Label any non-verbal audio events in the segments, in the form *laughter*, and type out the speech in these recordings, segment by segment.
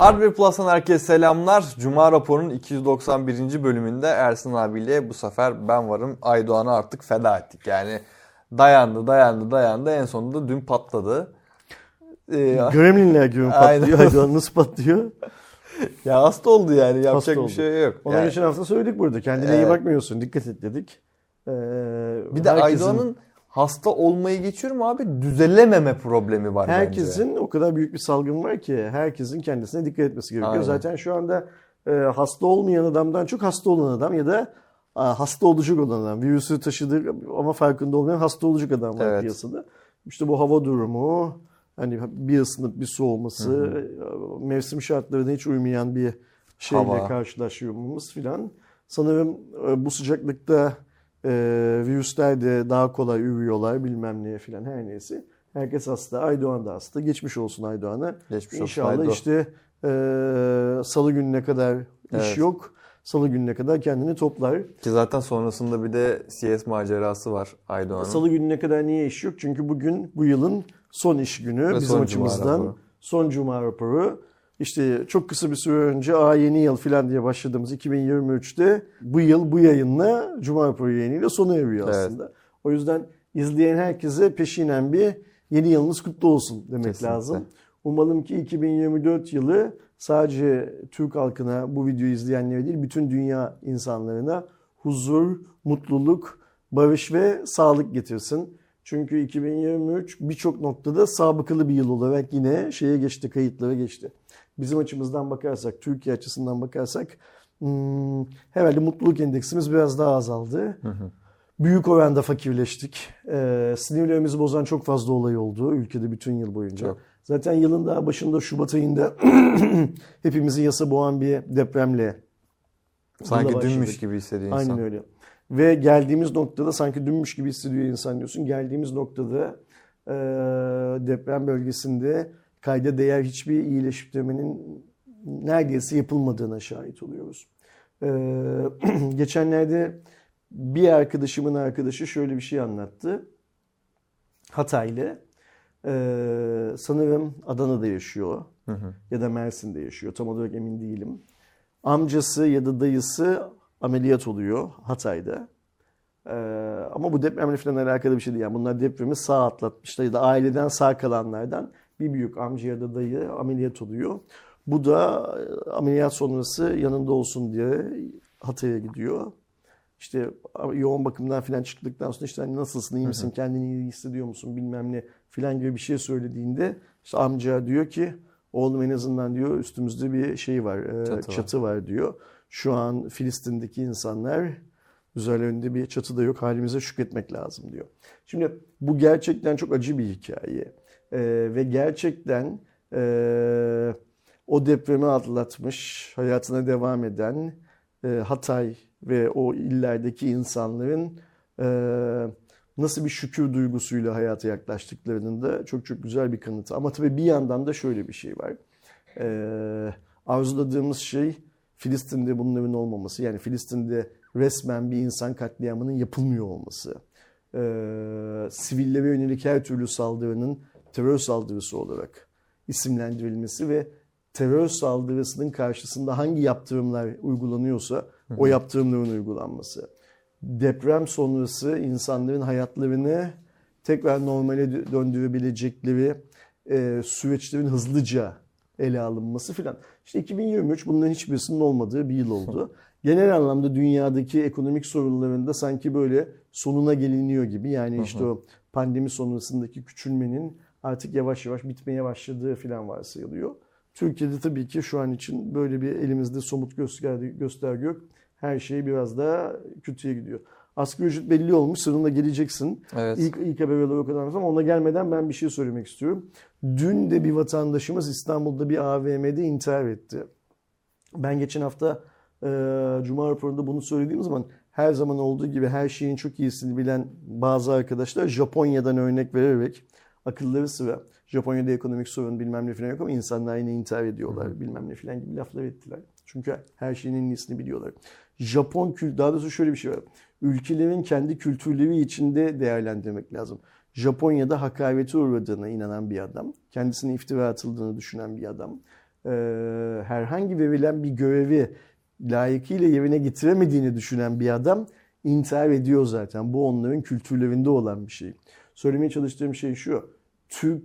Hardware Plus'tan herkese selamlar. Cuma raporunun 291. bölümünde Ersin abiyle bu sefer ben varım. Aydoğan'ı artık feda ettik. Yani dayandı, dayandı, dayandı. En sonunda dün patladı. Ee, Gremlinler gibi *laughs* patlıyor. Aydoğan nasıl patlıyor? *laughs* ya hasta oldu yani. Yapacak hasta bir oldu. şey yok. Ona yani. geçen hafta söyledik burada. Kendine evet. iyi bakmıyorsun. Dikkat et dedik. Ee, bir de herkesin... Aydoğan'ın hasta olmayı geçiyorum abi düzelememe problemi var Herkesin bence. o kadar büyük bir salgın var ki herkesin kendisine dikkat etmesi gerekiyor. Aynen. Zaten şu anda e, hasta olmayan adamdan çok hasta olan adam ya da a, hasta olacak olan adam. Virüsü taşıdığı ama farkında olmayan hasta olacak adam var evet. piyasada. İşte bu hava durumu, hani bir ısınıp bir soğuması, hı hı. mevsim şartlarına hiç uymayan bir şeyle hava. karşılaşıyorumuz filan. Sanırım e, bu sıcaklıkta e, virüsler de daha kolay ürüyorlar bilmem neye filan her neyse. Herkes hasta. Aydoğan da hasta. Geçmiş olsun Aydoğan'a. Geçmiş İnşallah olsun işte e, salı gününe kadar evet. iş yok. Salı gününe kadar kendini toplar. Ki zaten sonrasında bir de CS macerası var Aydoğan'ın. Salı gününe kadar niye iş yok? Çünkü bugün bu yılın son iş günü. Ve bizim açımızdan. Cuma son cuma raporu. İşte çok kısa bir süre önce a yeni yıl falan diye başladığımız 2023'te bu yıl bu yayınla Cuma raporu yayınıyla sona eriyor evet. aslında. O yüzden izleyen herkese peşinen bir yeni yılınız kutlu olsun demek Kesinlikle. lazım. Umalım ki 2024 yılı sadece Türk halkına bu videoyu izleyenlere değil bütün dünya insanlarına huzur, mutluluk, barış ve sağlık getirsin. Çünkü 2023 birçok noktada sabıkalı bir yıl olarak yine şeye geçti, kayıtlara geçti bizim açımızdan bakarsak, Türkiye açısından bakarsak hmm, herhalde mutluluk endeksimiz biraz daha azaldı. Hı hı. Büyük oranda fakirleştik. Ee, sinirlerimizi bozan çok fazla olay oldu ülkede bütün yıl boyunca. Çok. Zaten yılın daha başında Şubat ayında *clears throat* hepimizi yasa boğan bir depremle Sanki dünmüş gibi hissediyor insan. Aynen öyle. Ve geldiğimiz noktada sanki dünmüş gibi hissediyor insan diyorsun. Geldiğimiz noktada e, deprem bölgesinde kayda değer hiçbir iyileştirmenin neredeyse yapılmadığına şahit oluyoruz. Ee, *clears throat* geçenlerde bir arkadaşımın arkadaşı şöyle bir şey anlattı. Hataylı. Ee, sanırım Adana'da yaşıyor hı hı. ya da Mersin'de yaşıyor. Tam olarak emin değilim. Amcası ya da dayısı ameliyat oluyor Hatay'da. Ee, ama bu depremle falan alakalı bir şey değil. Yani bunlar depremi sağ atlatmışlar ya da aileden sağ kalanlardan bir büyük amca ya da dayı ameliyat oluyor. Bu da e, ameliyat sonrası yanında olsun diye Hatay'a gidiyor. İşte yoğun bakımdan falan çıktıktan sonra işte hani nasılsın, iyi misin, kendini iyi hissediyor musun bilmem ne filan gibi bir şey söylediğinde işte amca diyor ki oğlum en azından diyor üstümüzde bir şey var, e, çatı, çatı var. var diyor. Şu an Filistin'deki insanlar üzerlerinde bir çatı da yok halimize şükretmek lazım diyor. Şimdi bu gerçekten çok acı bir hikaye e, ve gerçekten e, o depremi atlatmış, hayatına devam eden e, Hatay ve o illerdeki insanların e, nasıl bir şükür duygusuyla hayata yaklaştıklarının da çok çok güzel bir kanıtı. Ama tabii bir yandan da şöyle bir şey var. E, arzuladığımız şey Filistin'de bunların olmaması. Yani Filistin'de resmen bir insan katliamının yapılmıyor olması. E, sivillere yönelik her türlü saldırının terör saldırısı olarak isimlendirilmesi ve terör saldırısının karşısında hangi yaptırımlar uygulanıyorsa o yaptırımların uygulanması. Deprem sonrası insanların hayatlarını tekrar normale döndürebilecekleri e, süreçlerin hızlıca ele alınması filan. İşte 2023 bunların hiçbirisinin olmadığı bir yıl oldu. *laughs* Genel anlamda dünyadaki ekonomik sorunlarında sanki böyle sonuna geliniyor gibi. Yani işte o pandemi sonrasındaki küçülmenin artık yavaş yavaş bitmeye başladığı falan varsayılıyor. Türkiye'de tabii ki şu an için böyle bir elimizde somut gösterge, gösterge yok. Her şey biraz daha kötüye gidiyor. Asgari ücret belli olmuş. Sonunda geleceksin. Evet. İlk, ilk haber olarak kadar ama ona gelmeden ben bir şey söylemek istiyorum. Dün de bir vatandaşımız İstanbul'da bir AVM'de intihar etti. Ben geçen hafta e, Cuma raporunda bunu söylediğim zaman her zaman olduğu gibi her şeyin çok iyisini bilen bazı arkadaşlar Japonya'dan örnek vererek akılları sıra. Japonya'da ekonomik sorun bilmem ne falan yok ama insanlar yine intihar ediyorlar Hı. bilmem ne falan gibi laflar ettiler. Çünkü her şeyin en iyisini biliyorlar. Japon kült daha doğrusu şöyle bir şey var. Ülkelerin kendi kültürleri içinde değerlendirmek lazım. Japonya'da hakarete uğradığına inanan bir adam, kendisine iftira atıldığını düşünen bir adam e, herhangi verilen bir görevi layıkıyla yerine getiremediğini düşünen bir adam intihar ediyor zaten. Bu onların kültürlerinde olan bir şey. Söylemeye çalıştığım şey şu. Türk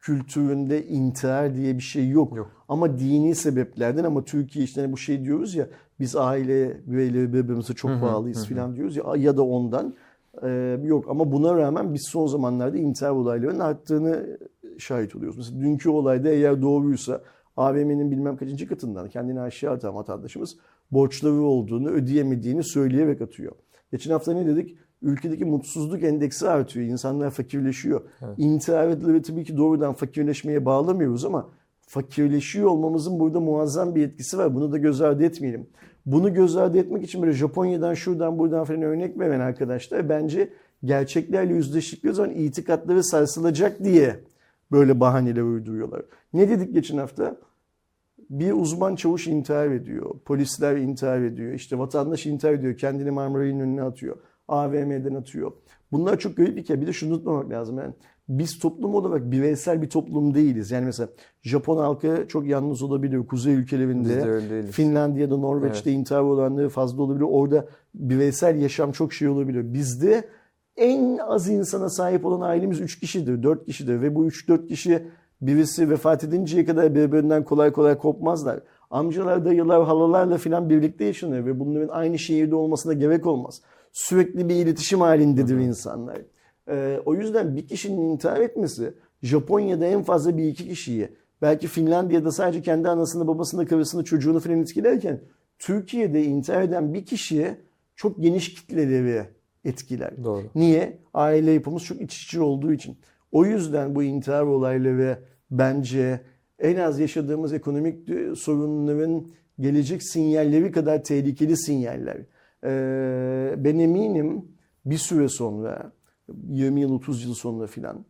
kültüründe intihar diye bir şey yok. Yok. Ama dini sebeplerden ama Türkiye işte hani bu şey diyoruz ya biz aile bireyleri birbirimize çok bağlıyız falan diyoruz ya ya da ondan Ee, yok ama buna rağmen biz son zamanlarda intihar olaylarının arttığını şahit oluyoruz. Mesela dünkü olayda eğer doğruysa AVM'nin bilmem kaçıncı katından kendini aşağı atan vatandaşımız borçları olduğunu ödeyemediğini söyleyerek atıyor. Geçen hafta ne dedik? Ülkedeki mutsuzluk endeksi artıyor. İnsanlar fakirleşiyor. Evet. İntiharları tabii ki doğrudan fakirleşmeye bağlamıyoruz ama fakirleşiyor olmamızın burada muazzam bir etkisi var. Bunu da göz ardı etmeyelim. Bunu göz ardı etmek için böyle Japonya'dan şuradan buradan falan örnek veren arkadaşlar bence gerçeklerle yüzleştikleri zaman itikatları sarsılacak diye böyle bahaneler uyduruyorlar. Ne dedik geçen hafta? Bir uzman çavuş intihar ediyor. Polisler intihar ediyor. İşte vatandaş intihar ediyor. Kendini Marmaray'ın önüne atıyor. AVM'den atıyor. Bunlar çok garip bir kere. Bir de şunu unutmamak lazım. Yani biz toplum olarak bireysel bir toplum değiliz. Yani mesela Japon halkı çok yalnız olabiliyor. Kuzey ülkelerinde, Finlandiya'da, Norveç'te evet. intihar olanları fazla olabiliyor. Orada bireysel yaşam çok şey olabiliyor. Bizde en az insana sahip olan ailemiz 3 kişidir, 4 kişidir ve bu 3-4 kişi birisi vefat edinceye kadar birbirinden kolay kolay kopmazlar. Amcalar, dayılar, halalarla filan birlikte yaşanıyor ve bunların aynı şehirde olmasına gerek olmaz. Sürekli bir iletişim halindedir insanlar. Ee, o yüzden bir kişinin intihar etmesi Japonya'da en fazla bir iki kişiyi belki Finlandiya'da sadece kendi anasını, babasını, karısını, çocuğunu falan etkilerken Türkiye'de intihar eden bir kişiye çok geniş kitleleri etkiler. Doğru. Niye? Aile yapımız çok iç içe olduğu için. O yüzden bu intihar olayları bence en az yaşadığımız ekonomik sorunların gelecek sinyalleri kadar tehlikeli sinyaller. Ben eminim bir süre sonra 20 yıl 30 yıl sonra filan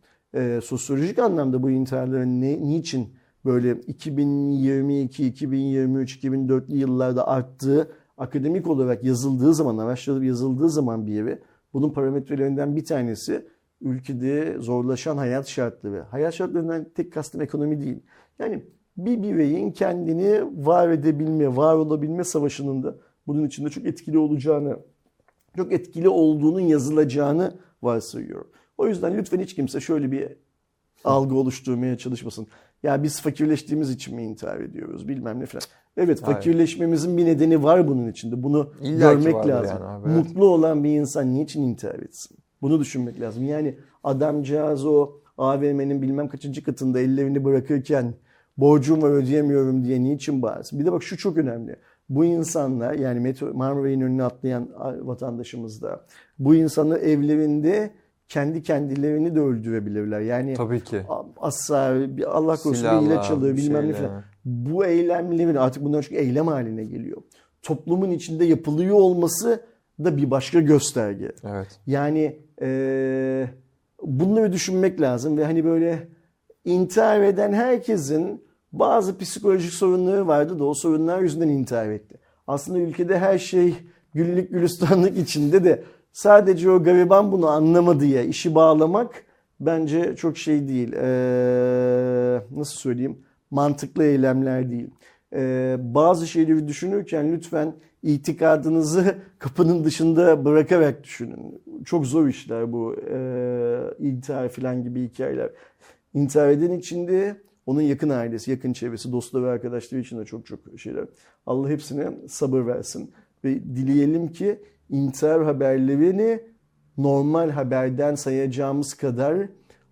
sosyolojik anlamda bu intiharların ne, niçin böyle 2022, 2023, 2004'lü yıllarda arttığı akademik olarak yazıldığı zaman, araştırılıp yazıldığı zaman bir yere bunun parametrelerinden bir tanesi ülkede zorlaşan hayat şartları. Hayat şartlarından tek kastım ekonomi değil. Yani bir bireyin kendini var edebilme, var olabilme savaşının da bunun içinde çok etkili olacağını, çok etkili olduğunun yazılacağını varsayıyorum. O yüzden lütfen hiç kimse şöyle bir algı oluşturmaya çalışmasın. Ya biz fakirleştiğimiz için mi intihar ediyoruz bilmem ne falan. Evet fakirleşmemizin bir nedeni var bunun içinde. Bunu İlla görmek lazım. Yani abi, evet. Mutlu olan bir insan niçin intihar etsin? Bunu düşünmek lazım. Yani adamcağız o AVM'nin bilmem kaçıncı katında ellerini bırakırken borcum var ödeyemiyorum diye niçin bağırsın? Bir de bak şu çok önemli. Bu insanlar yani metro Marmaray'ın önüne atlayan vatandaşımız da bu insanlar evlerinde kendi kendilerini de öldürebilirler. Yani Tabii ki. Asla Allah korusun bir ilaç alıyor bilmem ne falan. Bu eylemlerin artık bundan çok eylem haline geliyor. Toplumun içinde yapılıyor olması da bir başka gösterge. Evet. Yani e, bunları düşünmek lazım ve hani böyle intihar eden herkesin bazı psikolojik sorunları vardı da o sorunlar yüzünden intihar etti. Aslında ülkede her şey güllük gülistanlık içinde de sadece o gariban bunu anlamadı ya işi bağlamak bence çok şey değil. Ee, nasıl söyleyeyim? Mantıklı eylemler değil. Ee, bazı şeyleri düşünürken lütfen itikadınızı *laughs* kapının dışında bırakarak düşünün. Çok zor işler bu e, intihar falan gibi hikayeler. İntihar eden içinde onun yakın ailesi, yakın çevresi, dostları ve arkadaşları için de çok çok şeyler. Allah hepsine sabır versin. Ve dileyelim ki intihar haberlerini normal haberden sayacağımız kadar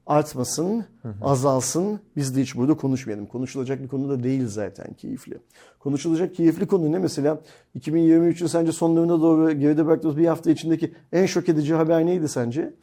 artmasın, azalsın. Biz de hiç burada konuşmayalım. Konuşulacak bir konu da değil zaten keyifli. Konuşulacak keyifli konu ne mesela? 2023'ün sence sonlarına doğru geride bıraktığımız bir hafta içindeki en şok edici haber neydi sence?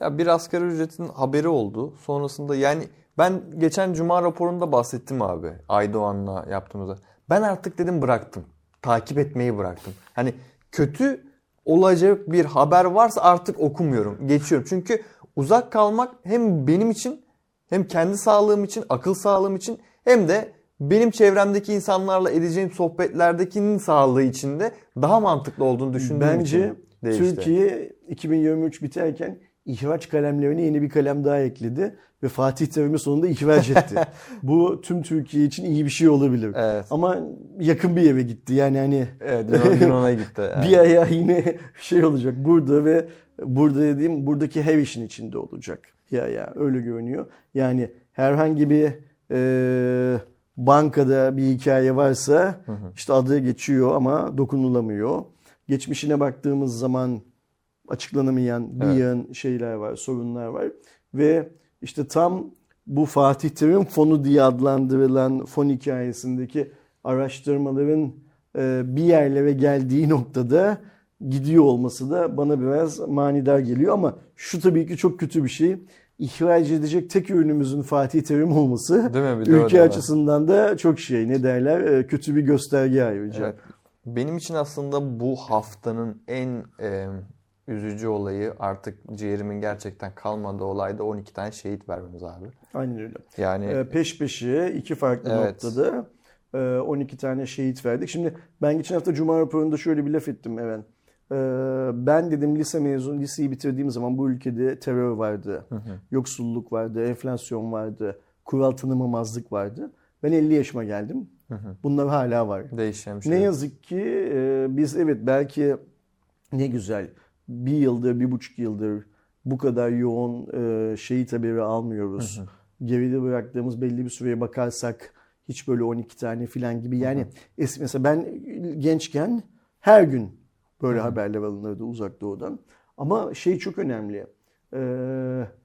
Ya bir asgari ücretin haberi oldu. Sonrasında yani ben geçen cuma raporunda bahsettim abi Aydoğan'la yaptığımızda. Ben artık dedim bıraktım. Takip etmeyi bıraktım. Hani kötü olacak bir haber varsa artık okumuyorum. Geçiyorum. Çünkü uzak kalmak hem benim için hem kendi sağlığım için, akıl sağlığım için hem de benim çevremdeki insanlarla edeceğim sohbetlerdekinin sağlığı için de daha mantıklı olduğunu düşündüğüm Bence için Bence Türkiye 2023 biterken ihraç kalemlerine yeni bir kalem daha ekledi ve Fatih Terim'i sonunda ihraç etti. *laughs* Bu tüm Türkiye için iyi bir şey olabilir. Evet. Ama yakın bir yere gitti. Yani hani Evet Yunan, Yunan'a gitti. Yani. *laughs* bir ayağı yine şey olacak burada ve burada dediğim buradaki her işin içinde olacak. Ya ya öyle görünüyor. Yani herhangi bir e, bankada bir hikaye varsa işte adı geçiyor ama dokunulamıyor. Geçmişine baktığımız zaman açıklanamayan bir Evet. yığın şeyler var, sorunlar var ve işte tam bu Fatih Terim fonu diye adlandırılan fon hikayesindeki araştırmaların e, bir yerlere geldiği noktada gidiyor olması da bana biraz manidar geliyor ama şu tabii ki çok kötü bir şey. İhraç edecek tek ürünümüzün Fatih Terim olması Değil mi? Bir ülke öyle açısından da çok şey ne derler e, kötü bir gösterge ayrıca. Evet. Benim için aslında bu haftanın en e, üzücü olayı artık ciğerimin gerçekten kalmadığı olayda 12 tane şehit vermemiz abi. Aynen öyle. Yani E, peş peşe iki farklı Evet. noktada e, 12 tane şehit verdik. Şimdi ben geçen hafta Cuma raporunda şöyle bir laf ettim Eren. E, Ben dedim lise mezun, liseyi bitirdiğim zaman bu ülkede terör vardı, yoksulluk vardı, enflasyon vardı, kural tanımamazlık vardı. Ben 50 yaşıma geldim. Bunlar hala var. değişen şey. Ne yazık ki e, biz evet belki ne güzel bir yıldır, bir buçuk yıldır bu kadar yoğun e, şehit haberi almıyoruz. Geride bıraktığımız belli bir süreye bakarsak hiç böyle 12 tane falan gibi. Yani eski mesela ben gençken her gün böyle haberler alınırdı uzak doğudan. Ama şey çok önemli. E,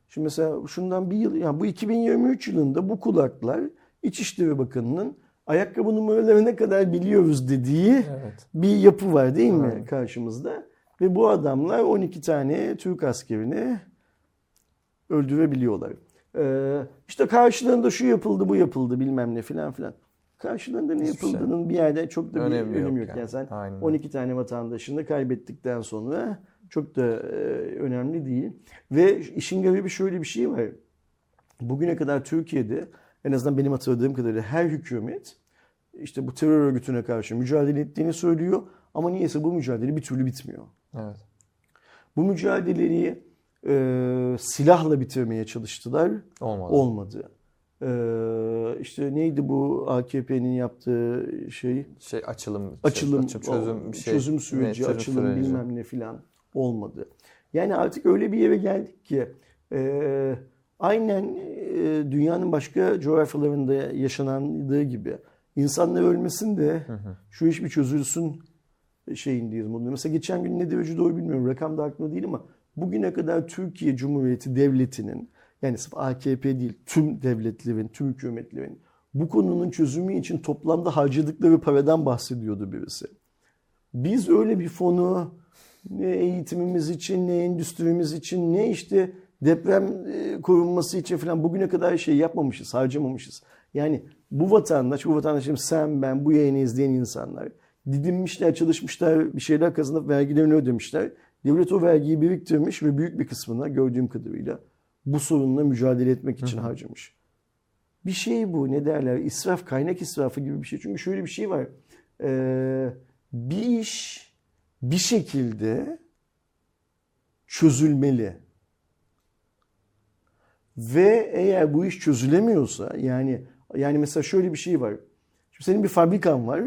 şimdi mesela şundan bir yıl, yani bu 2023 yılında bu kulaklar İçişleri Bakanı'nın ayakkabı numaralarına kadar biliyoruz dediği Evet. bir yapı var değil mi Evet. karşımızda? Ve bu adamlar 12 tane Türk askerini öldürebiliyorlar. Ee, işte karşılığında şu yapıldı bu yapıldı bilmem ne filan filan. Karşılığında ne Hiçbir şey. yapıldığının bir yerde çok da bir Önemi önemi, yok yok. yani. Yani, sen Aynen. 12 tane vatandaşını kaybettikten sonra çok da e, önemli değil. Ve işin garibi şöyle bir şey var. Bugüne kadar Türkiye'de en azından benim hatırladığım kadarıyla her hükümet işte bu terör örgütüne karşı mücadele ettiğini söylüyor. Ama niyeyse bu mücadele bir türlü bitmiyor. Evet. Bu mücadeleyi e, silahla bitirmeye çalıştılar. Olmadı. Olmadı. E, işte neydi bu AKP'nin yaptığı şey? şey açılım, Açılım, açı- çözüm bir şey. çözüm süreci, açılım süreci. bilmem ne filan olmadı. Yani artık öyle bir yere geldik ki e, aynen e, dünyanın başka coğrafyalarında yaşanandığı gibi insanlar ölmesin de şu iş bir çözülsün şeyindeyiz. modunda. Mesela geçen gün ne derece doğru bilmiyorum. Rakam da aklımda değil ama bugüne kadar Türkiye Cumhuriyeti Devleti'nin yani sırf AKP değil tüm devletlerin, tüm hükümetlerin bu konunun çözümü için toplamda harcadıkları paradan bahsediyordu birisi. Biz öyle bir fonu ne eğitimimiz için, ne endüstrimiz için, ne işte deprem e, korunması için falan bugüne kadar şey yapmamışız, harcamamışız. Yani bu vatandaş, bu vatandaşım sen, ben, bu yayını izleyen insanlar didinmişler, çalışmışlar, bir şeyler kazanıp vergilerini ödemişler. Devlet o vergiyi biriktirmiş ve büyük bir kısmını gördüğüm kadarıyla bu sorunla mücadele etmek için harcamış. Bir şey bu ne derler israf kaynak israfı gibi bir şey. Çünkü şöyle bir şey var. Ee, bir iş bir şekilde çözülmeli. Ve eğer bu iş çözülemiyorsa yani yani mesela şöyle bir şey var. Şimdi senin bir fabrikan var.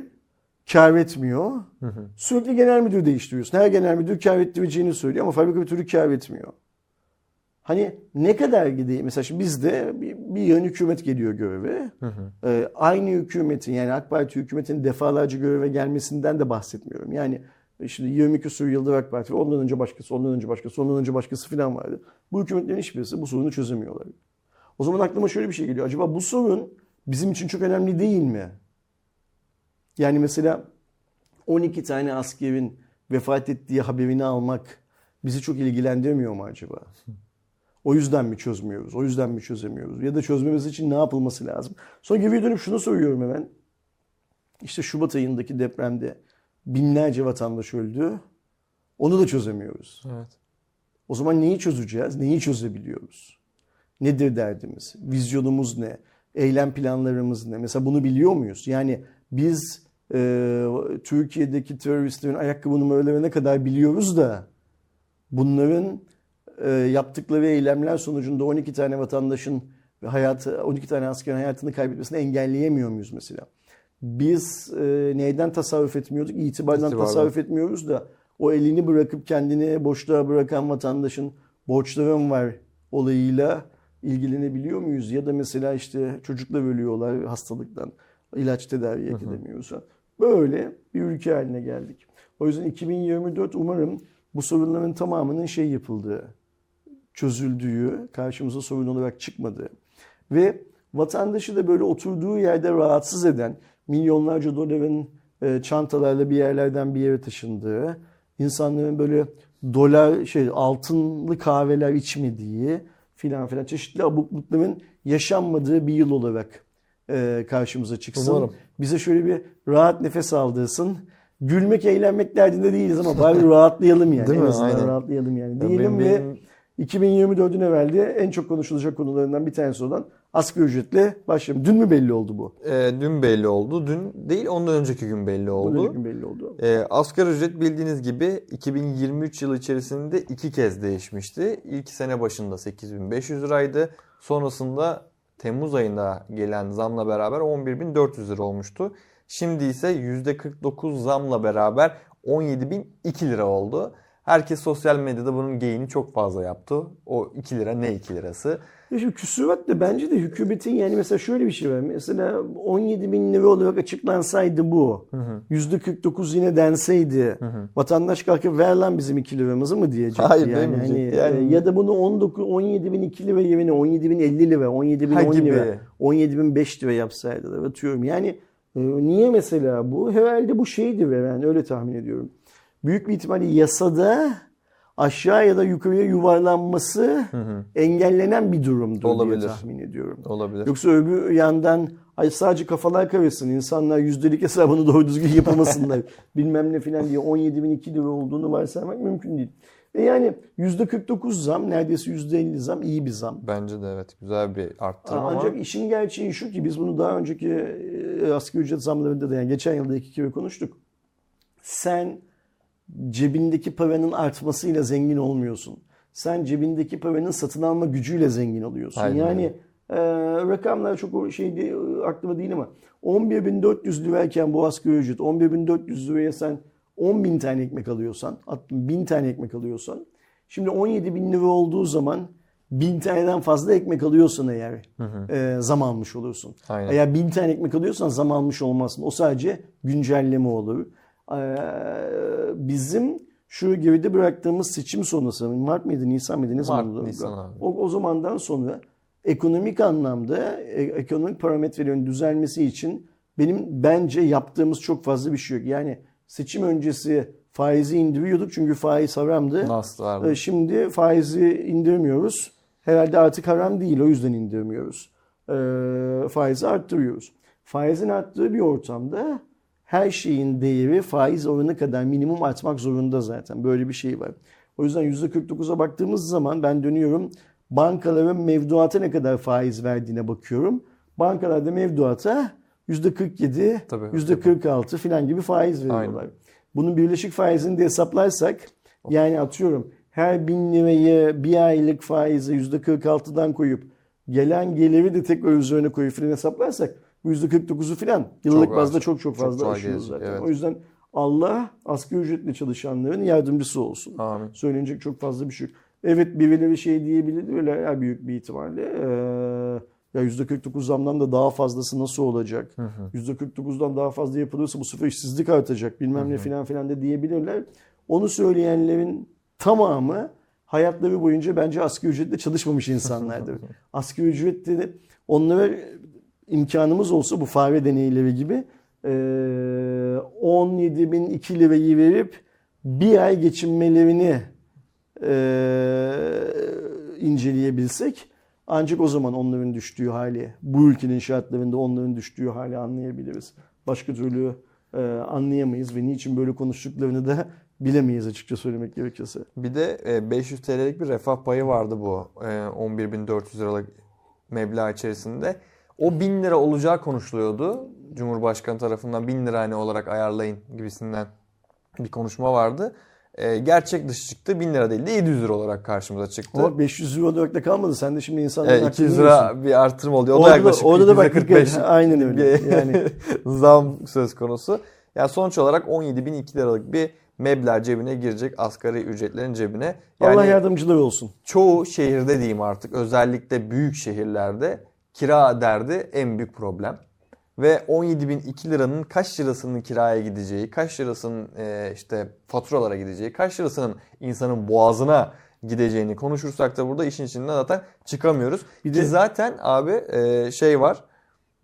Kar etmiyor. Sürekli genel müdür değiştiriyorsun. Her genel müdür kar ettireceğini söylüyor ama fabrika bir türlü kar etmiyor. Hani ne kadar gideyim? Mesela şimdi bizde bir, bir yön hükümet geliyor göreve. Ee, aynı hükümetin yani AK Parti hükümetinin defalarca göreve gelmesinden de bahsetmiyorum. Yani şimdi 20 küsur yıldır AK Parti, ondan önce başkası, ondan önce başkası, ondan önce başkası falan vardı. Bu hükümetlerin hiçbirisi bu sorunu çözemiyorlar. O zaman aklıma şöyle bir şey geliyor. Acaba bu sorun bizim için çok önemli değil mi? Yani mesela 12 tane askerin vefat ettiği haberini almak bizi çok ilgilendirmiyor mu acaba? O yüzden mi çözmüyoruz? O yüzden mi çözemiyoruz? Ya da çözmemiz için ne yapılması lazım? Sonra geriye dönüp şunu soruyorum hemen. İşte Şubat ayındaki depremde binlerce vatandaş öldü. Onu da çözemiyoruz. Evet. O zaman neyi çözeceğiz? Neyi çözebiliyoruz? Nedir derdimiz? Vizyonumuz ne? Eylem planlarımız ne? Mesela bunu biliyor muyuz? Yani biz e, Türkiye'deki teröristlerin ayakkabı numaralarına kadar biliyoruz da bunların e, yaptıkları eylemler sonucunda 12 tane vatandaşın hayatı 12 tane askerin hayatını kaybetmesini engelleyemiyor muyuz mesela? Biz e, neyden tasarruf etmiyorduk? İtibardan İtibardan. tasarruf etmiyoruz da o elini bırakıp kendini boşluğa bırakan vatandaşın borçlarım var olayıyla ilgilenebiliyor muyuz? Ya da mesela işte çocuklar ölüyorlar hastalıktan. ilaç tedaviye gidemiyoruz. Böyle bir ülke haline geldik. O yüzden 2024 umarım bu sorunların tamamının şey yapıldığı, çözüldüğü, karşımıza sorun olarak çıkmadığı ve vatandaşı da böyle oturduğu yerde rahatsız eden milyonlarca doların e, çantalarla bir yerlerden bir yere taşındığı, insanların böyle dolar şey altınlı kahveler içmediği filan filan çeşitli abuklukların yaşanmadığı bir yıl olarak e, karşımıza çıksın. Umarım. Bize şöyle bir rahat nefes aldırsın. Gülmek, eğlenmek derdinde değiliz ama bari rahatlayalım yani. Değil en mi? azından Aynen. rahatlayalım yani. Ya Diyelim ve benim- 2024'ün evvelde en çok konuşulacak konularından bir tanesi olan asgari ücretle başlayalım. Dün mü belli oldu bu? E, dün belli oldu. Dün değil ondan önceki gün belli oldu. Bundan gün belli oldu. E, asgari ücret bildiğiniz gibi 2023 yılı içerisinde iki kez değişmişti. İlk sene başında 8500 liraydı. Sonrasında Temmuz ayında gelen zamla beraber 11.400 lira olmuştu. Şimdi ise %49 zamla beraber 17.002 lira oldu. Herkes sosyal medyada bunun geyini çok fazla yaptı. O 2 lira ne 2 lirası? Ya şimdi küsurat da bence de hükümetin yani mesela şöyle bir şey var. Mesela 17 bin lira olarak açıklansaydı bu. %49 yine denseydi. Vatandaş kalkıp ver lan bizim 2 liramızı mı diyecekti Hayır, yani. Hani, Yani- e, Ya da bunu 19, 17 bin 2 lira yerine 17 bin 50 lira, 17 bin Ha 10 gibi. lira, 17 bin 5 lira yapsaydı. Atıyorum yani e, niye mesela bu? Herhalde bu şeydi ve ben öyle tahmin ediyorum. Büyük bir ihtimalle yasada aşağı ya da yukarıya yuvarlanması engellenen bir durumdu Olabilir. diye tahmin ediyorum. Olabilir. Yoksa öbür yandan ay sadece kafalar karışsın. insanlar yüzdelik hesabını *laughs* doğru düzgün yapamasınlar. *laughs* bilmem ne filan diye 17 bin 2 lira olduğunu varsaymak mümkün değil. Ve yani %49 zam neredeyse %50 zam iyi bir zam. Bence de evet güzel bir arttırma ama Ancak işin gerçeği şu ki biz bunu daha önceki e, asgari ücret zamlarında da yani geçen yılda iki kere konuştuk. Sen cebindeki paranın artmasıyla zengin olmuyorsun. Sen cebindeki paranın satın alma gücüyle zengin oluyorsun. Aynen yani e, rakamlar çok şey değil, aklıma değil ama 11.400 lirayken bu asgari ücret 11.400 liraya sen 10.000 tane ekmek alıyorsan, 1000 tane ekmek alıyorsan şimdi 17.000 lira olduğu zaman 1000 taneden fazla ekmek alıyorsan eğer e, zam almış olursun. Aynen. Eğer 1000 tane ekmek alıyorsan zam almış olmazsın. O sadece güncelleme olur. Ee, bizim şu geride bıraktığımız seçim sonrası Mart mıydı Nisan mıydı ne zaman? Nisan abi. O, o zamandan sonra ekonomik anlamda e, ekonomik parametrelerin düzelmesi için benim bence yaptığımız çok fazla bir şey yok. Yani seçim öncesi faizi indiriyorduk çünkü faiz haramdı. nasıl vardı? Ee, Şimdi faizi indirmiyoruz. Herhalde artık haram değil o yüzden indirmiyoruz. Ee, faizi arttırıyoruz. Faizin arttığı bir ortamda her şeyin değeri faiz oranı kadar minimum artmak zorunda zaten. Böyle bir şey var. O yüzden %49'a baktığımız zaman ben dönüyorum bankaların mevduata ne kadar faiz verdiğine bakıyorum. Bankalarda mevduata %47, Tabii, %46 filan gibi faiz veriyorlar. Aynen. Bunun birleşik faizini de hesaplarsak yani atıyorum her bin lirayı bir aylık faize %46'dan koyup gelen geliri de tekrar üzerine koyup filan hesaplarsak bu %49'u filan yıllık Çok bazda az. çok çok Çok fazla aşıyoruz gelecek, zaten. evet. O yüzden Allah asgari ücretle çalışanların yardımcısı olsun. Amin. Söylenecek çok fazla bir şey yok. Evet birileri şey diyebilir öyle ya büyük bir ihtimalle. Ee, ya %49 zamdan da daha fazlası nasıl olacak? %49'dan daha fazla yapılırsa bu sefer işsizlik artacak bilmem ne filan filan da diyebilirler. Onu söyleyenlerin tamamı hayatları boyunca bence asgari ücretle çalışmamış insanlardır. *laughs* asgari ücretle onlara imkanımız olsa bu fare deneyleri gibi e, 17 bin 2 lirayı verip bir ay geçinmelerini e, inceleyebilsek ancak o zaman onların düştüğü hali, bu ülkenin şartlarında onların düştüğü hali anlayabiliriz. Başka türlü e, anlayamayız ve niçin böyle konuştuklarını da *laughs* bilemeyiz açıkça söylemek gerekirse. Bir de e, 500 TL'lik bir refah payı vardı bu e, 11.400 liralık meblağ içerisinde. O 1000 lira olacağı konuşuluyordu. Cumhurbaşkanı tarafından 1000 lira hani olarak ayarlayın gibisinden bir konuşma vardı. e, gerçek dışı çıktı. 1000 lira değil de 700 lira olarak karşımıza çıktı. Ama 500 euro olarak da kalmadı. Sen de şimdi Evet, aklını 200 yiyorsun. lira bir artırım oluyor. O da Orada da- yaklaşık orada da bak 245 dikkat- aynen öyle. bir Yani. *laughs* zam söz konusu. Yani sonuç olarak 17.002 liralık bir meblağ cebine girecek asgari ücretlerin cebine. Yani Allah yardımcıları olsun. çoğu şehirde diyeyim artık özellikle büyük şehirlerde kira derdi en büyük problem. Ve 17.002 liranın kaç lirasının kiraya gideceği, kaç lirasının e, işte faturalara gideceği, kaç lirasının insanın boğazına gideceğini konuşursak da burada işin içinden zaten çıkamıyoruz. Bir Ki de- zaten abi e, şey var.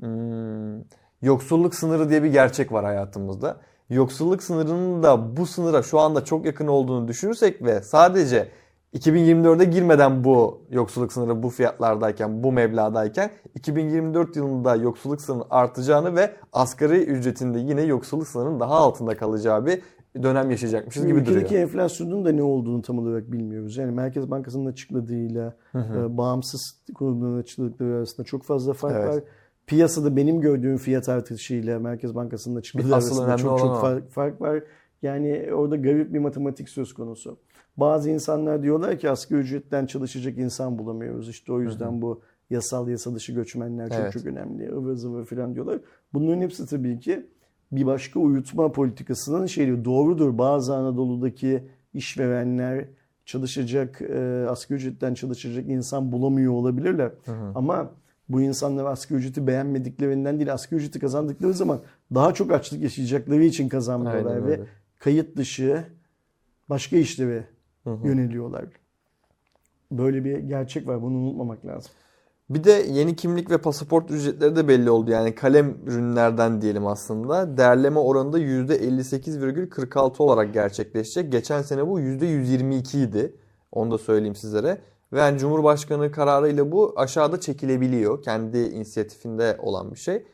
hmm, yoksulluk sınırı diye bir gerçek var hayatımızda. Yoksulluk sınırının da bu sınıra şu anda çok yakın olduğunu düşünürsek ve sadece 2024'e girmeden bu yoksulluk sınırı bu fiyatlardayken, bu meblağdayken 2024 yılında yoksulluk sınırının artacağını ve asgari ücretinde yine yoksulluk sınırının daha altında kalacağı bir dönem yaşayacakmışız gibi Ülkedeki duruyor. enflasyonun da ne olduğunu tam olarak bilmiyoruz. Yani Merkez Bankası'nın açıkladığıyla e, bağımsız kurumların açıkladıkları arasında çok fazla fark Evet. var. Piyasada benim gördüğüm fiyat artışıyla Merkez Bankası'nın açıkladığı arasında çok çok fark, fark var. Yani orada garip bir matematik söz konusu. Bazı insanlar diyorlar ki asgari ücretten çalışacak insan bulamıyoruz. İşte o yüzden bu yasal yasa dışı göçmenler çok Evet. çok önemli. ıvır zıvır falan diyorlar. Bunların hepsi tabii ki bir başka uyutma politikasının şeyi doğrudur. Bazı Anadolu'daki işverenler çalışacak, e, asgari ücretten çalışacak insan bulamıyor olabilirler. Ama bu insanlar asgari ücreti beğenmediklerinden değil, asgari ücreti kazandıkları zaman daha çok açlık yaşayacakları için kazanmıyorlar Aynen ve öyle. kayıt dışı başka işlere yöneliyorlar. Böyle bir gerçek var. Bunu unutmamak lazım. Bir de yeni kimlik ve pasaport ücretleri de belli oldu. Yani kalem ürünlerden diyelim aslında. Değerleme oranında %58,46 olarak gerçekleşecek. Geçen sene bu %122 idi. Onu da söyleyeyim sizlere. Ve yani Cumhurbaşkanı kararıyla bu aşağıda çekilebiliyor. Kendi inisiyatifinde olan bir şey.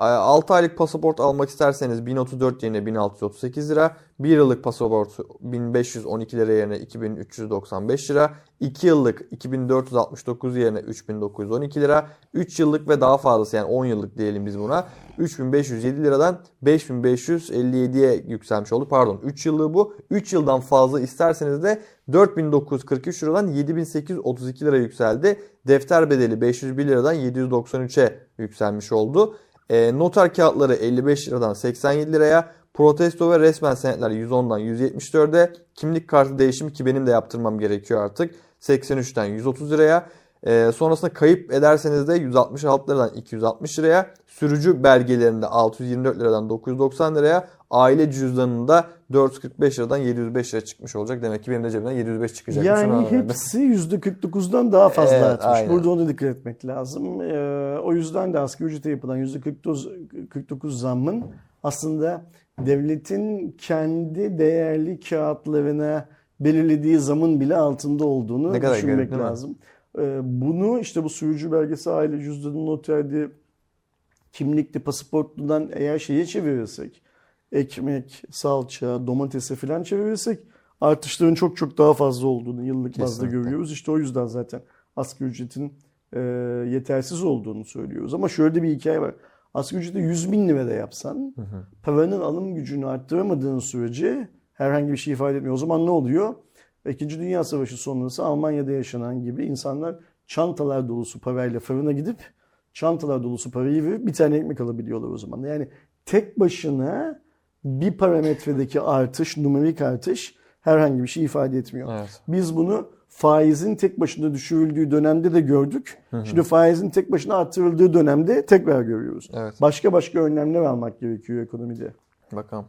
6 aylık pasaport almak isterseniz 1034 yerine 1638 lira. 1 yıllık pasaport 1512 lira yerine 2395 lira. 2 yıllık 2469 yerine 3912 lira. 3 yıllık ve daha fazlası yani 10 yıllık diyelim biz buna. 3507 liradan 5557'ye yükselmiş oldu. Pardon 3 yıllığı bu. 3 yıldan fazla isterseniz de 4943 liradan 7832 lira yükseldi. Defter bedeli 501 liradan 793'e yükselmiş oldu. E, noter kağıtları 55 liradan 87 liraya, protesto ve resmen senetler 110'dan 174'e, kimlik kartı değişimi ki benim de yaptırmam gerekiyor artık 83'ten 130 liraya. E, sonrasında kayıp ederseniz de 166 liradan 260 liraya, sürücü belgelerinde 624 liradan 990 liraya, aile cüzdanında 445 liradan 705 lira çıkmış olacak. Demek ki benim de cebimden 705 çıkacak. Yani hepsi %49'dan daha fazla Evet, artmış. aynen. Burada onu dikkat etmek lazım. Ee, o yüzden de asgari ücrete yapılan %49 49 zammın aslında devletin kendi değerli kağıtlarına belirlediği zamın bile altında olduğunu Ne kadar düşünmek garip, lazım. Ee, bunu işte bu sürücü belgesi, aile cüzdanı, noterdi, kimlikli, pasaportludan eğer şeye çevirirsek, ekmek, salça, domatese falan çevirirsek artışların çok çok daha fazla olduğunu yıllık bazda görüyoruz. İşte o yüzden zaten asgari ücretin e, yetersiz olduğunu söylüyoruz. Ama şöyle bir hikaye var. Asgari ücreti 100 bin lira da yapsan paranın alım gücünü arttıramadığın sürece herhangi bir şey ifade etmiyor. O zaman ne oluyor? İkinci Dünya Savaşı sonrası Almanya'da yaşanan gibi insanlar çantalar dolusu parayla fırına gidip çantalar dolusu parayı verip bir tane ekmek alabiliyorlar o zaman. Yani tek başına bir parametredeki artış, numerik artış herhangi bir şey ifade etmiyor. Evet. Biz bunu faizin tek başına düşürüldüğü dönemde de gördük. Şimdi faizin tek başına artırıldığı dönemde tekrar görüyoruz. Evet. Başka başka önlemler almak gerekiyor ekonomide. Bakalım.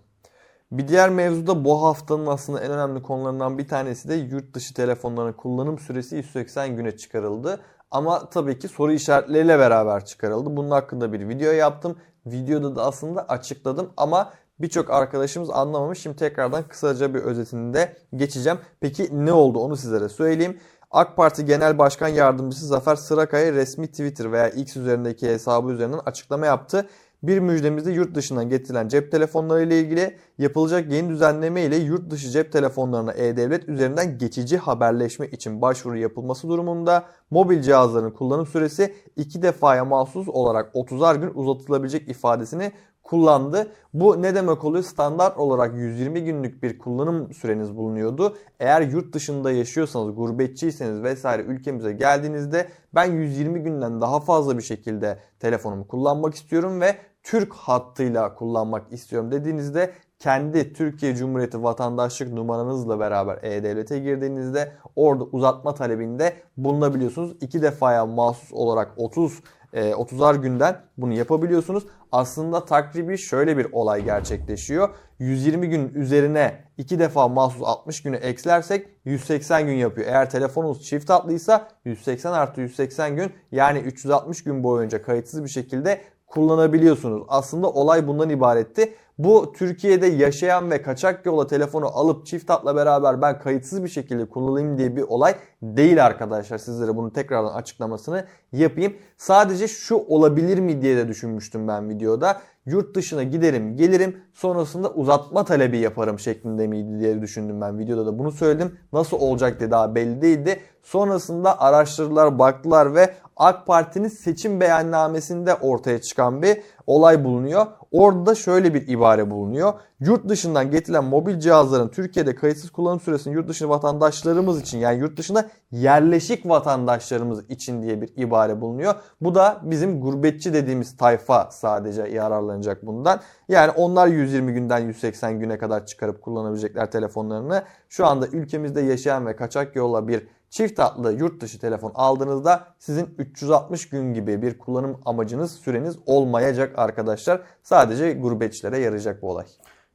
Bir diğer mevzu da bu haftanın aslında en önemli konularından bir tanesi de yurt dışı telefonların kullanım süresi 180 güne çıkarıldı. Ama tabii ki soru işaretleriyle beraber çıkarıldı. Bunun hakkında bir video yaptım. Videoda da aslında açıkladım ama birçok arkadaşımız anlamamış. Şimdi tekrardan kısaca bir özetini de geçeceğim. Peki ne oldu onu sizlere söyleyeyim. AK Parti Genel Başkan Yardımcısı Zafer Sırakaya resmi Twitter veya X üzerindeki hesabı üzerinden açıklama yaptı. Bir müjdemizde yurt dışından getirilen cep telefonları ile ilgili yapılacak yeni düzenleme ile yurt dışı cep telefonlarına e-devlet üzerinden geçici haberleşme için başvuru yapılması durumunda mobil cihazların kullanım süresi iki defaya mahsus olarak 30'ar gün uzatılabilecek ifadesini kullandı. Bu ne demek oluyor? Standart olarak 120 günlük bir kullanım süreniz bulunuyordu. Eğer yurt dışında yaşıyorsanız, gurbetçiyseniz vesaire ülkemize geldiğinizde ben 120 günden daha fazla bir şekilde telefonumu kullanmak istiyorum ve Türk hattıyla kullanmak istiyorum dediğinizde kendi Türkiye Cumhuriyeti vatandaşlık numaranızla beraber E-Devlet'e girdiğinizde orada uzatma talebinde bulunabiliyorsunuz. İki defaya mahsus olarak 30 e, 30'ar günden bunu yapabiliyorsunuz. Aslında takribi şöyle bir olay gerçekleşiyor. 120 gün üzerine 2 defa mahsus 60 günü eklersek 180 gün yapıyor. Eğer telefonunuz çift hatlıysa 180 artı 180 gün yani 360 gün boyunca kayıtsız bir şekilde kullanabiliyorsunuz. Aslında olay bundan ibaretti. Bu Türkiye'de yaşayan ve kaçak yola telefonu alıp çift hatla beraber ben kayıtsız bir şekilde kullanayım diye bir olay değil arkadaşlar. Sizlere bunu tekrardan açıklamasını yapayım. Sadece şu olabilir mi diye de düşünmüştüm ben videoda. Yurt dışına giderim gelirim sonrasında uzatma talebi yaparım şeklinde miydi diye düşündüm ben videoda da bunu söyledim. Nasıl olacak diye daha belli değildi. Sonrasında araştırdılar baktılar ve AK Parti'nin seçim beyannamesinde ortaya çıkan bir olay bulunuyor. Orada da şöyle bir ibare bulunuyor. Yurt dışından getirilen mobil cihazların Türkiye'de kayıtsız kullanım süresinin yurt dışı vatandaşlarımız için yani yurt dışında yerleşik vatandaşlarımız için diye bir ibare bulunuyor. Bu da bizim gurbetçi dediğimiz tayfa sadece yararlanacak bundan. Yani onlar 120 günden 180 güne kadar çıkarıp kullanabilecekler telefonlarını. Şu anda ülkemizde yaşayan ve kaçak yolla bir Çift hatlı yurt dışı telefon aldığınızda sizin 360 gün gibi bir kullanım amacınız süreniz olmayacak arkadaşlar. Sadece gurbetçilere yarayacak bu olay.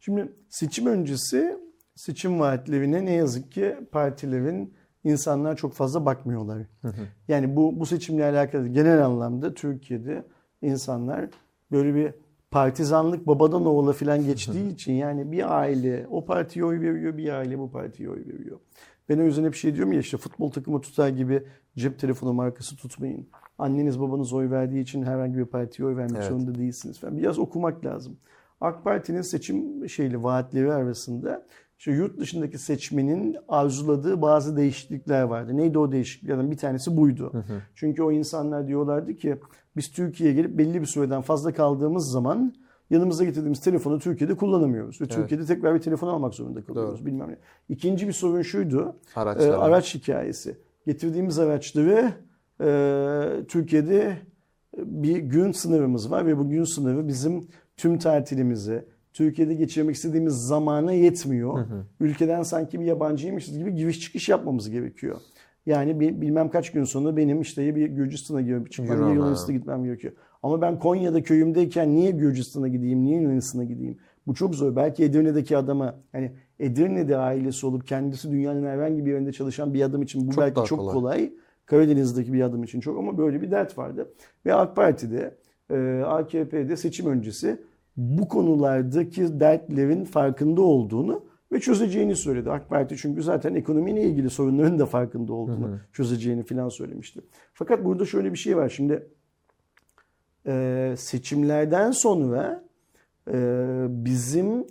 Şimdi seçim öncesi seçim vaatlerine ne yazık ki partilerin insanlar çok fazla bakmıyorlar. Yani bu bu seçimle alakalı genel anlamda Türkiye'de insanlar böyle bir partizanlık babadan oğula falan geçtiği için yani bir aile o partiye oy veriyor, bir aile bu partiye oy veriyor. Ben o yüzden hep şey diyorum ya işte futbol takımı tutar gibi cep telefonu markası tutmayın. Anneniz babanız oy verdiği için herhangi bir partiye oy vermek Evet. zorunda değilsiniz falan. Biraz okumak lazım. AK Parti'nin seçim şeyli vaatleri arasında işte yurt dışındaki seçmenin arzuladığı bazı değişiklikler vardı. Neydi o değişikliklerden bir tanesi buydu. Çünkü o insanlar diyorlardı ki biz Türkiye'ye gelip belli bir süreden fazla kaldığımız zaman yanımıza getirdiğimiz telefonu Türkiye'de kullanamıyoruz. Ve Türkiye'de tekrar bir telefon almak zorunda kalıyoruz. Bilmem ne. İkinci bir sorun şuydu. Araçlar. e, araç hikayesi. Getirdiğimiz araçları e, Türkiye'de bir gün sınırımız var ve bu gün sınırı bizim tüm tatilimizi, Türkiye'de geçirmek istediğimiz zamana yetmiyor. Ülkeden sanki bir yabancıymışız gibi giriş çıkış yapmamız gerekiyor. Yani bilmem kaç gün sonra benim işte bir Gürcistan'a girip çıkmam Yunanistan'a gitmem gerekiyor. Ama ben Konya'da köyümdeyken niye Gürcistan'a gideyim, niye Yunanistan'a gideyim? Bu çok zor. Belki Edirne'deki adama, yani Edirne'de ailesi olup kendisi dünyanın herhangi bir yerinde çalışan bir adam için bu Çok belki çok kolay. kolay. Karadeniz'deki bir adam için çok ama böyle bir dert vardı. Ve AK Parti'de, e, AKP'de seçim öncesi bu konulardaki dertlerin farkında olduğunu ve çözeceğini söyledi. AK Parti çünkü zaten ekonomiyle ilgili sorunların da farkında olduğunu çözeceğini filan söylemişti. Fakat burada şöyle bir şey var. Şimdi e, seçimlerden sonra e, bizim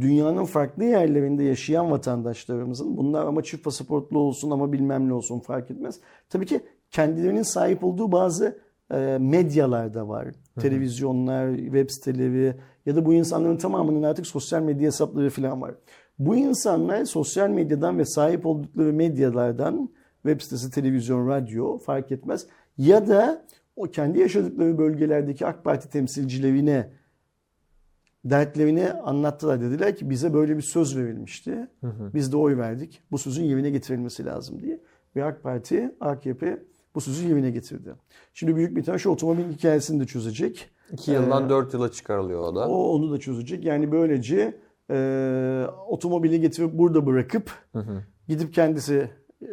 dünyanın farklı yerlerinde yaşayan vatandaşlarımızın bunlar ama çift pasaportlu olsun ama bilmem ne olsun fark etmez. Tabii ki kendilerinin sahip olduğu bazı e, medyalar da var. Televizyonlar, web siteleri ya da bu insanların tamamının artık sosyal medya hesapları falan var. Bu insanlar sosyal medyadan ve sahip oldukları medyalardan web sitesi, televizyon, radyo fark etmez ya da o kendi yaşadıkları bölgelerdeki AK Parti temsilcilerine dertlerini anlattılar. Dediler ki bize böyle bir söz verilmişti. Biz de oy verdik. Bu sözün yerine getirilmesi lazım diye. Ve AK Parti, AKP bu sözü yerine getirdi. Şimdi büyük bir tane şu otomobil hikayesini de çözecek. 2 yıldan 4 yıla çıkarılıyor o da. O onu da çözecek. Yani böylece e, otomobili getirip burada bırakıp gidip kendisi e,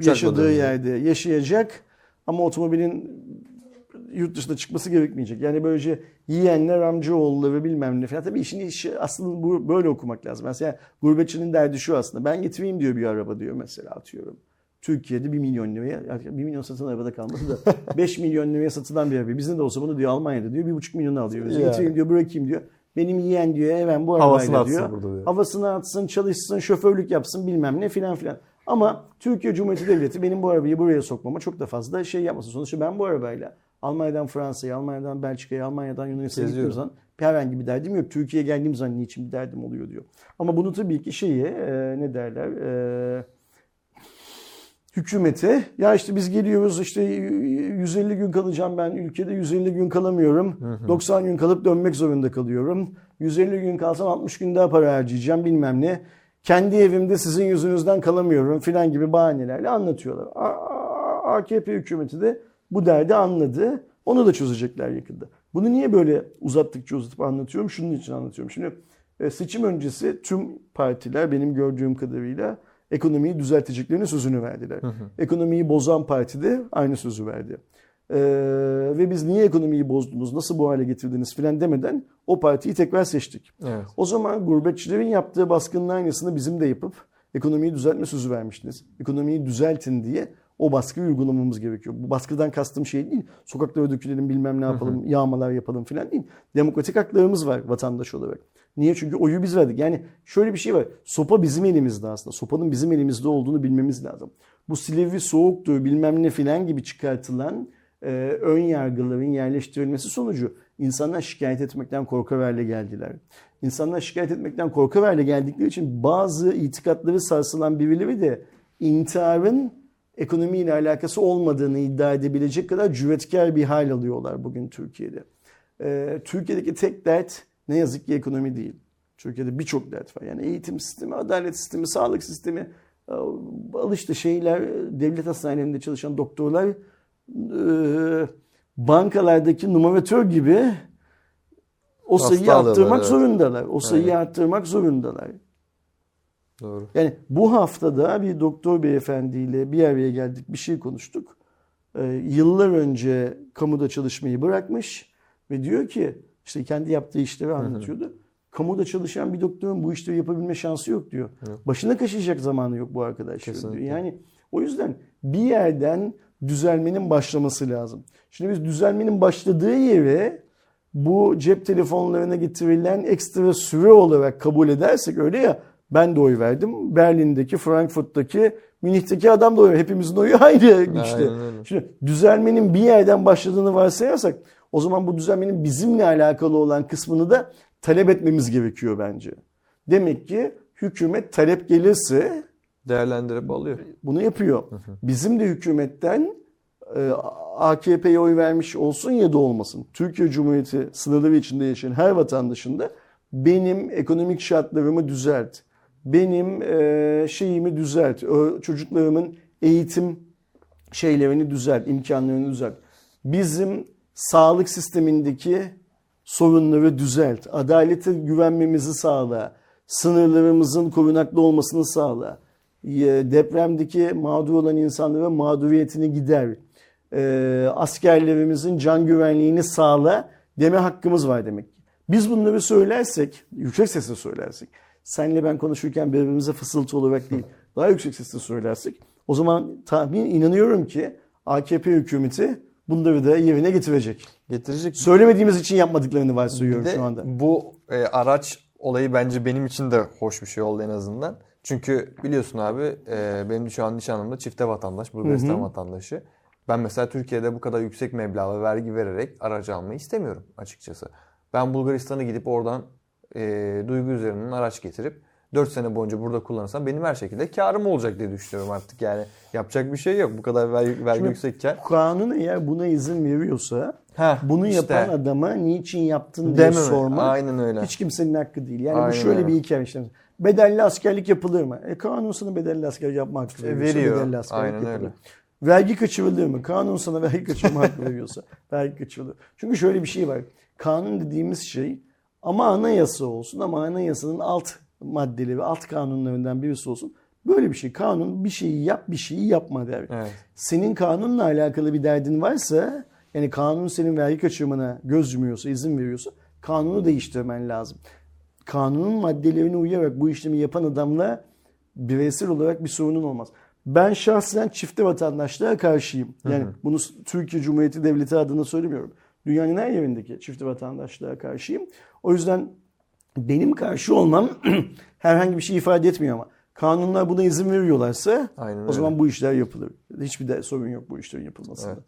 yaşadığı yerde yaşayacak. Ama otomobilin yurt dışına çıkması gerekmeyecek. Yani böylece yiyenler, amcaoğulları ve bilmem ne falan. Tabii işin işi aslında bu böyle okumak lazım. Mesela gurbetçinin derdi şu aslında. Ben getireyim diyor bir araba diyor mesela atıyorum. Türkiye'de 1 milyon liraya, 1 milyon satılan arabada kalmadı da *laughs* 5 milyon liraya satılan bir araba. Bizde de olsa bunu diyor Almanya'da diyor 1,5 milyon alıyor. Ya. Getireyim diyor bırakayım diyor. Benim yeğen diyor hemen bu Havasını arabayla atsın diyor. burada diyor. Havasını atsın, çalışsın, şoförlük yapsın bilmem ne filan filan. Ama Türkiye Cumhuriyeti Devleti benim bu arabayı buraya sokmama çok da fazla şey yapmasın. Sonuçta ben bu arabayla Almanya'dan Fransa'ya, Almanya'dan Belçika'ya, Almanya'dan Yunanistan'a gittiğim zaman herhangi bir derdim yok. Türkiye'ye geldiğim zaman niçin bir derdim oluyor diyor. Ama bunu tabii ki şeye e, ne derler e, hükümete ya işte biz geliyoruz işte 150 gün kalacağım ben ülkede 150 gün kalamıyorum. 90 gün kalıp dönmek zorunda kalıyorum. 150 gün kalsam 60 gün daha para harcayacağım bilmem ne. Kendi evimde sizin yüzünüzden kalamıyorum filan gibi bahanelerle anlatıyorlar. AKP hükümeti de bu derdi anladı. Onu da çözecekler yakında. Bunu niye böyle uzattıkça uzatıp anlatıyorum? Şunun için anlatıyorum. Şimdi e, seçim öncesi tüm partiler benim gördüğüm kadarıyla ekonomiyi düzelteceklerine sözünü verdiler. Ekonomiyi bozan parti de aynı sözü verdi. Ee, ve biz niye ekonomiyi bozdunuz, nasıl bu hale getirdiniz filan demeden o partiyi tekrar seçtik. Evet. O zaman gurbetçilerin yaptığı baskının aynısını bizim de yapıp ekonomiyi düzeltme sözü vermiştiniz. Ekonomiyi düzeltin diye o baskıyı uygulamamız gerekiyor. Bu baskıdan kastım şey değil. Sokaklara dökülelim bilmem ne yapalım, yağmalar yapalım filan değil. Demokratik haklarımız var vatandaş olarak. Niye? Çünkü oyu biz verdik. Yani şöyle bir şey var. Sopa bizim elimizde aslında. Sopanın bizim elimizde olduğunu bilmemiz lazım. Bu Silivri soğuktur bilmem ne filan gibi çıkartılan e, ön yargıların yerleştirilmesi sonucu insanlar şikayet etmekten korkar hale geldiler. İnsanlar şikayet etmekten korkar hale geldikleri için bazı itikatları sarsılan birileri de intiharın ekonomiyle alakası olmadığını iddia edebilecek kadar cüretkar bir hal alıyorlar bugün Türkiye'de. Ee, Türkiye'deki tek dert ne yazık ki ekonomi değil. Türkiye'de birçok dert var. Yani eğitim sistemi, adalet sistemi, sağlık sistemi, e, al işte şeyler, devlet hastanelerinde çalışan doktorlar e, bankalardaki numaratör gibi o Hasta sayıyı alıyorlar, arttırmak evet. zorundalar. O sayıyı Evet. arttırmak zorundalar. Doğru. Yani bu haftada bir doktor beyefendiyle bir araya geldik, bir şey konuştuk. Ee, yıllar önce kamuda çalışmayı bırakmış ve diyor ki işte kendi yaptığı işleri anlatıyordu. Kamuda çalışan bir doktorun bu işleri yapabilme şansı yok diyor. Başına kaşıyacak zamanı yok bu arkadaşların diyor. Yani o yüzden bir yerden düzelmenin başlaması lazım. Şimdi biz düzelmenin başladığı yere bu cep telefonlarına getirilen ekstra süre olarak kabul edersek öyle ya ben de oy verdim. Berlin'deki, Frankfurt'taki, Münih'teki adam da oy Hepimizin oyu aynı *laughs* güçte. Şimdi düzelmenin bir yerden başladığını varsayarsak o zaman bu düzelmenin bizimle alakalı olan kısmını da talep etmemiz gerekiyor bence. Demek ki hükümet talep gelirse Değerlendirip alıyor. bunu yapıyor. Bizim de hükümetten e, AKP'ye oy vermiş olsun ya da olmasın. Türkiye Cumhuriyeti sınırları içinde yaşayan her vatandaşın da benim ekonomik şartlarımı düzelt. Benim e, şeyimi düzelt. Çocuklarımın eğitim şeylerini düzelt, imkanlarını düzelt. Bizim sağlık sistemindeki sorunları düzelt. Adalete güvenmemizi sağla. Sınırlarımızın korunaklı olmasını sağla. Depremdeki mağdur olan insanlara mağduriyetini gider. E, askerlerimizin can güvenliğini sağla deme hakkımız var demek. Biz bunları söylersek, yüksek sesle söylersek, senle ben konuşurken birbirimize fısıltı olarak değil, daha yüksek sesle söylersek, o zaman tahmin inanıyorum ki AKP hükümeti bunları da yerine getirecek. Getirecek. Söylemediğimiz için yapmadıklarını varsayıyorum şu anda. bu e, araç olayı bence benim için de hoş bir şey oldu en azından. Çünkü biliyorsun abi e, benim şu an nişanlım da çifte vatandaş, Bulgaristan vatandaşı. Ben mesela Türkiye'de bu kadar yüksek meblağ vergi vererek aracı almayı istemiyorum açıkçası. Ben Bulgaristan'a gidip oradan e, duygu üzerinden araç getirip 4 sene boyunca burada kullanırsam benim her şekilde karım olacak diye düşünüyorum artık. Yani yapacak bir şey yok. Bu kadar vergi, vergi Şimdi- yüksekken. Kanun eğer buna izin veriyorsa Heh, bunu işte. yapan adama niçin yaptın diye sormak Aynen öyle. hiç kimsenin hakkı değil. Yani bu Aynen şöyle öyle. bir hikaye işte. Bedelli askerlik yapılır mı? E, kanun sana bedelli askerlik yapma hakkı veriyorsa veriyor. bedelli askerlik Aynen yapılır. öyle. Vergi kaçırılır mı? Kanun sana *laughs* vergi kaçırma hakkı veriyorsa vergi kaçırılır. Çünkü şöyle bir şey var. Kanun dediğimiz şey ama anayasa olsun ama anayasanın alt maddeleri, alt kanunlarından birisi olsun. Böyle bir şey. Kanun bir şeyi yap, bir şeyi yapma der. Evet. Senin kanunla alakalı bir derdin varsa, yani kanun senin vergi kaçırmana göz yumuyorsa, izin veriyorsa kanunu değiştirmen lazım. Kanunun maddelerine uyarak bu işlemi yapan adamla bireysel olarak bir sorunun olmaz. Ben şahsen çifte vatandaşlığa karşıyım. Yani bunu Türkiye Cumhuriyeti Devleti adına söylemiyorum. Dünyanın her yerindeki çifte vatandaşlığa karşıyım. O yüzden benim karşı olmam *clears throat* herhangi bir şey ifade etmiyor ama kanunlar buna izin veriyorlarsa Aynen o zaman bu işler yapılır. Hiçbir de sorun yok bu işlerin yapılmasında. Evet.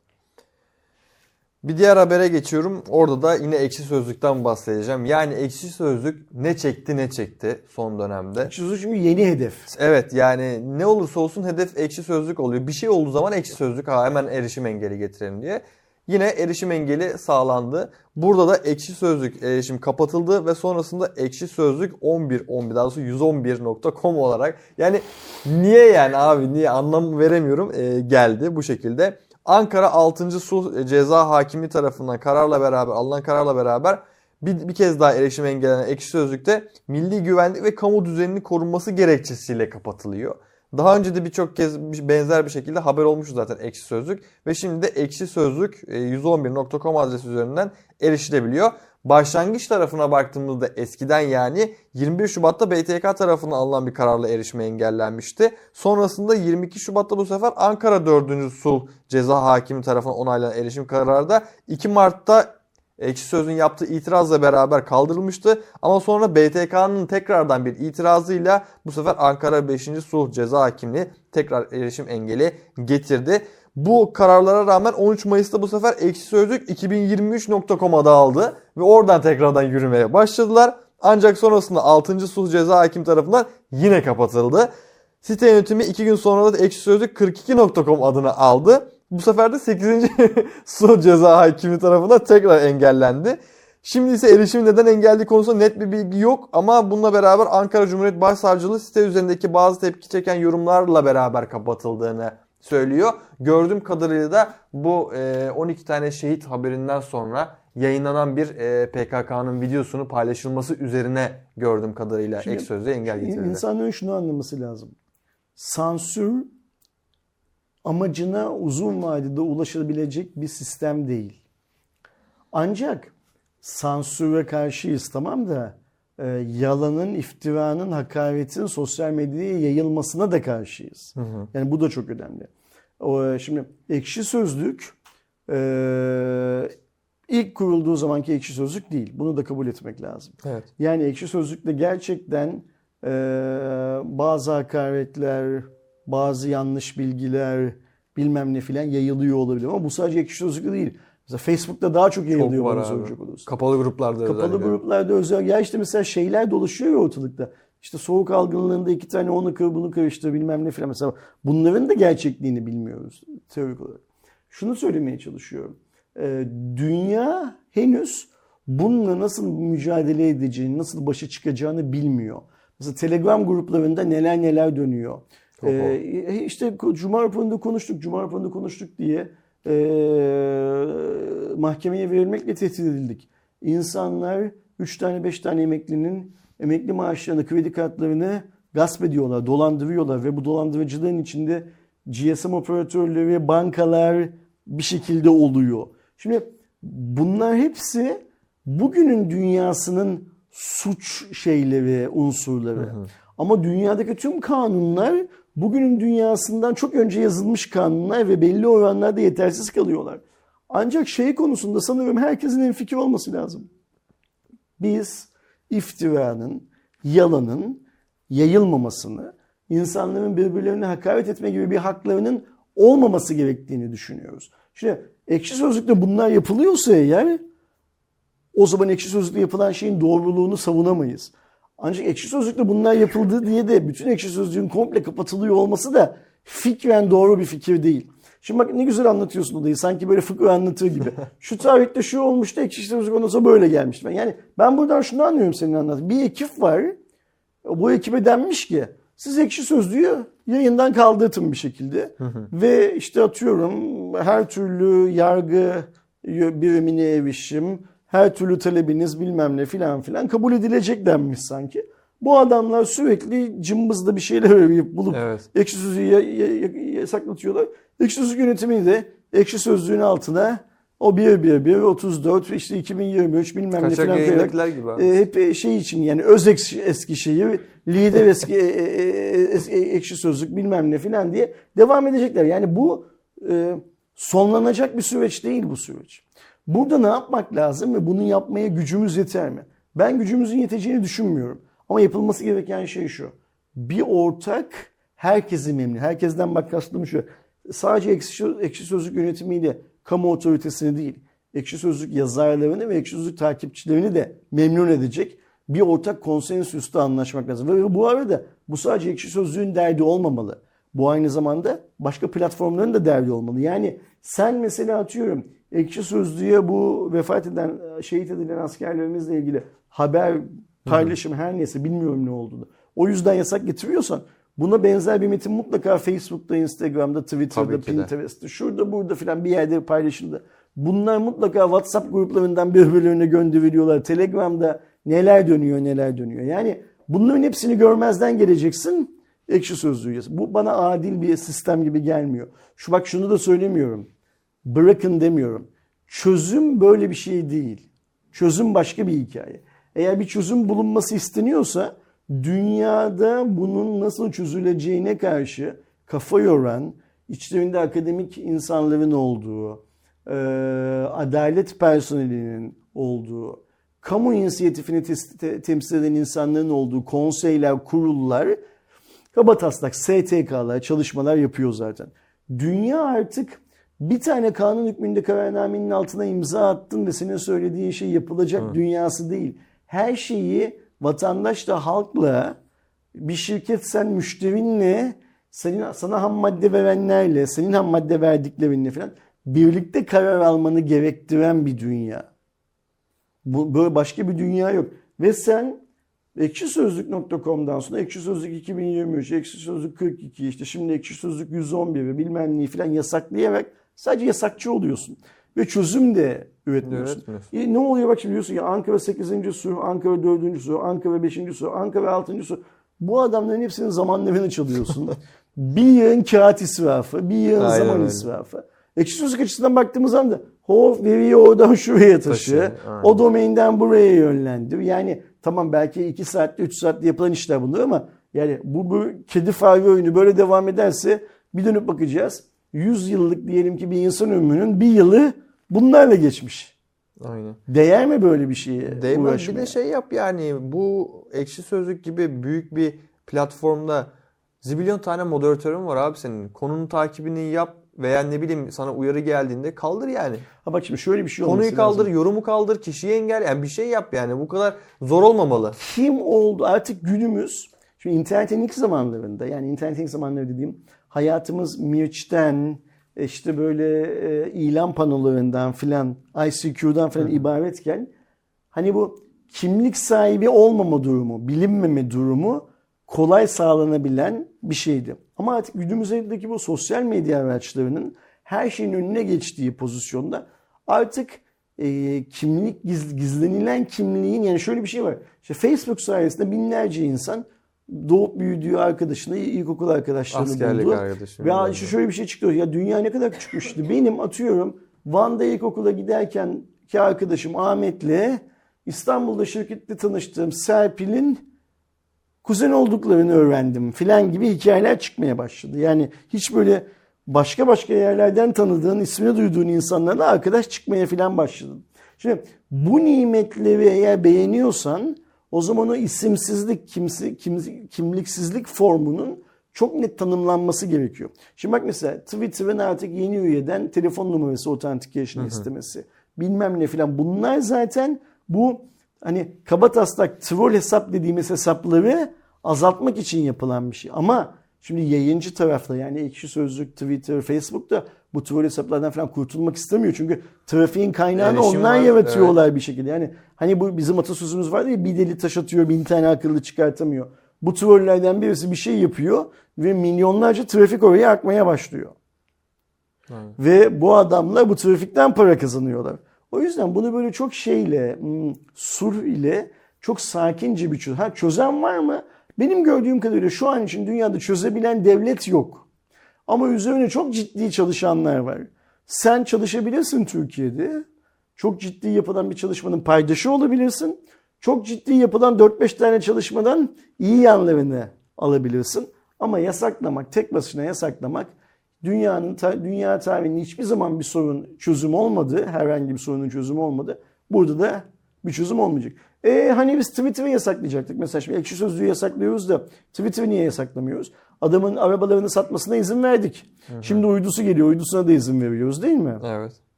Bir diğer habere geçiyorum. Orada da yine ekşi sözlükten bahsedeceğim. Yani ekşi sözlük ne çekti ne çekti son dönemde. Ekşi Sözlük çünkü yeni hedef. Evet yani ne olursa olsun hedef ekşi sözlük oluyor. Bir şey olduğu zaman ekşi sözlük ha hemen erişim engeli getirelim diye. Yine erişim engeli sağlandı. Burada da ekşi sözlük erişim kapatıldı ve sonrasında ekşi sözlük 11 11 daha doğrusu 111.com olarak yani niye yani abi niye anlam veremiyorum e, geldi bu şekilde. Ankara 6. Sulh Ceza Hakimi tarafından kararla beraber alınan kararla beraber bir, bir kez daha erişim engellenen ekşi sözlükte milli güvenlik ve kamu düzeninin korunması gerekçesiyle kapatılıyor. Daha önce de birçok kez benzer bir şekilde haber olmuştu zaten ekşi sözlük ve şimdi de ekşi sözlük e, 111.com adresi üzerinden erişilebiliyor. Başlangıç tarafına baktığımızda eskiden yani 21 Şubat'ta BTK tarafından alınan bir kararla erişime engellenmişti. Sonrasında 22 Şubat'ta bu sefer Ankara 4. Sulh Ceza Hakimi tarafından onaylanan erişim kararı da 2 Mart'ta Ekşi Söz'ün yaptığı itirazla beraber kaldırılmıştı. Ama sonra BTK'nın tekrardan bir itirazıyla bu sefer Ankara 5. Sulh Ceza Hakimliği tekrar erişim engeli getirdi. Bu kararlara rağmen 13 Mayıs'ta bu sefer Ekşi Sözlük 2023.com adı aldı ve oradan tekrardan yürümeye başladılar. Ancak sonrasında 6. Sulh Ceza Hakim tarafından yine kapatıldı. Site yönetimi 2 gün sonra da Ekşi Sözlük 42.com adını aldı. Bu sefer de 8. *laughs* Sulh Ceza Hakimi tarafından tekrar engellendi. Şimdi ise erişim neden engelli konusunda net bir bilgi yok ama bununla beraber Ankara Cumhuriyet Başsavcılığı site üzerindeki bazı tepki çeken yorumlarla beraber kapatıldığını söylüyor. Gördüğüm kadarıyla da bu e, 12 tane şehit haberinden sonra yayınlanan bir e, PKK'nın videosunu paylaşılması üzerine gördüğüm kadarıyla Şimdi ek sözlüğe engel getirildi. İnsanların şunu anlaması lazım. Sansür amacına uzun vadede ulaşabilecek bir sistem değil. Ancak sansüre karşıyız tamam da e, yalanın, iftiranın, hakaretin sosyal medyaya yayılmasına da karşıyız. Yani bu da çok önemli. O, şimdi ekşi sözlük e, ilk kurulduğu zamanki ekşi sözlük değil. Bunu da kabul etmek lazım. Evet. Yani ekşi sözlükte gerçekten e, bazı hakaretler, bazı yanlış bilgiler, bilmem ne filan yayılıyor olabilir. Ama bu sadece ekşi sözlükte değil. Mesela Facebook'ta daha çok yayılıyor var bana söyleyecek olursa. Kapalı gruplarda Kapalı özellikle. gruplarda özel. Ya işte mesela şeyler dolaşıyor ya ortalıkta. İşte soğuk algınlığında iki tane onu kır bunu karıştır bilmem ne filan. Mesela bunların da gerçekliğini bilmiyoruz teorik olarak. Şunu söylemeye çalışıyorum. Ee, dünya henüz bununla nasıl mücadele edeceğini, nasıl başa çıkacağını bilmiyor. Mesela Telegram gruplarında neler neler dönüyor. Oho. Ee, işte Cuma raporunda konuştuk, Cuma raporunda konuştuk diye e, mahkemeye verilmekle tehdit edildik. İnsanlar 3 tane 5 tane emeklinin emekli maaşlarını, kredi kartlarını gasp ediyorlar, dolandırıyorlar ve bu dolandırıcılığın içinde GSM operatörleri, bankalar bir şekilde oluyor. Şimdi bunlar hepsi bugünün dünyasının suç şeyleri, unsurları. Ama dünyadaki tüm kanunlar bugünün dünyasından çok önce yazılmış kanunlar ve belli oranlarda yetersiz kalıyorlar. Ancak şey konusunda sanırım herkesin en fikir olması lazım. Biz iftiranın, yalanın yayılmamasını, insanların birbirlerine hakaret etme gibi bir haklarının olmaması gerektiğini düşünüyoruz. Şimdi ekşi sözlükte bunlar yapılıyorsa eğer o zaman ekşi sözlükte yapılan şeyin doğruluğunu savunamayız. Ancak ekşi sözlükte bunlar yapıldı diye de bütün ekşi sözlüğün komple kapatılıyor olması da fikren doğru bir fikir değil. Şimdi bak ne güzel anlatıyorsun olayı. Sanki böyle fıkıh anlatır gibi. *laughs* Şu tarihte şu olmuştu, ekşi sözlük ondan sonra böyle gelmişti. Yani ben buradan şunu anlıyorum senin anlattığın. Bir ekip var. Bu ekibe denmiş ki siz ekşi sözlüğü yayından kaldırtın bir şekilde. Ve işte atıyorum her türlü yargı birimine erişim, her türlü talebiniz bilmem ne filan filan kabul edilecek denmiş sanki. Bu adamlar sürekli cımbızda bir şeyler arayıp bulup Evet. ekşi sözlüğü ya- ya- ya- yasaklatıyorlar. Ekşi sözlük yönetimi de ekşi sözlüğün altına o 1 1 1 34 işte 2023 bilmem ne Kaçak filan koyarak yayındakiler gibi abi. e, hep şey için yani öz ekşi, Eskişehir, lider *laughs* eski e, e, e, es- e, ekşi sözlük bilmem ne filan diye devam edecekler. Yani bu e, sonlanacak bir süreç değil bu süreç. Burada ne yapmak lazım ve bunu yapmaya gücümüz yeter mi? Ben gücümüzün yeteceğini düşünmüyorum. Ama yapılması gereken şey şu. Bir ortak herkesi memnun. Herkesten bak kastım şu. Sadece ekşi, ekşi sözlük yönetimiyle kamu otoritesini değil, ekşi sözlük yazarlarını ve ekşi sözlük takipçilerini de memnun edecek bir ortak konsensüste anlaşmak lazım. Ve bu arada bu sadece ekşi sözlüğün derdi olmamalı. Bu aynı zamanda başka platformların da derdi olmalı. Yani sen mesela atıyorum ekşi sözlüğe bu vefat eden, şehit edilen askerlerimizle ilgili haber paylaşım her neyse bilmiyorum ne olduğunu. O yüzden yasak getiriyorsan buna benzer bir metin mutlaka Facebook'ta, Instagram'da, Twitter'da. Pinterest'te, şurada burada filan bir yerde paylaşıldı. Bunlar mutlaka WhatsApp gruplarından birbirlerine gönderiliyorlar. Telegram'da neler dönüyor neler dönüyor. Yani bunların hepsini görmezden geleceksin. Ekşi sözlüğü yaz. Bu bana adil bir sistem gibi gelmiyor. Şu bak şunu da söylemiyorum. Bırakın demiyorum. Çözüm böyle bir şey değil. Çözüm başka bir hikaye. Eğer bir çözüm bulunması isteniyorsa dünyada bunun nasıl çözüleceğine karşı kafa yoran, içlerinde akademik insanların olduğu, e, adalet personelinin olduğu, kamu inisiyatifini te- temsil eden insanların olduğu konseyler, kurullar, kabataslak STK'lar, çalışmalar yapıyor zaten. Dünya artık bir tane kanun hükmünde kararnamenin altına imza attın ve senin söylediğin şey yapılacak dünyası değil. Her şeyi vatandaşla, halkla, bir şirket sen müşterinle, senin, sana ham madde verenlerle, senin ham madde verdiklerinle falan birlikte karar almanı gerektiren bir dünya. Bu, böyle başka bir dünya yok. Ve sen ekşisözlük.com'dan sonra ekşi sözlük 2023, ekşi sözlük 42, işte şimdi ekşi sözlük 111 bilmem neyi falan yasaklayarak sadece yasakçı oluyorsun. Ve çözüm de üretmiyorsun. E, ne oluyor bak şimdi diyorsun ya Ankara 8. sur, Ankara 4. sur, Ankara 5. sur, Ankara 6. sur. Bu adamların hepsinin zamanlarını çalıyorsun. *laughs* bir yığın kağıt israfı, bir yığın Aynen zaman öyle. israfı. Ekşi sözlük açısından baktığımız anda hop veriyi oradan *laughs* şuraya taşı. Taşı, aynen. o domainden buraya yönlendir. Yani tamam belki 2 saatte 3 saatte yapılan işler bunlar ama yani bu, bu kedi fare oyunu böyle devam ederse bir dönüp bakacağız. 100 yıllık diyelim ki bir insan ömrünün bir yılı bunlarla geçmiş. Aynen. Değer mi böyle bir şeye Değmez. Bir uğraşmaya? de şey yap yani bu ekşi sözlük gibi büyük bir platformda zibilyon tane moderatörün var abi senin. Konunun takibini yap veya ne bileyim sana uyarı geldiğinde kaldır yani. Ha bak şimdi şöyle bir şey Konuyu kaldır, lazım. yorumu kaldır, kişiyi engel yani bir şey yap yani. Bu kadar zor olmamalı. Kim oldu artık günümüz şimdi internetin ilk zamanlarında yani internetin ilk zamanları dediğim hayatımız Mirç'ten işte böyle e, ilan panolarından filan ICQ'dan filan ibaretken hani bu kimlik sahibi olmama durumu, bilinmeme durumu kolay sağlanabilen bir şeydi. Ama artık günümüzdeki bu sosyal medya araçlarının her şeyin önüne geçtiği pozisyonda artık e, kimlik giz- gizlenilen kimliğin yani şöyle bir şey var. İşte Facebook sayesinde binlerce insan doğup büyüdüğü arkadaşını, ilkokul arkadaşlarını Askerlik buldu. arkadaşı, Ve ne. şöyle bir şey çıktı. Ya dünya ne kadar küçükmüştü. Benim atıyorum Van'da ilkokula giderken ki arkadaşım Ahmet'le İstanbul'da şirkette tanıştığım Serpil'in kuzen olduklarını öğrendim filan gibi hikayeler çıkmaya başladı. Yani hiç böyle başka başka yerlerden tanıdığın, ismini duyduğun insanlarla arkadaş çıkmaya filan başladın. Şimdi bu nimetleri eğer beğeniyorsan o zaman o isimsizlik, kimsi, kim- kimliksizlik formunun çok net tanımlanması gerekiyor. Şimdi bak mesela Twitter'ın artık yeni üyeden telefon numarası authentication istemesi. Bilmem ne filan. Bunlar zaten bu hani kaba taslak troll hesap dediğimiz hesapları azaltmak için yapılan bir şey. Ama şimdi yayıncı tarafta yani ekşi sözlük, Twitter, Facebook'ta bu troll hesaplardan falan kurtulmak istemiyor. Çünkü trafiğin kaynağını Erişim onlar var, yaratıyorlar bir şekilde. Yani hani bu bizim atasözümüz vardı ya bir deli taş atıyor bin tane akıllı çıkartamıyor. Bu trollerden birisi bir şey yapıyor ve milyonlarca trafik oraya akmaya başlıyor. Ve bu adamlar bu trafikten para kazanıyorlar. O yüzden bunu böyle çok şeyle, hmm, sur ile çok sakince bir çöz. Ha çözen var mı? Benim gördüğüm kadarıyla şu an için dünyada çözebilen devlet yok. Ama üzerine çok ciddi çalışanlar var. Sen çalışabilirsin Türkiye'de. Çok ciddi yapılan bir çalışmanın paydaşı olabilirsin. Çok ciddi yapılan 4-5 tane çalışmadan iyi yanlarını alabilirsin. Ama yasaklamak, tek başına yasaklamak dünyanın dünya tarihinin hiçbir zaman bir sorun çözüm olmadı. Herhangi bir sorunun çözümü olmadı. Burada da Bir çözüm olmayacak. E hani biz Twitter'ı yasaklayacaktık. Mesela şimdi ekşi sözlüğü yasaklıyoruz da Twitter'ı niye yasaklamıyoruz? Adamın arabalarını satmasına izin verdik. Şimdi uydusu geliyor. Uydusuna da izin veriyoruz değil mi? Evet.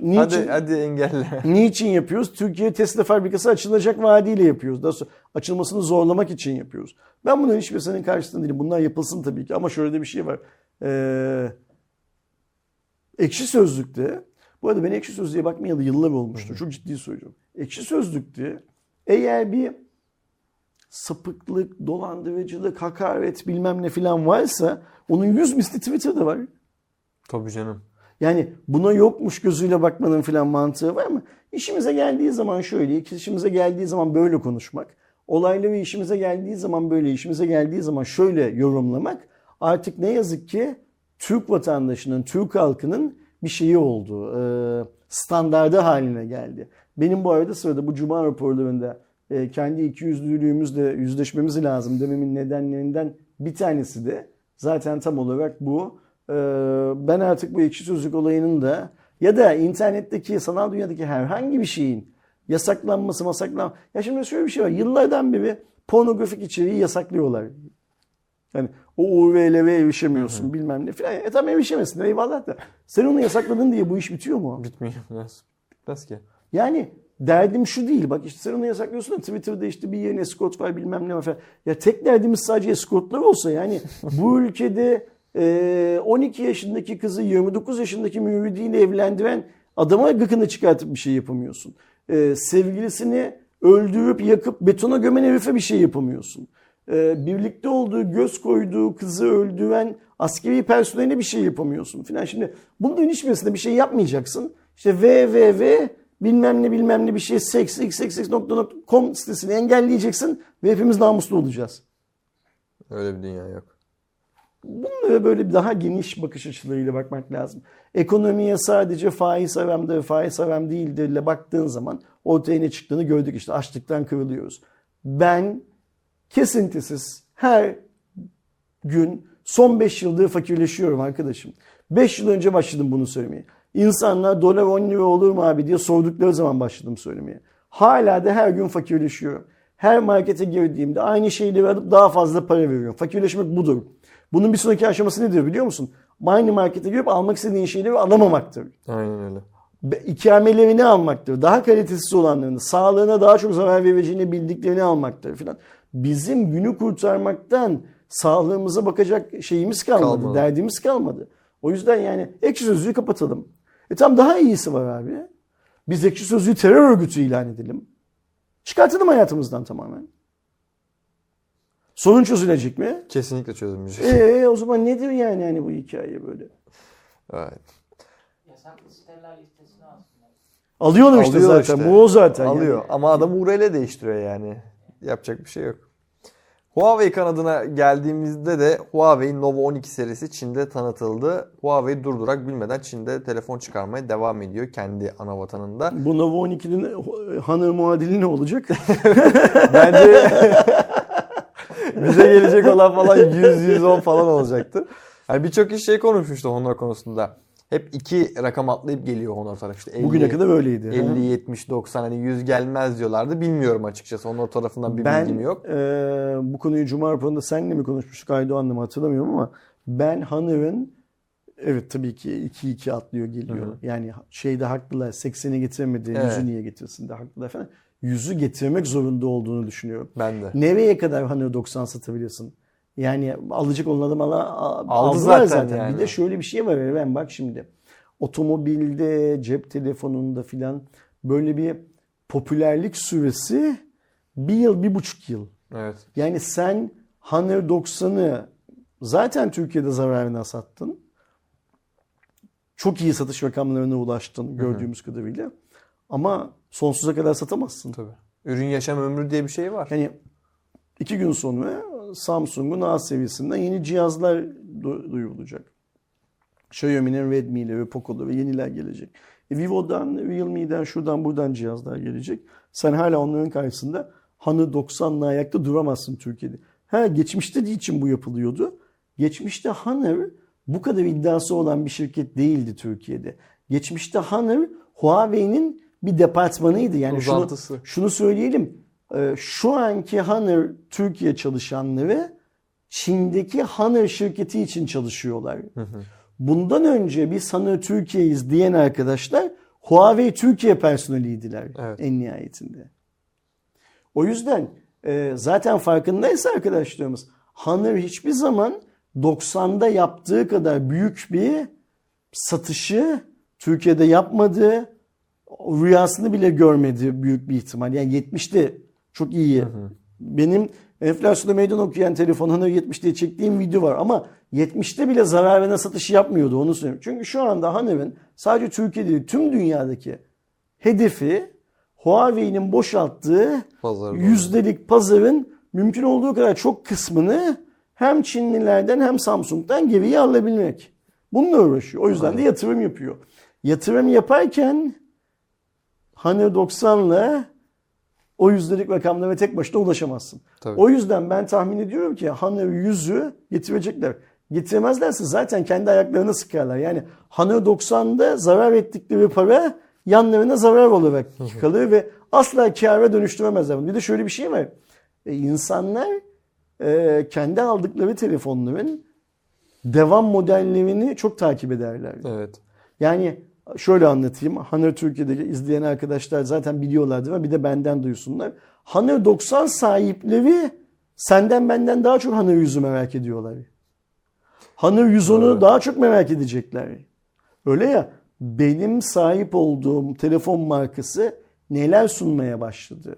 Niçin? Hadi hadi engelle. *laughs* Niçin yapıyoruz? Türkiye Tesla fabrikası açılacak vaadiyle yapıyoruz. Daha sonra açılmasını zorlamak için yapıyoruz. Ben bunların hiçbirisinin karşısında değilim. Bunlar yapılsın tabii ki ama şöyle de bir şey var. Ee, ekşi Sözlük'te, bu arada ben Ekşi Sözlüğe bakmayalı yıllar olmuştu. Çok ciddi söylüyorum. Ekşi Sözlük'te eğer bir sapıklık, dolandırıcılık, hakaret bilmem ne filan varsa onun yüz misli Twitter'da var. Tabii canım. Yani buna yokmuş gözüyle bakmanın filan mantığı var mı? İşimize geldiği zaman şöyle, işimize geldiği zaman böyle konuşmak, olayları işimize geldiği zaman böyle, işimize geldiği zaman şöyle yorumlamak artık ne yazık ki Türk vatandaşının, Türk halkının bir şeyi oldu. Standardı haline geldi. Benim bu arada sırada bu cuma raporlarında e, kendi ikiyüzlülüğümüzle yüzleşmemiz lazım dememin nedenlerinden bir tanesi de zaten tam olarak bu. E, ben artık bu ekşi sözlük olayının da ya da internetteki sanal dünyadaki herhangi bir şeyin yasaklanması, masaklan. Ya şimdi şöyle bir şey var. Yıllardan beri pornografik içeriği yasaklıyorlar. Yani o URL'e erişemiyorsun bilmem ne filan. E tamam erişemesin eyvallah da. Sen onu yasakladın diye bu iş bitiyor mu? Bitmiyor. Nasıl? Bitmez ki. Yani derdim şu değil. Bak işte sen onu yasaklıyorsun da Twitter'da işte bir yeni escort var bilmem ne var falan. Ya tek derdimiz sadece escortlar olsa yani *laughs* bu ülkede e, 12 yaşındaki kızı 29 yaşındaki müridiyle evlendiren adama gıkını çıkartıp bir şey yapamıyorsun. E, sevgilisini öldürüp yakıp betona gömen herife bir şey yapamıyorsun. E, birlikte olduğu, göz koyduğu kızı öldüren askeri personeline bir şey yapamıyorsun filan. Şimdi bunların hiçbirisinde bir şey yapmayacaksın. İşte www bilmem ne bilmem ne bir şey seks xxx.com sitesini engelleyeceksin ve hepimiz namuslu olacağız. Öyle bir dünya yok. Bunlara böyle daha geniş bakış açılarıyla bakmak lazım. Ekonomiye sadece faiz haramdır, faiz haram değildir ile baktığın zaman ortaya ne çıktığını gördük işte açlıktan kırılıyoruz. Ben kesintisiz her gün son 5 yıldır fakirleşiyorum arkadaşım. 5 yıl önce başladım bunu söylemeye. İnsanlar dolar 10 lira olur mu abi diye sordukları zaman başladım söylemeye. Hala da her gün fakirleşiyorum. Her markete girdiğimde aynı şeyleri alıp daha fazla para veriyorum. Fakirleşmek budur. Bunun bir sonraki aşaması nedir biliyor musun? Aynı markete girip almak istediğin şeyleri alamamaktır. Aynen öyle. İkamelerini almaktır. Daha kalitesiz olanlarını, sağlığına daha çok zarar vereceğini bildiklerini almaktır filan. Bizim günü kurtarmaktan sağlığımıza bakacak şeyimiz kalmadı, Kalmadı. derdimiz kalmadı. O yüzden yani ekşi sözlüğü kapatalım. E tam daha iyisi var abi. Biz ekşi sözlüğü terör örgütü ilan edelim. Çıkartalım hayatımızdan tamamen. Sorun çözülecek mi? Kesinlikle çözülmeyecek. Ee o zaman nedir yani hani bu hikaye böyle? Evet. Yasaklı siteler listesine alsınlar. Alıyorlar işte Alıyor zaten. işte. Bu o zaten. Alıyor. Yani. Ama adam URL değiştiriyor yani. Yapacak bir şey yok. Huawei kanadına geldiğimizde de Huawei Nova 12 serisi Çin'de tanıtıldı. Huawei durdurak bilmeden Çin'de telefon çıkarmaya devam ediyor kendi ana vatanında. Bu Nova 12'nin hanı muadili ne olacak? *laughs* Bence bize gelecek olan falan 100-110 falan olacaktı. Yani birçok kişi şey konuşmuştu Honor konusunda. Hep iki rakam atlayıp geliyor Honor tarafı. İşte 50, Bugüne kadar öyleydi. 50, 70, 90 hani 100 gelmez diyorlardı. Bilmiyorum açıkçası. Honor tarafından bir ben bilgim yok. e, bu konuyu Cuma raporunda seninle mi konuşmuştuk Aydoğan'la mı hatırlamıyorum ama ben Hanır'ın evet tabii ki 2-2 atlıyor geliyor. Hı hı. Yani şeyde haklılar 80'e getiremedi Evet. 100'ü niye getirsin de haklılar falan. 100'ü getirmek zorunda olduğunu düşünüyorum. Ben de. Nereye kadar Hanır 90 satabilirsin? Yani alacak olan adam ala, Aldı zaten zaten. yani. Bir de şöyle bir şey var ben bak şimdi. Otomobilde, cep telefonunda filan böyle bir popülerlik süresi bir yıl, bir buçuk yıl. Evet. Yani sen Honor 90'ı zaten Türkiye'de zararına sattın. Çok iyi satış rakamlarına ulaştın gördüğümüz kadarıyla. Ama sonsuza kadar satamazsın. Tabii. Ürün yaşam ömrü diye bir şey var. Yani iki gün sonra Samsung'un A seviyesinden yeni cihazlar du- duyurulacak. Xiaomi'nin Redmi'leri, Poco'ları yeniler gelecek. E, Vivo'dan, Realme'den, şuradan buradan cihazlar gelecek. Sen hala onların karşısında Hanı 90'la ayakta duramazsın Türkiye'de. Ha geçmişte için bu yapılıyordu. Geçmişte Honor bu kadar iddiası olan bir şirket değildi Türkiye'de. Geçmişte Honor Huawei'nin bir departmanıydı. Yani şunu, şunu söyleyelim. Ee, Şu anki Honor Türkiye çalışanları Çin'deki Honor şirketi için çalışıyorlar. Bundan önce biz Honor Türkiye'yiz diyen arkadaşlar Huawei Türkiye personeliydiler Evet. en nihayetinde. O yüzden e, zaten farkındaysa arkadaşlarımız Honor hiçbir zaman 90'da yaptığı kadar büyük bir satışı Türkiye'de yapmadı. Rüyasını bile görmedi büyük bir ihtimal. Yani 70'te çok iyi. Benim enflasyona meydan okuyan telefon Honor 70 diye çektiğim video var ama 70'te bile zararına satışı yapmıyordu onu söyleyeyim. Çünkü şu anda Honor'ın sadece Türkiye değil tüm dünyadaki hedefi Huawei'nin boşalttığı Pazar yüzdelik pazarın mümkün olduğu kadar çok kısmını hem Çinlilerden hem Samsung'dan geriye alabilmek. Bununla uğraşıyor. O yüzden de yatırım yapıyor. Yatırım yaparken Honor 90'la o yüzdelik rakamlara tek başına ulaşamazsın. Tabii. O yüzden ben tahmin ediyorum ki Honor 100'ü getirecekler. Getiremezlerse zaten kendi ayaklarını sıkarlar. Yani Honor 90'da zarar ettikleri para yanlarına zarar olarak kalır ve asla kâra dönüştüremezler. Bir de şöyle bir şey var. E, insanlar e, kendi aldıkları telefonların devam modellerini çok takip ederler. Evet. Yani şöyle anlatayım. Honor Türkiye'deki izleyen arkadaşlar zaten biliyorlardır ama bir de benden duysunlar. Honor 90 sahipleri senden benden daha çok Honor 100'ü merak ediyorlar. Honor 110'u Evet. daha çok merak edecekler. Öyle ya benim sahip olduğum telefon markası neler sunmaya başladı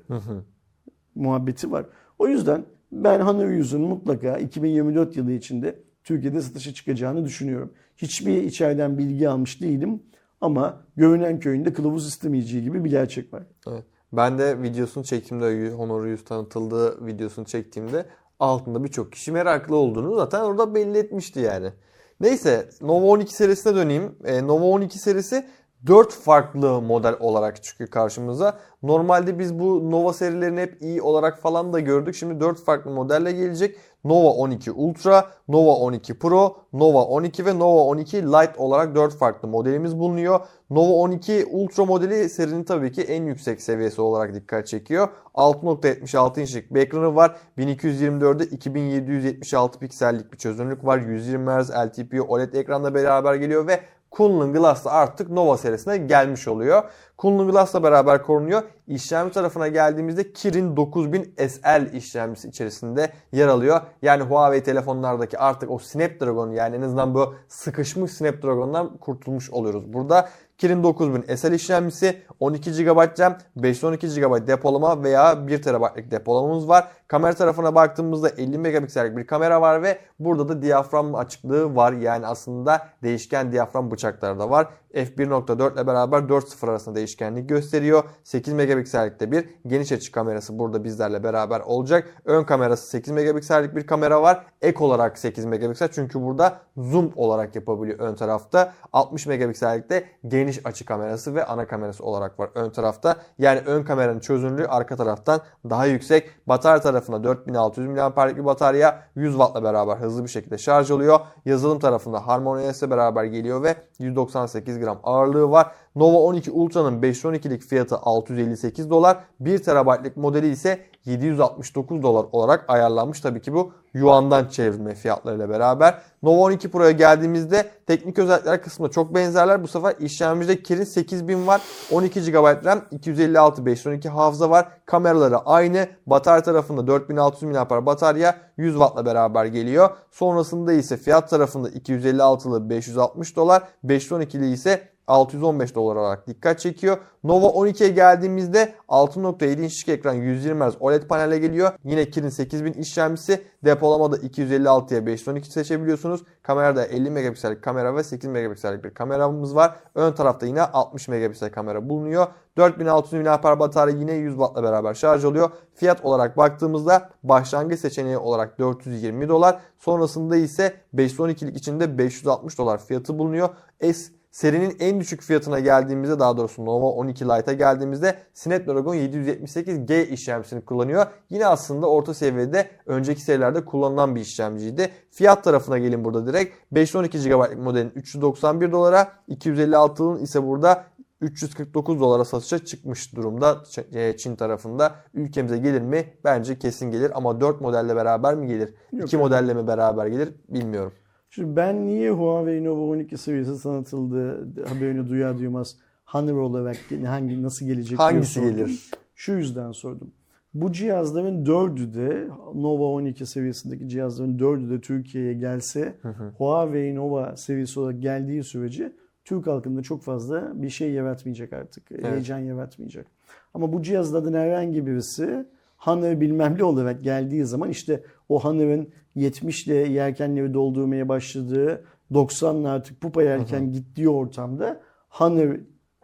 muhabbeti var. O yüzden ben Honor 100'ün mutlaka 2024 yılı içinde Türkiye'de satışa çıkacağını düşünüyorum. Hiçbir içeriden bilgi almış değilim ama görünen köyünde kılavuz istemeyeceği gibi bir gerçek var. Evet. Ben de videosunu çektiğimde Honor 100 tanıtıldığı videosunu çektiğimde altında birçok kişi meraklı olduğunu zaten orada belli etmişti yani. Neyse Nova 12 serisine döneyim. E, Nova 12 serisi 4 farklı model olarak çıkıyor karşımıza. Normalde biz bu Nova serilerini hep iyi olarak falan da gördük. Şimdi 4 farklı modelle gelecek. Nova 12 Ultra, Nova 12 Pro, Nova 12 ve Nova 12 Lite olarak 4 farklı modelimiz bulunuyor. Nova 12 Ultra modeli serinin tabii ki en yüksek seviyesi olarak dikkat çekiyor. 6.76 inçlik bir ekranı var. 1224'de 2776 piksellik bir çözünürlük var. 120 Hz LTPO OLED ekranla beraber geliyor ve Kunlun Glass da artık Nova serisine gelmiş oluyor. Kunlun Glass'la beraber korunuyor. İşlemci tarafına geldiğimizde Kirin 9000 SL işlemcisi içerisinde yer alıyor. Yani Huawei telefonlardaki artık o Snapdragon yani en azından bu sıkışmış Snapdragon'dan kurtulmuş oluyoruz. Burada Kirin 9000 SL işlemcisi 12 GB RAM, 512 GB depolama veya 1 TB'lik depolamamız var. Kamera tarafına baktığımızda 50 megapiksellik bir kamera var ve burada da diyafram açıklığı var. Yani aslında değişken diyafram bıçakları da var. f1.4 ile beraber 4.0 arasında değişkenlik gösteriyor. 8 megapiksellikte bir geniş açı kamerası burada bizlerle beraber olacak. Ön kamerası 8 megapiksellik bir kamera var. Ek olarak 8 megapiksel çünkü burada zoom olarak yapabiliyor ön tarafta. 60 megapiksellikte geniş açı kamerası ve ana kamerası olarak var ön tarafta. Yani ön kameranın çözünürlüğü arka taraftan daha yüksek. Batarya tarafında 4600 mAh'lik bir batarya 100 Watt'la beraber hızlı bir şekilde şarj oluyor. Yazılım tarafında Harmony OS'le beraber geliyor ve 198 gram ağırlığı var. Nova 12 Ultra'nın 512'lik fiyatı 658 dolar. 1 TB'lik modeli ise 769 dolar olarak ayarlanmış. Tabii ki bu Yuan'dan çevrilme fiyatlarıyla beraber. Nova 12 Pro'ya geldiğimizde teknik özellikler kısmında çok benzerler. Bu sefer işlemcide Kirin 8000 var. 12 GB RAM, 256 512 hafıza var. Kameraları aynı. Batarya tarafında 4600 mAh batarya 100 Watt'la beraber geliyor. Sonrasında ise fiyat tarafında 256'lı 560 dolar, 512'li ise 615 dolar olarak dikkat çekiyor. Nova 12'ye geldiğimizde 6.7 inçlik ekran 120 Hz OLED panele geliyor. Yine Kirin 8000 işlemcisi. Depolamada 256'ya 512 seçebiliyorsunuz. Kamerada 50 megapiksellik kamera ve 8 megapiksellik bir kameramız var. Ön tarafta yine 60 megapiksel kamera bulunuyor. 4600 mAh batarya yine 100 Watt'la beraber şarj oluyor. Fiyat olarak baktığımızda başlangıç seçeneği olarak 420 dolar. Sonrasında ise 512'lik içinde 560 dolar fiyatı bulunuyor. S serinin en düşük fiyatına geldiğimizde daha doğrusu Nova 12 Lite'a geldiğimizde Snapdragon 778G işlemcisini kullanıyor. Yine aslında orta seviyede önceki serilerde kullanılan bir işlemciydi. Fiyat tarafına gelin burada direkt. 512 GB'lık modelin 391 dolara, 256'ın ise burada 349 dolara satışa çıkmış durumda e, Çin tarafında. Ülkemize gelir mi? Bence kesin gelir ama 4 modelle beraber mi gelir? Yok, 2 evet. modelle mi beraber gelir? Bilmiyorum. Şimdi ben niye Huawei Nova 12 seviyesi tanıtıldı haberini duyar duymaz Honor olarak hangi nasıl gelecek Hangisi gelir? Şu yüzden sordum. Bu cihazların dördü de Nova 12 seviyesindeki cihazların dördü de Türkiye'ye gelse Huawei Nova seviyesi olarak geldiği sürece Türk halkında çok fazla bir şey yaratmayacak artık. Heyecan yaratmayacak. Ama bu cihazlardan herhangi birisi Honor bilmem ne olarak geldiği zaman işte o Honor'ın 70'le yelkenleri doldurmaya başladığı 90'la artık pupa yelken gittiği ortamda Honor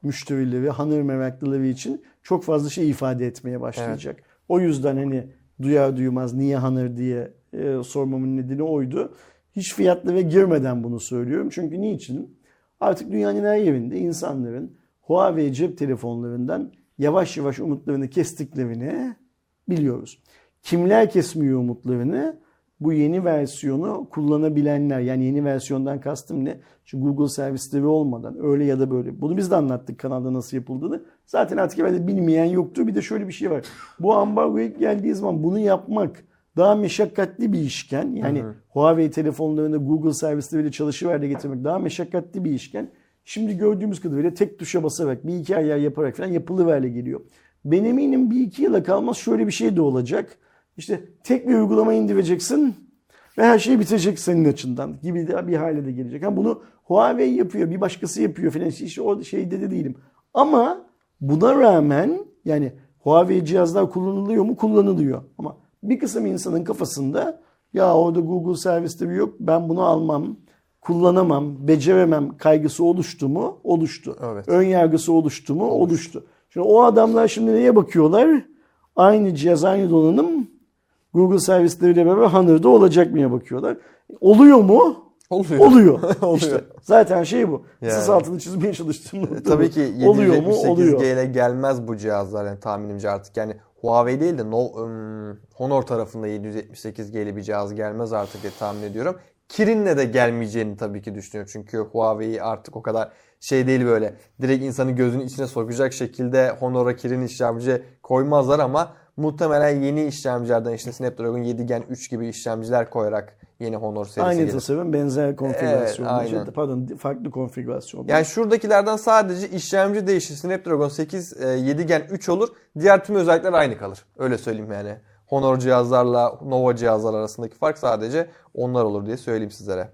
müşterileri, Honor meraklıları için çok fazla şey ifade etmeye başlayacak. O yüzden hani duyar duymaz niye Honor diye e, sormamın nedeni oydu. Hiç fiyatlara girmeden bunu söylüyorum. Çünkü niçin? Artık dünyanın her yerinde insanların Huawei cep telefonlarından yavaş yavaş umutlarını kestiklerini biliyoruz. Kimler kesmiyor umutlarını? Bu yeni versiyonu kullanabilenler. Yani yeni versiyondan kastım ne? Şu Google servisleri olmadan öyle ya da böyle. Bunu biz de anlattık kanalda nasıl yapıldığını. Zaten artık evvel bilmeyen yoktur. Bir de şöyle bir şey var. Bu ambargo ilk geldiği zaman bunu yapmak daha meşakkatli bir işken. Yani Huawei telefonlarında Google servisleriyle çalışıver de getirmek daha meşakkatli bir işken. Şimdi gördüğümüz kadarıyla tek tuşa basarak bir iki ayar yaparak falan yapılıverle geliyor. Ben eminim bir iki yıla kalmaz şöyle bir şey de olacak. İşte tek bir uygulama indireceksin ve her şey bitecek senin açından gibi de bir hale de gelecek. Ha bunu Huawei yapıyor, bir başkası yapıyor falan. Hiç o şeyde de değilim. Ama buna rağmen yani Huawei cihazlar kullanılıyor mu? Kullanılıyor. Ama bir kısım insanın kafasında ya orada Google servisleri yok ben bunu almam, kullanamam, beceremem kaygısı oluştu mu? Oluştu. Evet. Ön yargısı oluştu mu? Oluştu. Şimdi o adamlar şimdi neye bakıyorlar? Aynı cihaz, aynı donanım Google servisleriyle beraber Honor'da olacak mıya bakıyorlar. Oluyor mu? Oluyor. Oluyor. *laughs* Oluyor. İşte zaten şey bu. Yani. Siz altını çizmeye çalıştığım nokta E, Tabii ki Oluyor mu? 778G Oluyor. ile gelmez bu cihazlar yani tahminimce artık. Yani Huawei değil de no, ım, Honor tarafında 778G ile bir cihaz gelmez artık diye tahmin ediyorum. Kirin'le de gelmeyeceğini tabii ki düşünüyorum. Çünkü Huawei artık o kadar şey değil böyle. Direkt insanın gözünün içine sokacak şekilde Honor'a Kirin işlemci koymazlar ama muhtemelen yeni işlemcilerden işte Snapdragon 7 Gen 3 gibi işlemciler koyarak yeni Honor serisi Aynı gelir. tasarım benzer konfigürasyonda. aynen. Pardon farklı konfigürasyonda. Yani şuradakilerden sadece işlemci değişir. Snapdragon 8 e, 7 Gen 3 olur. Diğer tüm özellikler aynı kalır. Öyle söyleyeyim yani. Honor cihazlarla Nova cihazlar arasındaki fark sadece onlar olur diye söyleyeyim sizlere.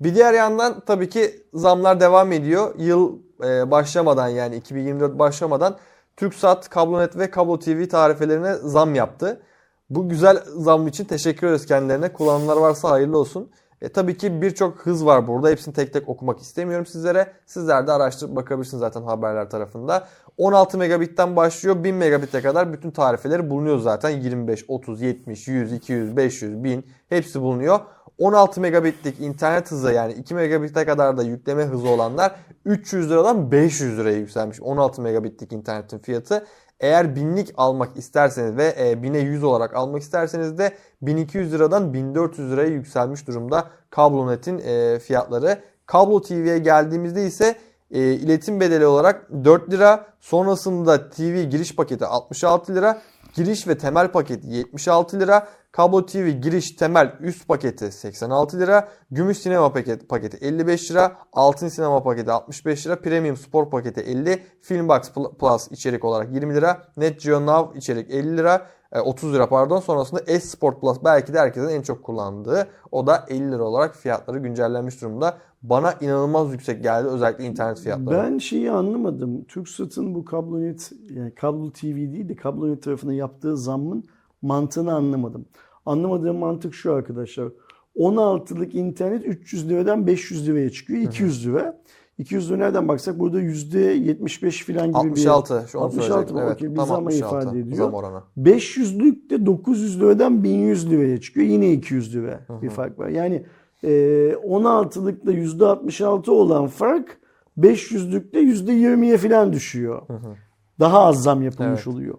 Bir diğer yandan tabii ki zamlar devam ediyor. Yıl e, başlamadan yani 2024 başlamadan TürkSat, Kablonet ve Kablo TV tarifelerine zam yaptı. Bu güzel zam için teşekkür ederiz kendilerine. Kullananlar varsa hayırlı olsun. E, tabii ki birçok hız var burada. Hepsini tek tek okumak istemiyorum sizlere. Sizler de araştırıp bakabilirsiniz zaten haberler tarafında. 16 megabitten başlıyor 1000 megabite kadar bütün tarifeleri bulunuyor zaten. 25, 30, 70, 100, 200, 500, 1000 hepsi bulunuyor. 16 megabitlik internet hızı yani 2 megabite kadar da yükleme hızı olanlar 300 liradan 500 liraya yükselmiş. 16 megabitlik internetin fiyatı. Eğer binlik almak isterseniz ve e, 1000'e 100 olarak almak isterseniz de 1200 liradan 1400 liraya yükselmiş durumda Kablonet'in e, fiyatları. Kablo TV'ye geldiğimizde ise e, iletim bedeli olarak 4 lira. Sonrasında TV giriş paketi 66 lira. Giriş ve temel paketi 76 lira. Kablo TV giriş temel üst paketi 86 lira. Gümüş sinema paketi, paketi 55 lira. Altın sinema paketi 65 lira. Premium spor paketi 50. Filmbox Plus içerik olarak 20 lira. Net Geo Now içerik 50 lira. E, 30 lira pardon sonrasında S-Sport Plus belki de herkesin en çok kullandığı o da 50 lira olarak fiyatları güncellenmiş durumda. Bana inanılmaz yüksek geldi özellikle internet fiyatları. Ben şeyi anlamadım. TürkSat'ın bu kablonet yani kablo TV değil de kablonet tarafına yaptığı zammın mantığını anlamadım. Anlamadığım mantık şu arkadaşlar. 16'lık internet 300 liradan 500 liraya çıkıyor. 200 lira. Hı hı. 200'lü nereden baksak burada %75 falan gibi 66, bir... 66. Şu 66 mı? Evet. Bir zam ifade ediyor. Zam oranı. 500'lük de 900 liradan 1100 liraya çıkıyor. Yine 200 lira Hı-hı. bir fark var. Yani e, 16'lıkta %66 olan fark 500'lükte %20'ye falan düşüyor. Hı-hı. Daha az zam yapılmış evet. oluyor.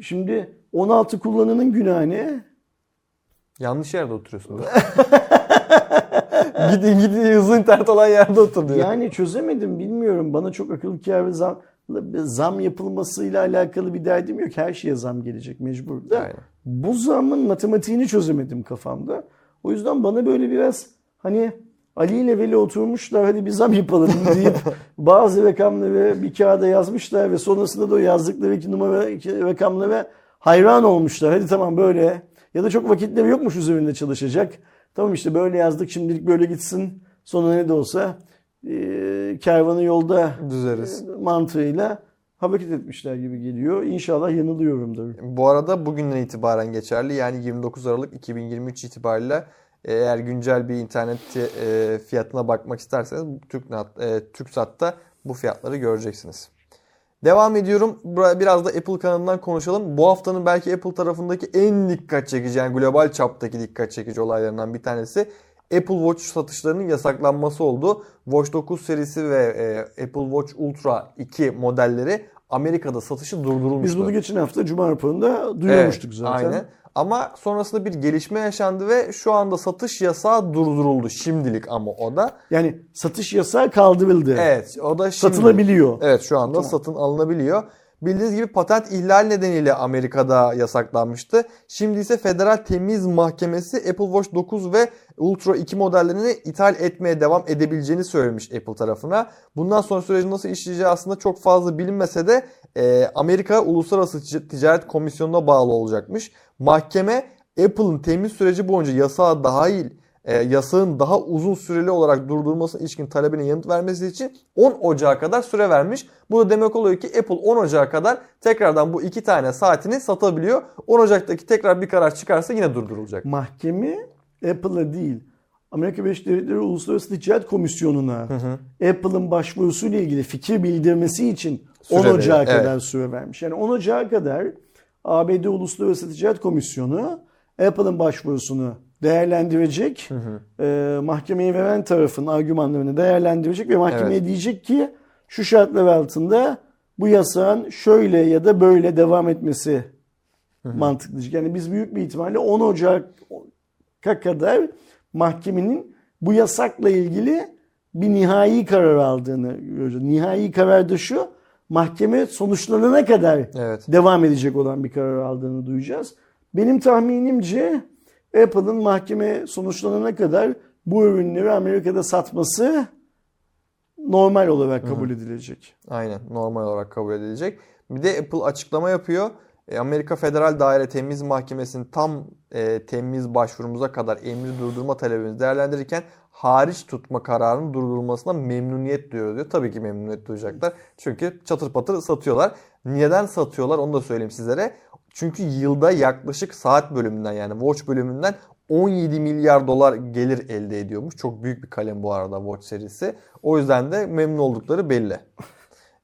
Şimdi 16 kullanının günahı ne? Yanlış yerde oturuyorsun. *laughs* *laughs* gidin gidin hızlı internet olan yerde otur diyor. Yani çözemedim bilmiyorum. Bana çok akıl kâr ve zam, zam yapılmasıyla alakalı bir derdim yok. Her şeye zam gelecek mecbur da. Aynen. Bu zamın matematiğini çözemedim kafamda. O yüzden bana böyle biraz hani Ali ile Veli oturmuşlar hadi bir zam yapalım *laughs* deyip bazı rakamları bir kağıda yazmışlar ve sonrasında da o yazdıkları iki numara iki rakamlara hayran olmuşlar. Hadi tamam böyle ya da çok vakitleri yokmuş üzerinde çalışacak. Tamam işte böyle yazdık şimdilik böyle gitsin. Sonra ne de olsa e, kervanı yolda Düzeriz. e, mantığıyla hareket etmişler gibi geliyor. İnşallah yanılıyorumdur. Bu arada bugünden itibaren geçerli. Yani 29 Aralık 2023 itibariyle eğer güncel bir internet e, fiyatına bakmak isterseniz Türknat, e, TürkSat'ta bu fiyatları göreceksiniz. Devam ediyorum. Biraz da Apple kanalından konuşalım. Bu haftanın belki Apple tarafındaki en dikkat çekici yani global çaptaki dikkat çekici olaylarından bir tanesi Apple Watch satışlarının yasaklanması oldu. Watch 9 serisi ve e, Apple Watch Ultra 2 modelleri Amerika'da satışı durdurulmuştu. Biz bunu geçen hafta Cuma raporunda duyurmuştuk Evet, zaten. Aynen. Ama sonrasında bir gelişme yaşandı ve şu anda satış yasağı durduruldu şimdilik ama o da. Yani satış yasağı kaldırıldı. Evet o da şimdi. Satılabiliyor. Evet şu anda Tamam. satın alınabiliyor. Bildiğiniz gibi patent ihlal nedeniyle Amerika'da yasaklanmıştı. Şimdi ise Federal Temiz Mahkemesi Apple Watch 9 ve Ultra 2 modellerini ithal etmeye devam edebileceğini söylemiş Apple tarafına. Bundan sonra sürecin nasıl işleyeceği aslında çok fazla bilinmese de e, Amerika Uluslararası Tic- Ticaret Komisyonu'na bağlı olacakmış. Mahkeme Apple'ın temiz süreci boyunca yasağa dahil e, yasağın daha uzun süreli olarak durdurulmasına ilişkin talebine yanıt vermesi için 10 Ocağı kadar süre vermiş. Bu da demek oluyor ki Apple 10 Ocağı kadar tekrardan bu iki tane saatini satabiliyor. 10 Ocak'taki tekrar bir karar çıkarsa yine durdurulacak. Mahkeme Apple'a değil Amerika Birleşik Devletleri Uluslararası Ticaret Komisyonu'na Apple'ın başvurusuyla ilgili fikir bildirmesi için Süre 10 veriyor, Ocağı evet. kadar süre vermiş. Yani 10 Ocağı kadar ABD Uluslararası Ticaret Komisyonu Apple'ın başvurusunu değerlendirecek. Ee, mahkemeye veren tarafın argümanlarını değerlendirecek ve mahkemeye Evet. diyecek ki şu şartlar altında bu yasağın şöyle ya da böyle devam etmesi mantıklı. diyecek. Yani biz büyük bir ihtimalle 10 Ocak'a kadar mahkemenin bu yasakla ilgili bir nihai karar aldığını göreceğiz. Nihai karar da şu, mahkeme sonuçlanana kadar Evet. devam edecek olan bir karar aldığını duyacağız. Benim tahminimce Apple'ın mahkeme sonuçlanana kadar bu ürünleri Amerika'da satması normal olarak kabul edilecek. Aynen normal olarak kabul edilecek. Bir de Apple açıklama yapıyor. E, Amerika Federal Daire Temiz Mahkemesi'nin tam e, temiz başvurumuza kadar emri durdurma talebimizi değerlendirirken hariç tutma kararının durdurulmasına memnuniyet duyuyor diyor. Tabii ki memnuniyet duyacaklar. Çünkü çatır patır satıyorlar. Neden satıyorlar onu da söyleyeyim sizlere. Çünkü yılda yaklaşık saat bölümünden yani watch bölümünden 17 milyar dolar gelir elde ediyormuş. Çok büyük bir kalem bu arada Watch serisi. O yüzden de memnun oldukları belli.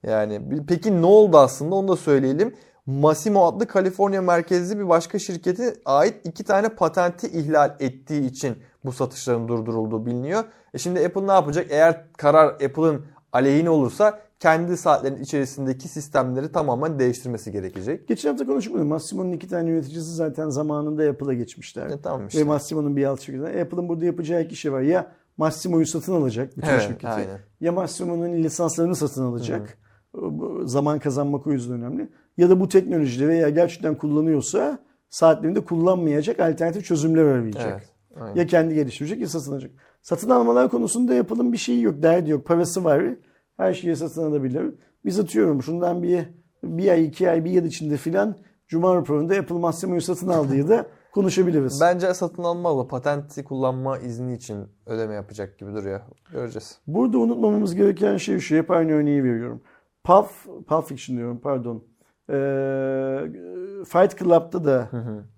Yani peki ne oldu aslında onu da söyleyelim. Massimo adlı Kaliforniya merkezli bir başka şirkete ait iki tane patenti ihlal ettiği için bu satışların durdurulduğu biliniyor. E şimdi Apple ne yapacak? Eğer karar Apple'ın aleyhine olursa kendi saatlerin içerisindeki sistemleri tamamen değiştirmesi gerekecek. Geçen hafta konuşmadım. Massimo'nun iki tane yöneticisi zaten zamanında Apple'a geçmişler. E tamam Ve işte. Massimo'nun bir alt şirketi. Apple'ın burada yapacağı iki şey var. Ya Massimo'yu satın alacak bütün Evet, şirketi. aynen. Ya Massimo'nun lisanslarını satın alacak. Bu Zaman kazanmak o yüzden önemli. Ya da bu teknolojileri veya gerçekten kullanıyorsa saatlerinde kullanmayacak alternatif çözümler arayacak. Evet. aynen. Ya kendi geliştirecek ya satın alacak. Satın almalar konusunda yapalım bir şey yok. Derdi yok. Parası var. Her şeyi satın. Biz atıyorum şundan bir, bir ay, iki ay, bir yıl içinde filan Cuma raporunda Apple Massimo'yu satın aldığı da *laughs* konuşabiliriz. Bence satın almalı. Patenti kullanma izni için ödeme yapacak gibi duruyor. Göreceğiz. Burada unutmamamız gereken şey şu. Hep aynı örneği veriyorum. Pulp, Pulp Fiction diyorum pardon. Ee, Fight Club'da da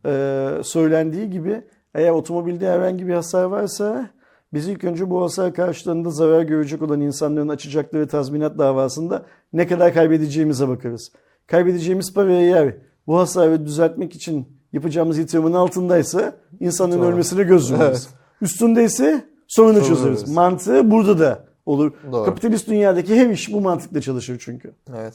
e, söylendiği gibi eğer otomobilde herhangi bir hasar varsa biz ilk önce bu hasar karşılığında zarar görecek olan insanların açacakları tazminat davasında ne kadar kaybedeceğimize bakarız. Kaybedeceğimiz para eğer bu hasarı düzeltmek için yapacağımız yatırımın altındaysa insanların Doğru. ölmesine göz yumarız. Evet. Üstündeyse sorunu Sorun çözeriz. çözeriz. Mantığı burada da olur. Doğru. Kapitalist dünyadaki her iş bu mantıkla çalışır çünkü. Evet.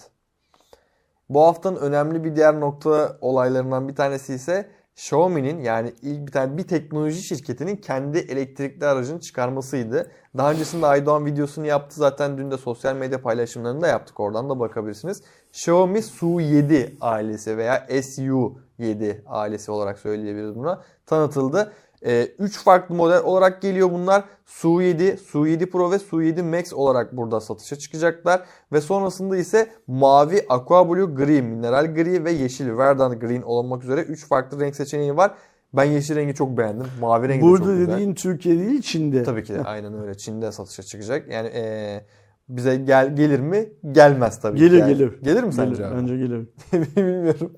Bu haftanın önemli bir diğer nokta olaylarından bir tanesi ise Xiaomi'nin yani ilk bir tane bir teknoloji şirketinin kendi elektrikli aracını çıkarmasıydı. Daha öncesinde Aydoğan videosunu yaptı zaten dün de sosyal medya paylaşımlarını da yaptık oradan da bakabilirsiniz. Xiaomi Su7 ailesi veya SU7 ailesi olarak söyleyebiliriz buna tanıtıldı. 3 farklı model olarak geliyor bunlar. Su7, Su7 Pro ve Su7 Max olarak burada satışa çıkacaklar. Ve sonrasında ise mavi, aqua blue, gri, mineral gri ve yeşil, verdant green olmak üzere 3 farklı renk seçeneği var. Ben yeşil rengi çok beğendim. Mavi rengi Burada de çok güzel. dediğin Türkiye değil Çin'de. Tabii ki de *laughs* aynen öyle. Çin'de satışa çıkacak. Yani eee, bize gel gelir mi? Gelmez tabii ki. Gelir yani. gelir. Gelir mi Gelir, sence? Bence gelir. *laughs* Bilmiyorum.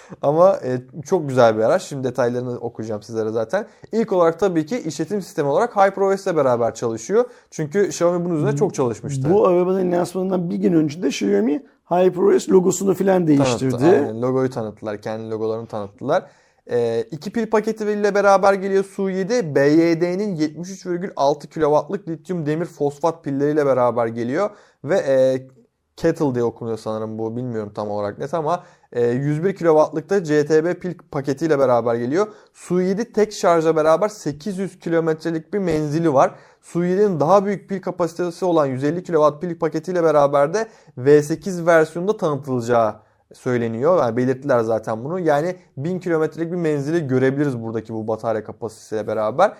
*laughs* Ama e, çok güzel bir araç. Şimdi detaylarını okuyacağım sizlere zaten. İlk olarak tabii ki işletim sistemi olarak HyperOS ile beraber çalışıyor. Çünkü Xiaomi bunun üzerine çok çalışmıştı. Bu arabanın lansmanından bir gün önce de Xiaomi HyperOS logosunu falan değiştirdi. Tanıttı, aynen. Logoyu tanıttılar. Kendi logolarını tanıttılar. E, iki pil paketi ile beraber geliyor Su7. BYD'nin 73,6 kW'lık lityum demir fosfat pilleriyle beraber geliyor. Ve e, Kettle diye okunuyor sanırım bu. Bilmiyorum tam olarak net ama e, 101 kW'lıkta CTB pil paketiyle beraber geliyor. Su7 tek şarja beraber 800 kilometrelik bir menzili var. Su7'nin daha büyük pil kapasitesi olan 150 kW pil paketiyle beraber de V8 versiyonunda tanıtılacağı söyleniyor. Yani belirttiler zaten bunu. Yani 1000 kilometrelik bir menzili görebiliriz buradaki bu batarya kapasitesiyle beraber.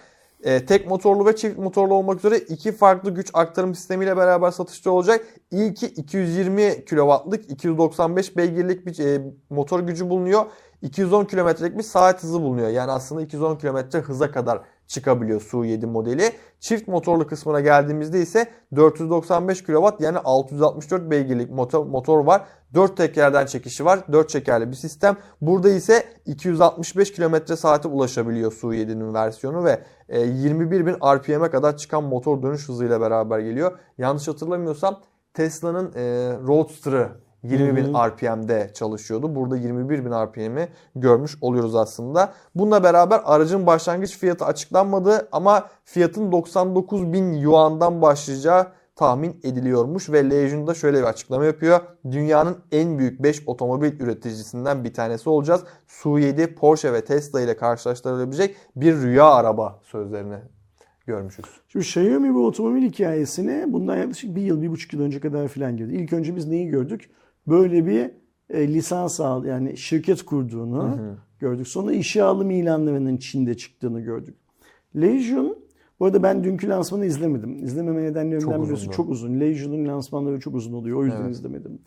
E, tek motorlu ve çift motorlu olmak üzere iki farklı güç aktarım sistemiyle beraber satışta olacak. İlki 220 kW'lık 295 beygirlik bir e, motor gücü bulunuyor. 210 kilometrelik bir saat hızı bulunuyor. Yani aslında 210 kilometre hıza kadar çıkabiliyor Su7 modeli. Çift motorlu kısmına geldiğimizde ise 495 kW yani 664 beygirlik motor, motor var. 4 tekerden çekişi var. 4 çekerli bir sistem. Burada ise 265 km saate ulaşabiliyor Su7'nin versiyonu ve 21.000 RPM'e kadar çıkan motor dönüş hızıyla beraber geliyor. Yanlış hatırlamıyorsam Tesla'nın e, Roadster'ı 20.000 RPM'de çalışıyordu. Burada 21.000 RPM'i görmüş oluyoruz aslında. Bununla beraber aracın başlangıç fiyatı açıklanmadı ama fiyatın 99.000 yuandan başlayacağı tahmin ediliyormuş ve Legion da şöyle bir açıklama yapıyor. Dünyanın en büyük 5 otomobil üreticisinden bir tanesi olacağız. Su7, Porsche ve Tesla ile karşılaştırılabilecek bir rüya araba sözlerini görmüşüz. Şimdi Xiaomi bu otomobil hikayesine bundan yaklaşık bir yıl, bir buçuk yıl önce kadar falan girdi. İlk önce biz neyi gördük? Böyle bir e, lisans al yani şirket kurduğunu gördük. Sonra işe alım ilanlarının Çin'de çıktığını gördük. Legion bu arada ben dünkü lansmanı izlemedim. İzlememe nedenlerimden birisi çok uzun. Legion'un lansmanları çok uzun oluyor. O yüzden Evet. izlemedim.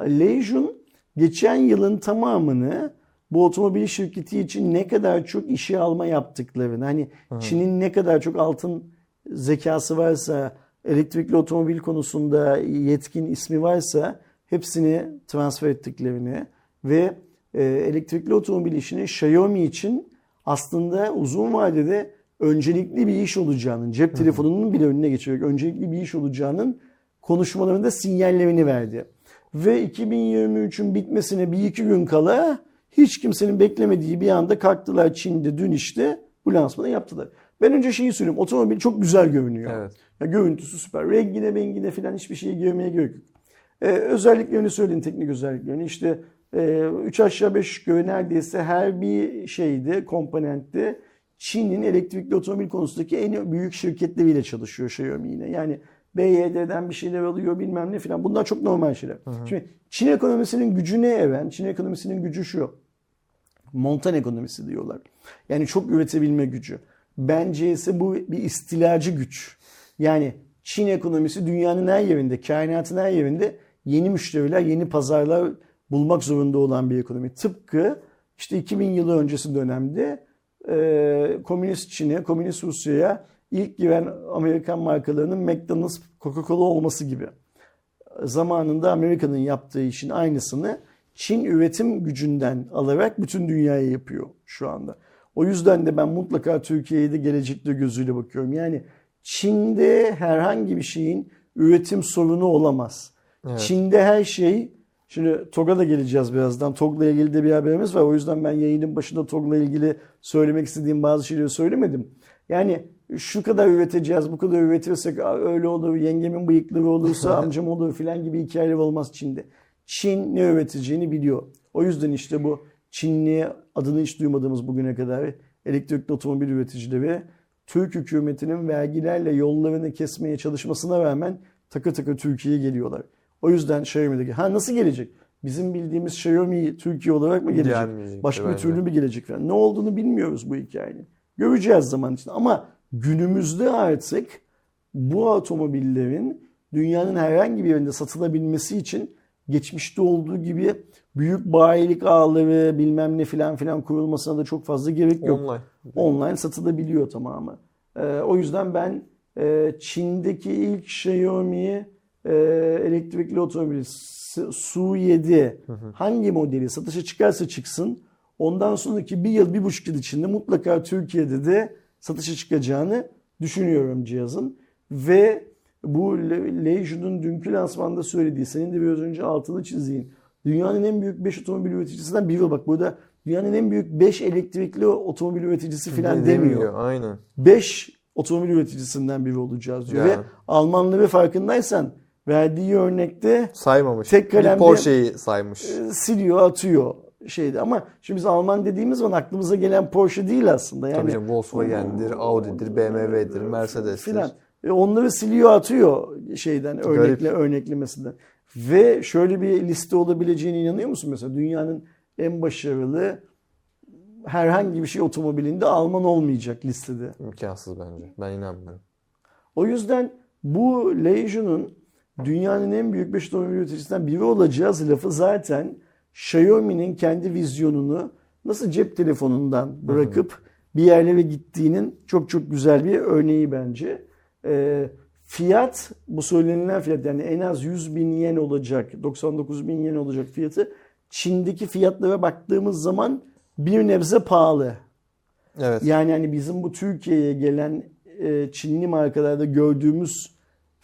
Legion geçen yılın tamamını bu otomobil şirketi için ne kadar çok işe alma yaptıklarını, hani Çin'in ne kadar çok altın zekası varsa, elektrikli otomobil konusunda yetkin ismi varsa hepsini transfer ettiklerini ve e, elektrikli otomobil işini Xiaomi için aslında uzun vadede öncelikli bir iş olacağının, cep telefonunun bile önüne geçerek öncelikli bir iş olacağının konuşmalarında sinyallerini verdi. Ve 2023'ün bitmesine bir iki gün kala hiç kimsenin beklemediği bir anda kalktılar Çin'de dün işte bu lansmanı yaptılar. Ben önce şeyi söyleyeyim. Otomobil çok güzel görünüyor. Evet. Ya görüntüsü süper. Rengine mengine falan hiçbir şeyi görmeye gerek yok. Ee, özelliklerini söyleyin teknik özelliklerini. İşte 3 aşağı 5 yukarı neredeyse her bir şeyde, komponentte Çin'in elektrikli otomobil konusundaki en büyük şirketleriyle çalışıyor Xiaomi yine. Yani BYD'den bir şeyler alıyor bilmem ne filan. Bunlar çok normal şeyler. Şimdi Çin ekonomisinin gücü ne Even? Çin ekonomisinin gücü şu. Montan ekonomisi diyorlar. Yani çok üretebilme gücü. Bence ise bu bir istilacı güç. Yani Çin ekonomisi dünyanın her yerinde, kainatın her yerinde yeni müşteriler, yeni pazarlar bulmak zorunda olan bir ekonomi. Tıpkı işte 2000 yılı öncesi dönemde e, komünist Çin'e, komünist Rusya'ya ilk giren Amerikan markalarının McDonald's, Coca-Cola olması gibi. Zamanında Amerika'nın yaptığı işin aynısını Çin üretim gücünden alarak bütün dünyaya yapıyor şu anda. O yüzden de ben mutlaka Türkiye'ye de gelecekte gözüyle bakıyorum. Yani Çin'de herhangi bir şeyin üretim sorunu olamaz. Evet. Çin'de her şey Şimdi TOG'a da geleceğiz birazdan. TOG'la ilgili de bir haberimiz var. O yüzden ben yayının başında TOG'la ilgili söylemek istediğim bazı şeyleri söylemedim. Yani şu kadar üreteceğiz, bu kadar üretirsek "Aa, öyle olur, yengemin bıyıkları olursa *laughs* amcam olur filan gibi hikayeler olmaz Çin'de. Çin ne üreteceğini biliyor. O yüzden işte bu Çinli adını hiç duymadığımız bugüne kadar elektrikli otomobil üreticileri Türk hükümetinin vergilerle yollarını kesmeye çalışmasına rağmen takır takır Türkiye'ye geliyorlar. O yüzden Xiaomi'deki ha nasıl gelecek? Bizim bildiğimiz Xiaomi Türkiye olarak mı gelecek? Gelmeyecek Başka bir türlü mü gelecek falan. Ne olduğunu bilmiyoruz bu hikayenin. Göreceğiz zaman içinde. Ama günümüzde artık bu otomobillerin dünyanın herhangi bir yerinde satılabilmesi için geçmişte olduğu gibi büyük bayilik ağları bilmem ne filan filan kurulmasına da çok fazla gerek yok. Online. Online satılabiliyor tamamı. Ee, o yüzden ben e, Çin'deki ilk Xiaomi e, elektrikli otomobil S- Su7 hangi modeli satışa çıkarsa çıksın ondan sonraki bir yıl bir buçuk yıl içinde mutlaka Türkiye'de de satışa çıkacağını düşünüyorum cihazın. Ve bu Le- Leisure dünkü lansmanda söylediği senin de biraz önce altını çizdiğin dünyanın en büyük 5 otomobil üreticisinden biri bak burada dünyanın en büyük 5 elektrikli otomobil üreticisi falan De- demiyor. Aynen. 5 otomobil üreticisinden biri olacağız diyor. Yani. Ve Almanları farkındaysan verdiği örnekte Saymamış. Tek Bir kalemde- Porsche'yi saymış. e, siliyor atıyor şeydi ama şimdi biz Alman dediğimiz zaman aklımıza gelen Porsche değil aslında. Yani Tabii canım Volkswagen'dir, Audi'dir, BMW'dir, Mercedes'tir. filan. E, onları siliyor atıyor şeyden Garip. örnekle örneklemesinden. Ve şöyle bir liste olabileceğine inanıyor musun mesela dünyanın en başarılı herhangi bir şey otomobilinde Alman olmayacak listede. İmkansız bence. Ben inanmıyorum. O yüzden bu Leisure dünyanın en büyük 5 otomobil üreticisinden biri olacağız lafı zaten Xiaomi'nin kendi vizyonunu nasıl cep telefonundan bırakıp bir yerlere gittiğinin çok çok güzel bir örneği bence. Ee, fiyat bu söylenilen fiyat yani en az 100 bin yen olacak 99 bin yen olacak fiyatı Çin'deki fiyatlara baktığımız zaman bir nebze pahalı. Evet. Yani hani bizim bu Türkiye'ye gelen e, Çinli markalarda gördüğümüz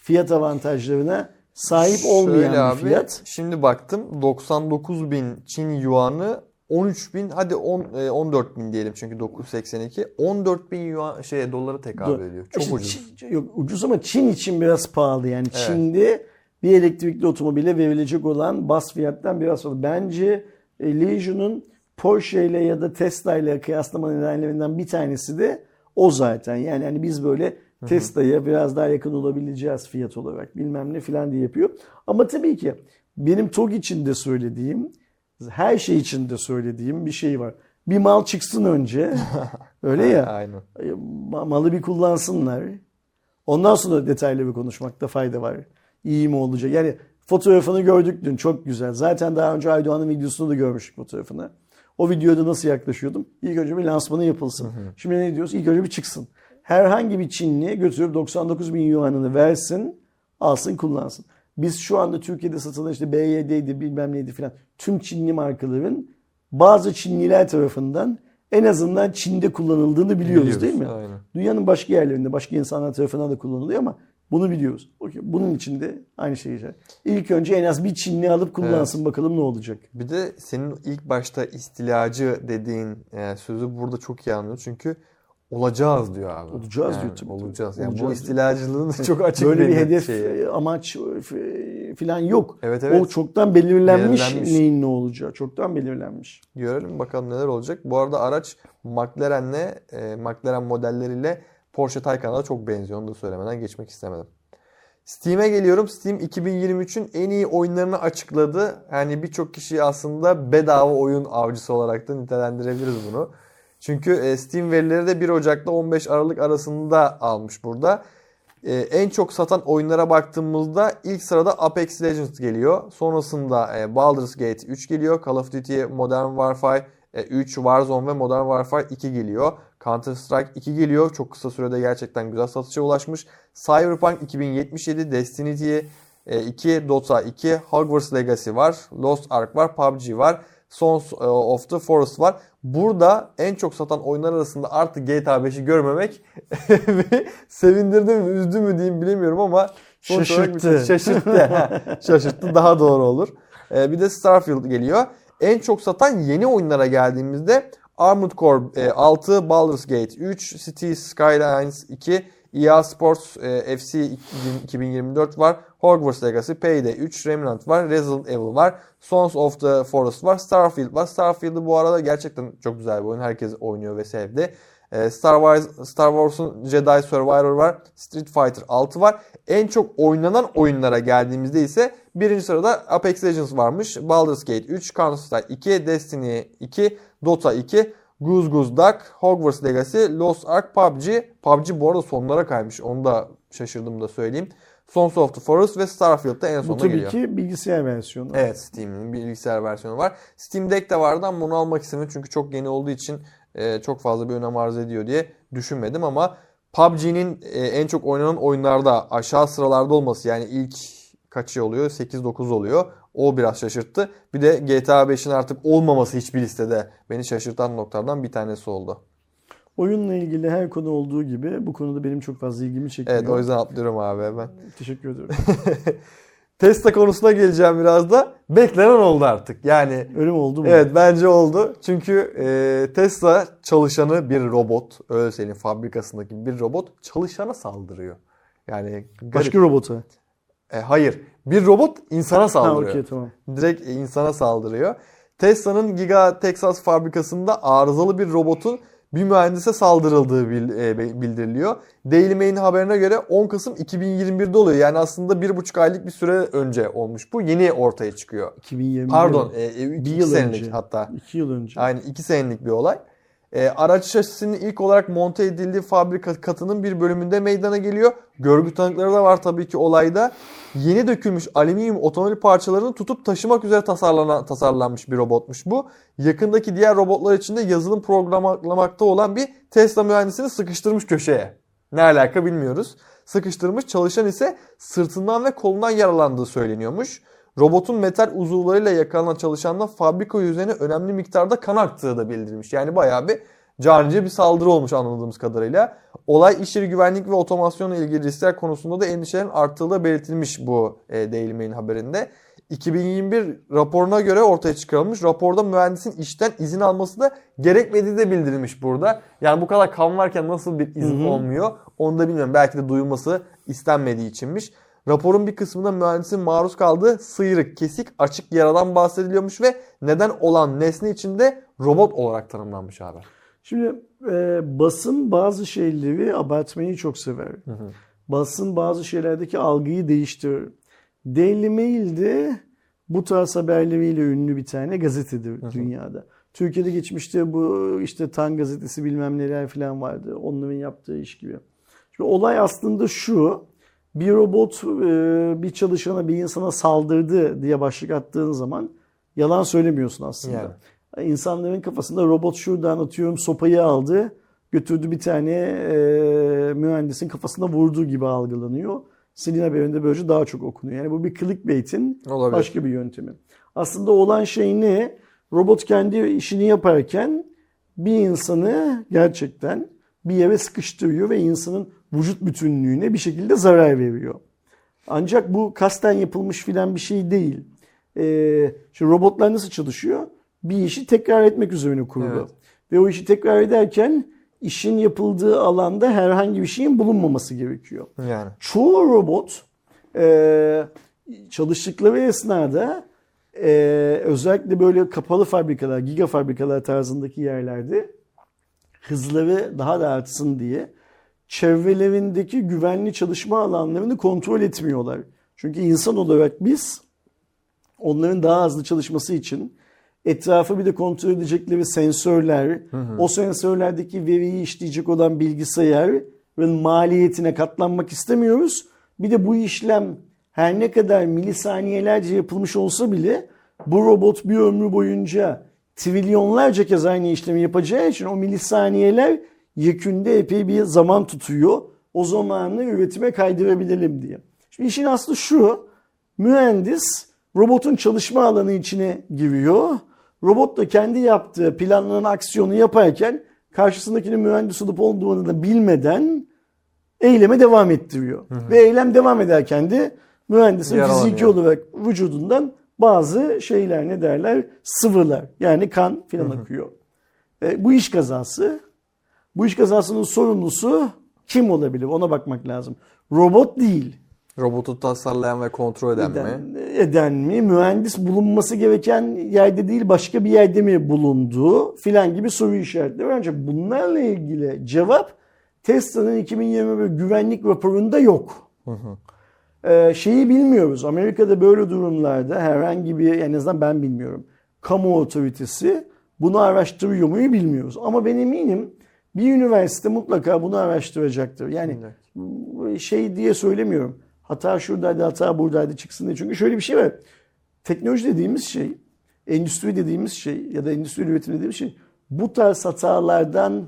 fiyat avantajlarına sahip olmayan Şöyle bir abi, fiyat. Şimdi baktım 99 bin Çin yuanı 13 bin hadi 10, e, 14 bin diyelim çünkü 982 14 bin yuan şey dolara tekabül ediyor. Çok İşte ucuz. Çin- yok, ucuz ama Çin için biraz pahalı. Yani Çin'de bir elektrikli otomobile verilecek olan bas fiyattan biraz fazla. Bence e, Leisure'un Porsche ile ya da Tesla ile kıyaslama nedenlerinden bir tanesi de o zaten. Yani hani biz böyle Tesla'ya biraz daha yakın olabileceğiz fiyat olarak bilmem ne filan diye yapıyor. Ama tabii ki benim TOG için de söylediğim her şey için de söylediğim bir şey var. Bir mal çıksın önce. *laughs* Öyle ya. Aynen. Ma- malı bir kullansınlar. Ondan sonra detaylı bir konuşmakta fayda var. İyi mi olacak? Yani fotoğrafını gördük dün çok güzel. Zaten daha önce Aydoğan'ın videosunu da görmüştük fotoğrafını. O videoda nasıl yaklaşıyordum? İlk önce bir lansmanı yapılsın. Şimdi ne diyoruz? İlk önce bir çıksın. Herhangi bir Çinli götürüp 99 bin yuanını versin, alsın kullansın. Biz şu anda Türkiye'de satılan işte BYD'ydi bilmem neydi filan tüm Çinli markaların bazı Çinliler tarafından en azından Çin'de kullanıldığını biliyoruz, değil mi? Aynen. Dünyanın başka yerlerinde, başka insanlar tarafından da kullanılıyor ama bunu biliyoruz. Bunun için de aynı şey. İlk önce en az bir Çinli alıp kullansın bakalım ne olacak. Bir de senin ilk başta istilacı dediğin e, sözü burada çok iyi anlıyor. Çünkü olacağız diyor abi. Olacağız Yani diyor tabii. Olacağız. Yani bu Olacağız diyor. istilacılığın çok açık Böyle bir hedef, şeyi. e, amaç e, falan yok. Evet, evet. O çoktan belirlenmiş, Belirlenmiş. neyin ne olacağı. Çoktan belirlenmiş. Görelim bakalım neler olacak. Bu arada araç McLaren'le e, McLaren modelleriyle Porsche Taycan'a çok benziyor. Onu da söylemeden geçmek istemedim. Steam'e geliyorum. Steam 2023'ün en iyi oyunlarını açıkladı. Yani birçok kişi aslında bedava oyun avcısı olarak da nitelendirebiliriz bunu. Çünkü e, Steam verileri de 1 Ocak'la 15 Aralık arasında almış burada. E, en çok satan oyunlara baktığımızda ilk sırada Apex Legends geliyor. Sonrasında e, Baldur's Gate 3 geliyor. Call of Duty Modern Warfare e, 3, Warzone ve Modern Warfare 2 geliyor. Counter Strike 2 geliyor. Çok kısa sürede gerçekten güzel satışa ulaşmış. Cyberpunk 2077, Destiny 2, Dota 2, Hogwarts Legacy var. Lost Ark var, PUBG var. Sons of the Forest var. Burada en çok satan oyunlar arasında artık GTA 5'i görmemek *laughs* sevindirdi mi, üzdü mü diyeyim bilemiyorum ama bir- Şaşırttı. Şaşırttı. *laughs* Şaşırttı daha doğru olur. Ee, bir de Starfield geliyor. En çok satan yeni oyunlara geldiğimizde Armored Core e, 6, Baldur's Gate 3, Cities Skylines 2, EA Sports e, FC 2024 var. Hogwarts Legacy, Payday 3, Remnant var, Resident Evil var, Sons of the Forest var, Starfield var. Starfield'ı bu arada gerçekten çok güzel bir oyun. Herkes oynuyor ve sevdi. E, Star Wars Star Wars'un Jedi Survivor var. Street Fighter 6 var. En çok oynanan oyunlara geldiğimizde ise birinci sırada Apex Legends varmış. Baldur's Gate 3, Counter-Strike 2, Destiny 2, Dota 2, Goose Goose Duck, Hogwarts Legacy, Lost Ark, PUBG. PUBG bu arada sonlara kaymış. Onu da şaşırdım da söyleyeyim. Sons of the Forest ve Starfield da en Bu sonunda tabii geliyor. ki bilgisayar versiyonu. Evet Steam'in bilgisayar versiyonu var. Steam Deck de vardı ama bunu almak istemedim çünkü çok yeni olduğu için e, çok fazla bir önem arz ediyor diye düşünmedim ama PUBG'nin e, en çok oynanan oyunlarda aşağı sıralarda olması yani ilk kaçı oluyor? 8-9 oluyor. O biraz şaşırttı. Bir de GTA 5'in artık olmaması hiçbir listede beni şaşırtan noktalardan bir tanesi oldu. Oyunla ilgili her konu olduğu gibi bu konuda benim çok fazla ilgimi çekiyor. Evet o yüzden atlıyorum abi hemen. *laughs* Teşekkür ederim. *laughs* Tesla konusuna geleceğim biraz da. Beklenen oldu artık. Yani Öyle mi oldu mu? Evet bence oldu. Çünkü e, Tesla çalışanı bir robot, öyle söyleyeyim fabrikasındaki bir robot çalışana saldırıyor. Yani garip. Başka robota. E, hayır, bir robot insana Ha saldırıyor. okey tamam. Direkt insana saldırıyor. Tesla'nın Giga Texas fabrikasında arızalı bir robotun bir mühendise saldırıldığı e, bildiriliyor. Daily Mail'in haberine göre 10 Kasım 2021'de oluyor. Yani aslında bir buçuk aylık bir süre önce olmuş bu. Yeni ortaya çıkıyor. 2021. Pardon, e, e, senelik önce. hatta. İki yıl önce. Aynen 2 senelik bir olay. E, araç şasisinin ilk olarak monte edildiği fabrika katının bir bölümünde meydana geliyor. Görgü tanıkları da var tabii ki olayda. Yeni dökülmüş alüminyum otomobil parçalarını tutup taşımak üzere tasarlanan, tasarlanmış bir robotmuş bu. Yakındaki diğer robotlar içinde yazılım programlamakta olan bir Tesla mühendisini sıkıştırmış köşeye. Ne alaka bilmiyoruz. Sıkıştırmış çalışan ise sırtından ve kolundan yaralandığı söyleniyormuş. Robotun metal uzuvlarıyla yakalanan çalışanla fabrika üzerine önemli miktarda kan aktığı da bildirilmiş. Yani bayağı bir canice bir saldırı olmuş anladığımız kadarıyla. Olay iş yeri güvenlik ve otomasyonla ilgili riskler konusunda da endişelerin arttığı da belirtilmiş bu e, Daily Mail'in haberinde. 2021 raporuna göre ortaya çıkarılmış. Raporda mühendisin işten izin alması da gerekmediği de bildirilmiş burada. Yani bu kadar kan varken nasıl bir izin Hı hı. olmuyor onu da bilmiyorum. Belki de duyulması istenmediği içinmiş. Raporun bir kısmında mühendisin maruz kaldığı sıyrık, kesik, açık yaradan bahsediliyormuş ve neden olan nesne içinde robot olarak tanımlanmış abi. Şimdi e, basın bazı şeyleri abartmayı çok sever. Basın bazı şeylerdeki algıyı değiştirir. Daily Mail de bu tarz haberleriyle ünlü bir tane gazetedir dünyada. Türkiye'de geçmişte bu işte Tan gazetesi bilmem neler falan vardı. Onların yaptığı iş gibi. Şimdi olay aslında şu. Bir robot e, bir çalışana bir insana saldırdı diye başlık attığın zaman yalan söylemiyorsun aslında. Yani. İnsanların kafasında robot şuradan atıyorum sopayı aldı götürdü bir tane e, mühendisin kafasına vurduğu gibi algılanıyor. Senin haberinde böylece daha çok okunuyor. Yani bu bir clickbait'in Olabilir. başka bir yöntemi. Aslında olan şey ne? Robot kendi işini yaparken bir insanı gerçekten bir yere sıkıştırıyor ve insanın vücut bütünlüğüne bir şekilde zarar veriyor. Ancak bu kasten yapılmış filan bir şey değil. Ee, şimdi robotlar nasıl çalışıyor? Bir işi tekrar etmek üzerine kurulu. Evet. Ve o işi tekrar ederken işin yapıldığı alanda herhangi bir şeyin bulunmaması gerekiyor. Yani. Çoğu robot e, çalıştıkları esnada e, özellikle böyle kapalı fabrikalar, giga fabrikalar tarzındaki yerlerde hızları daha da artsın diye çevrelerindeki güvenli çalışma alanlarını kontrol etmiyorlar. Çünkü insan olarak biz onların daha hızlı çalışması için etrafı bir de kontrol edecekleri sensörler, o sensörlerdeki veriyi işleyecek olan bilgisayar ve maliyetine katlanmak istemiyoruz. Bir de bu işlem her ne kadar milisaniyelerce yapılmış olsa bile bu robot bir ömrü boyunca trilyonlarca kez aynı işlemi yapacağı için o milisaniyeler yekünde epey bir zaman tutuyor. O zamanı üretime kaydırabilelim diye. Şimdi işin aslı şu. Mühendis robotun çalışma alanı içine giriyor. Robot da kendi yaptığı planlanan aksiyonu yaparken karşısındakinin mühendis olup olmadığını da bilmeden eyleme devam ettiriyor. Ve eylem devam ederken de mühendisin Yaralanıyor. fiziki olarak vücudundan bazı şeyler ne derler sıvılar yani kan filan akıyor. E, bu iş kazası. Bu iş kazasının sorumlusu kim olabilir? Ona bakmak lazım. Robot değil. Robotu tasarlayan ve kontrol eden mi? Eden, eden mi? Mühendis bulunması gereken yerde değil başka bir yerde mi bulunduğu filan gibi soru işaretleri. Ancak bunlarla ilgili cevap Tesla'nın 2021 güvenlik raporunda yok. Ee, şeyi bilmiyoruz. Amerika'da böyle durumlarda herhangi bir en azından ben bilmiyorum. Kamu otoritesi bunu araştırıyor muyu bilmiyoruz. Ama ben eminim bir üniversite mutlaka bunu araştıracaktır. Yani şey diye söylemiyorum. Hata şuradaydı, hata buradaydı çıksın diye. Çünkü şöyle bir şey var. Teknoloji dediğimiz şey, endüstri dediğimiz şey ya da endüstri üretimi dediğimiz şey bu tarz hatalardan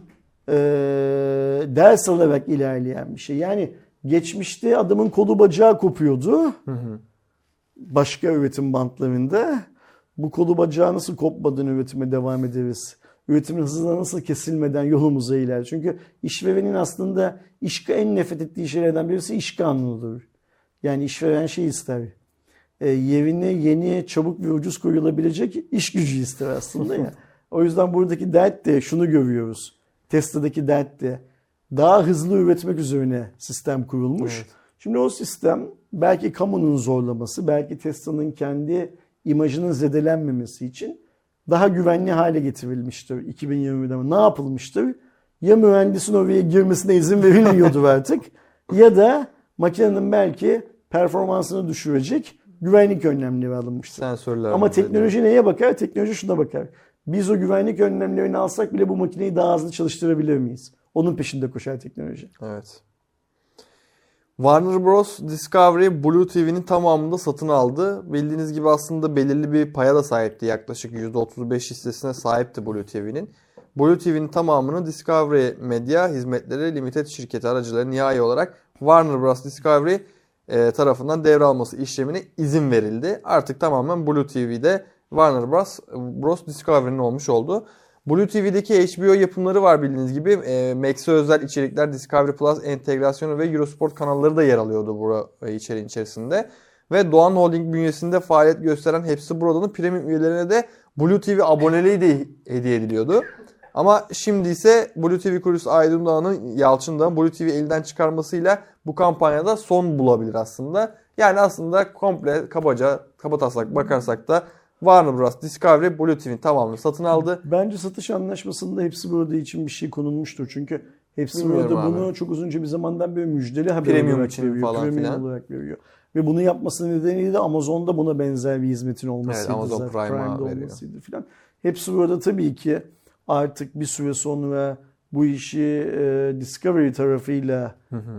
e, ders alarak ilerleyen bir şey. Yani geçmişte adamın kolu bacağı kopuyordu. Başka üretim bantlarında. Bu kolu bacağı nasıl kopmadan üretime devam ederiz? Üretimin hızına nasıl kesilmeden yolumuza iler? Çünkü işverenin aslında iş, en nefret ettiği şeylerden birisi iş kanunudur. Yani işveren şey ister. E, yerine yeni, çabuk ve ucuz koyulabilecek iş gücü ister aslında ya. O yüzden buradaki dert de şunu görüyoruz. Tesla'daki dert de daha hızlı üretmek üzerine sistem kurulmuş. Şimdi o sistem belki kamunun zorlaması, belki Tesla'nın kendi imajının zedelenmemesi için daha güvenli hale getirilmiştir 2020'de. Ne yapılmıştır? Ya mühendisin oraya girmesine izin verilmiyordu *laughs* artık ya da makinenin belki performansını düşürecek güvenlik önlemleri alınmıştır. Sensörler. Ama var dedi. teknoloji neye bakar? Teknoloji şuna bakar. Biz o güvenlik önlemlerini alsak bile bu makineyi daha hızlı çalıştırabilir miyiz? Onun peşinde koşar teknoloji. Evet. Warner Bros. Discovery Blue TV'nin tamamını da satın aldı. Bildiğiniz gibi aslında belirli bir paya da sahipti. Yaklaşık %35 hissesine sahipti Blue TV'nin. Blue TV'nin tamamını Discovery Media Hizmetleri Limited şirketi aracıları nihai olarak Warner Bros. Discovery e, tarafından devralması işlemine izin verildi. Artık tamamen Blue TV'de Warner Bros. Bros. Discovery'nin olmuş oldu. Blue TV'deki HBO yapımları var bildiğiniz gibi. E, Max'e özel içerikler, Discovery Plus entegrasyonu ve Eurosport kanalları da yer alıyordu bu e, içeriğin içerisinde. Ve Doğan Holding bünyesinde faaliyet gösteren hepsi buradanın premium üyelerine de Blue TV aboneliği de hediye ediliyordu. Ama şimdi ise Blue TV kurucusu Aydın Doğan'ın Yalçın Dağ'ın Blue TV elden çıkarmasıyla bu kampanyada son bulabilir aslında. Yani aslında komple kabaca, kaba taslak bakarsak da Warner Bros. Discovery Blue TV'nin tamamını satın aldı. Bence satış anlaşmasında hepsi burada için bir şey konulmuştur. Çünkü hepsi Bilmiyorum burada abi. bunu çok uzunca bir zamandan beri müjdeli haber Premium olarak için veriyor. falan Premium filan. olarak veriyor. Ve bunu yapması nedeniyle de Amazon'da buna benzer bir hizmetin olmasıydı. Evet, Amazon. Prime'a Prime'da veriyor. olmasıydı filan. Hepsi burada tabii ki artık bir süre sonra bu işi e, Discovery tarafıyla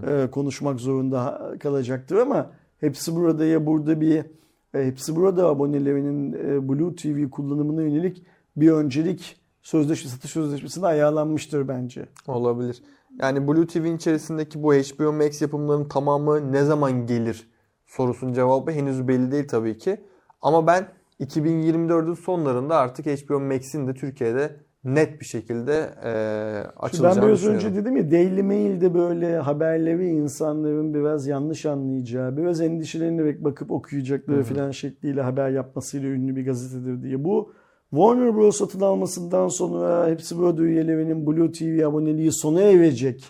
e, konuşmak zorunda kalacaktır ama hepsi burada ya burada bir hepsi burada abonelerinin e, Blue TV kullanımına yönelik bir öncelik sözleşme satış sözleşmesinde ayarlanmıştır bence. Olabilir. Yani Blue TV'nin içerisindeki bu HBO Max yapımlarının tamamı ne zaman gelir sorusunun cevabı henüz belli değil tabii ki. Ama ben 2024'ün sonlarında artık HBO Max'in de Türkiye'de net bir şekilde e, Şimdi açılacağını ben biraz önce dedim ya Daily Mail'de böyle haberleri insanların biraz yanlış anlayacağı, biraz endişelenerek bakıp okuyacakları filan şekliyle haber yapmasıyla ünlü bir gazetedir diye. Bu Warner Bros. satın almasından sonra hepsi burada üyelerinin Blue TV aboneliği sona erecek.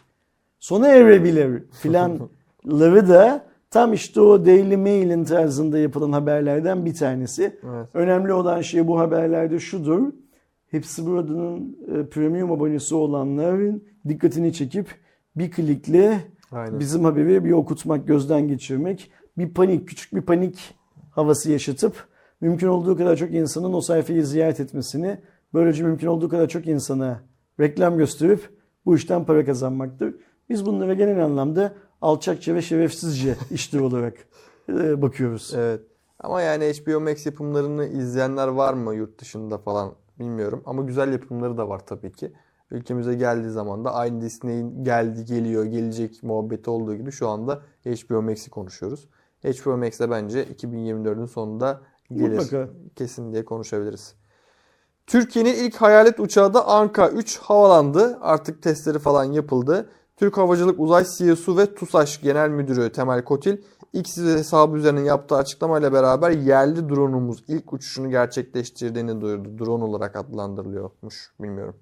Sona erebilir filanları da tam işte o Daily Mail'in tarzında yapılan haberlerden bir tanesi. Evet. Önemli olan şey bu haberlerde şudur. Hepsi buradanın e, premium abonesi olanların dikkatini çekip bir klikle Aynen. bizim haberi bir okutmak, gözden geçirmek, bir panik, küçük bir panik havası yaşatıp mümkün olduğu kadar çok insanın o sayfayı ziyaret etmesini, böylece mümkün olduğu kadar çok insana reklam gösterip bu işten para kazanmaktır. Biz bunlara genel anlamda alçakça ve şerefsizce *laughs* işler olarak e, bakıyoruz. Evet. Ama yani HBO Max yapımlarını izleyenler var mı yurt dışında falan bilmiyorum. Ama güzel yapımları da var tabii ki. Ülkemize geldiği zaman da aynı Disney'in geldi, geliyor, gelecek muhabbeti olduğu gibi şu anda HBO Max'i konuşuyoruz. HBO Max de bence 2024'ün sonunda gelir. Mutlaka. Kesin diye konuşabiliriz. Türkiye'nin ilk hayalet uçağı da Anka 3 havalandı. Artık testleri falan yapıldı. Türk Havacılık Uzay CEO'su ve TUSAŞ Genel Müdürü Temel Kotil X hesabı üzerinden yaptığı açıklamayla beraber yerli drone'umuz ilk uçuşunu gerçekleştirdiğini duyurdu. Drone olarak adlandırılıyormuş bilmiyorum.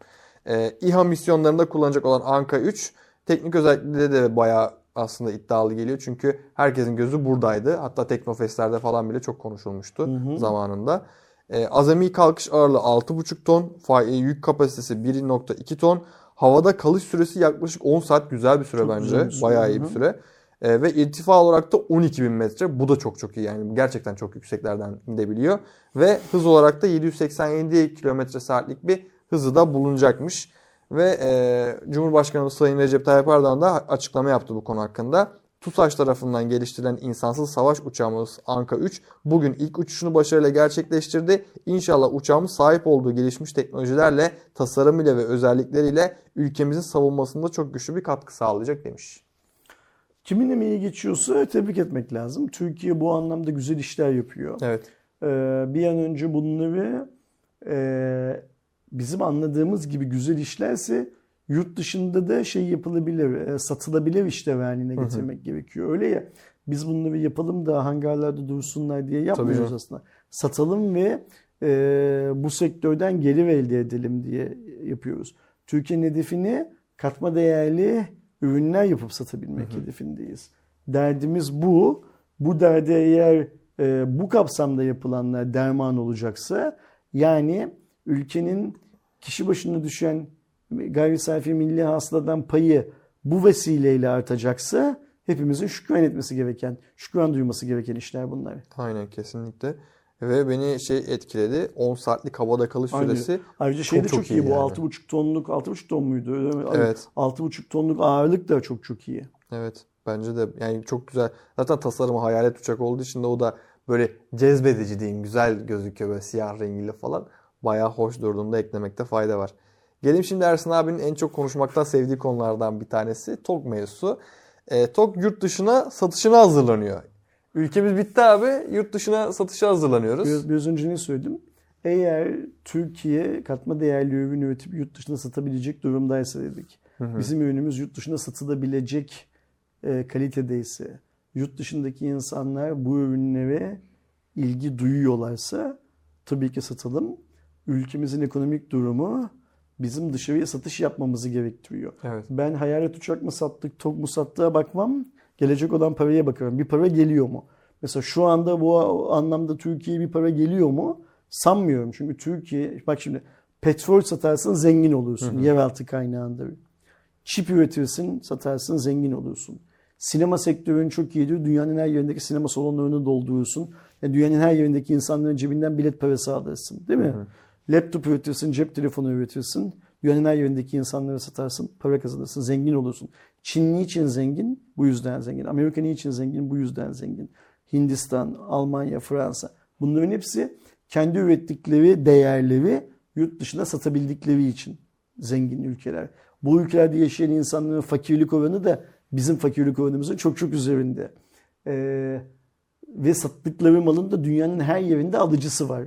Ee, İHA misyonlarında kullanacak olan Anka 3 Teknik özellikleri de bayağı aslında iddialı geliyor. Çünkü herkesin gözü buradaydı. Hatta Teknofest'lerde falan bile çok konuşulmuştu zamanında. Ee, azami kalkış ağırlığı 6,5 ton, yük kapasitesi 1,2 ton. Havada kalış süresi yaklaşık 10 saat güzel bir süre Çok bence. bir süre, Bayağı iyi hı bir hı. Ee, ve irtifa olarak da 12.000 metre. Bu da çok çok iyi yani. Gerçekten çok yükseklerden gidebiliyor. Ve hız olarak da 787 kilometre saatlik bir hızı da bulunacakmış. Ve e, Cumhurbaşkanı Sayın Recep Tayyip Erdoğan da açıklama yaptı bu konu hakkında. TUSAŞ tarafından geliştirilen insansız savaş uçağımız Anka 3 bugün ilk uçuşunu başarıyla gerçekleştirdi. İnşallah uçağımız sahip olduğu gelişmiş teknolojilerle, tasarımıyla ve özellikleriyle ülkemizin savunmasında çok güçlü bir katkı sağlayacak demiş. Kimin emeği geçiyorsa tebrik etmek lazım. Türkiye bu anlamda güzel işler yapıyor. Evet. Ee, bir an önce bunları e, bizim anladığımız gibi güzel işlerse yurt dışında da şey yapılabilir, e, satılabilir işler haline getirmek gerekiyor. Öyle ya biz bunları yapalım da hangarlarda dursunlar diye yapmıyoruz canım. aslında. Satalım ve e, bu sektörden gelir elde edelim diye yapıyoruz. Türkiye'nin hedefini katma değerli ürünler yapıp satabilmek hedefindeyiz. Derdimiz bu. Bu derde eğer e, bu kapsamda yapılanlar derman olacaksa yani ülkenin kişi başına düşen gayri safi milli hasıladan payı bu vesileyle artacaksa hepimizin şükran etmesi gereken, şükran duyması gereken işler bunlar. Aynen kesinlikle. Ve beni şey etkiledi. 10 saatlik havada kalış Aynen. süresi. Ayrıca şey de çok çok, iyi, bu yani. 6,5 tonluk 6,5 ton muydu öyle mi? Evet. 6,5 tonluk ağırlık da çok çok iyi. Evet bence de yani çok güzel. Zaten tasarımı hayalet uçak olduğu için de o da böyle cezbedici diyeyim. Güzel gözüküyor böyle siyah rengiyle falan. Bayağı hoş durduğunda eklemekte fayda var. Gelelim şimdi Ersin abinin en çok konuşmaktan sevdiği konulardan bir tanesi TOG mevzusu. E, TOG yurt dışına satışına hazırlanıyor. Ülkemiz bitti abi. Yurt dışına satışa hazırlanıyoruz. Biraz, biraz önce ne söyledim? Eğer Türkiye katma değerli ürün üretip yurt dışına satabilecek durumdaysa dedik. Bizim ürünümüz yurt dışına satılabilecek e, kalitedeyse, yurt dışındaki insanlar bu ürünlere ilgi duyuyorlarsa tabii ki satalım. Ülkemizin ekonomik durumu bizim dışarıya satış yapmamızı gerektiriyor. Evet. Ben hayalet uçak mı sattık, tok mu sattığa bakmam. Gelecek olan paraya bakarım. Bir para geliyor mu? Mesela şu anda bu anlamda Türkiye'ye bir para geliyor mu? Sanmıyorum. Çünkü Türkiye, bak şimdi petrol satarsın zengin olursun. Yeraltı kaynağında. Çip üretirsin, satarsın zengin olursun. Sinema sektörün çok iyidir. Dünyanın her yerindeki sinema salonlarını doldurursun. Yani dünyanın her yerindeki insanların cebinden bilet parası alırsın. Değil mi? Laptop üretirsin, cep telefonu üretirsin. Dünyanın her yerindeki insanlara satarsın, para kazanırsın, zengin olursun. Çin niçin zengin? Bu yüzden zengin. Amerika niçin zengin? Bu yüzden zengin. Hindistan, Almanya, Fransa. Bunların hepsi kendi ürettikleri değerleri yurt dışına satabildikleri için zengin ülkeler. Bu ülkelerde yaşayan insanların fakirlik oranı da bizim fakirlik oranımızın çok çok üzerinde. Ee, ve sattıkları malın da dünyanın her yerinde alıcısı var.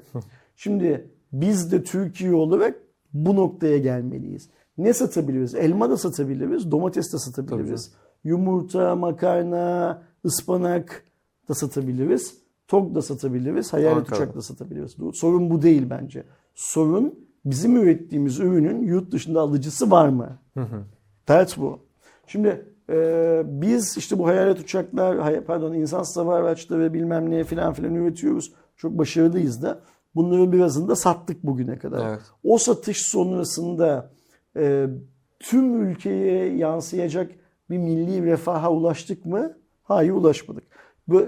Şimdi biz de Türkiye olarak bu noktaya gelmeliyiz. Ne satabiliriz? Elma da satabiliriz, domates de satabiliriz. Yumurta, makarna, ıspanak da satabiliriz. Tok da satabiliriz, hayalet uçak da satabiliriz. Sorun bu değil bence. Sorun bizim ürettiğimiz ürünün yurt dışında alıcısı var mı? Dert bu. Şimdi e, biz işte bu hayalet uçaklar, hay- pardon insansız hava araçları ve bilmem ne filan filan üretiyoruz. Çok başarılıyız da. Bunların birazını da sattık bugüne kadar. Evet. O satış sonrasında e, tüm ülkeye yansıyacak bir milli refaha ulaştık mı? Hayır ulaşmadık.